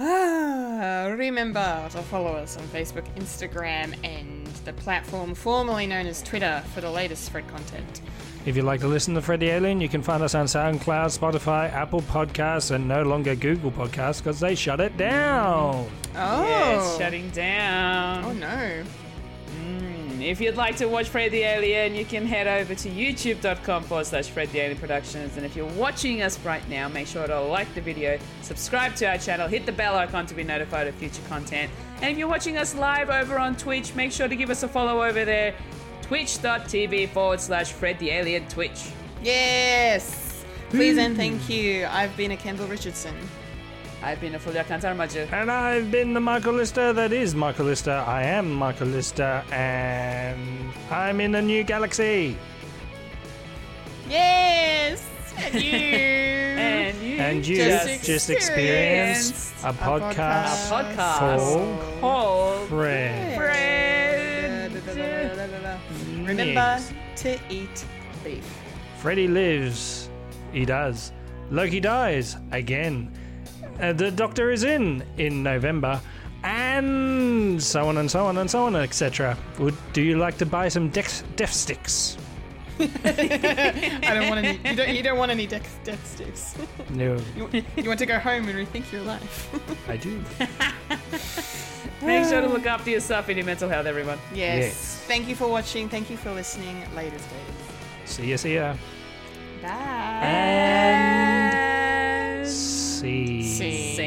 Ah, remember to follow us on Facebook, Instagram, and the platform formerly known as Twitter for the latest Fred content. If you'd like to listen to Fred the Alien, you can find us on SoundCloud, Spotify, Apple Podcasts, and no longer Google Podcasts because they shut it down. Oh, Yeah, it's shutting down. oh no. If you'd like to watch Fred the Alien, you can head over to youtube.com forward slash Fred the Alien Productions. And if you're watching us right now, make sure to like the video, subscribe to our channel, hit the bell icon to be notified of future content. And if you're watching us live over on Twitch, make sure to give us a follow over there, twitch.tv forward slash Fred the Alien Twitch. Yes. Please and thank you. I've been a Kendall Richardson. I've been a Fulya Kantarmaju. And I've been the Michael Lister that is Michael Lister. I am Michael Lister, and I'm in a new galaxy. Yes. And you. And you And you Just just, experienced a podcast, podcast for called Fred. Fred. Remember Yes. to eat beef. Freddy lives. He does. Loki dies again. Uh, the Doctor is in in November, and so on and so on and so on, etc. Would do you like to buy some dex, death sticks? I don't want any. You don't. You don't want any death, death sticks. No, You, you want to go home and rethink your life. I do. Make sure to look after yourself and your mental health, everyone. yes. Yes. Thank you for watching. Thank you for listening. Later, Steve. See ya, see ya. Bye. And see. See.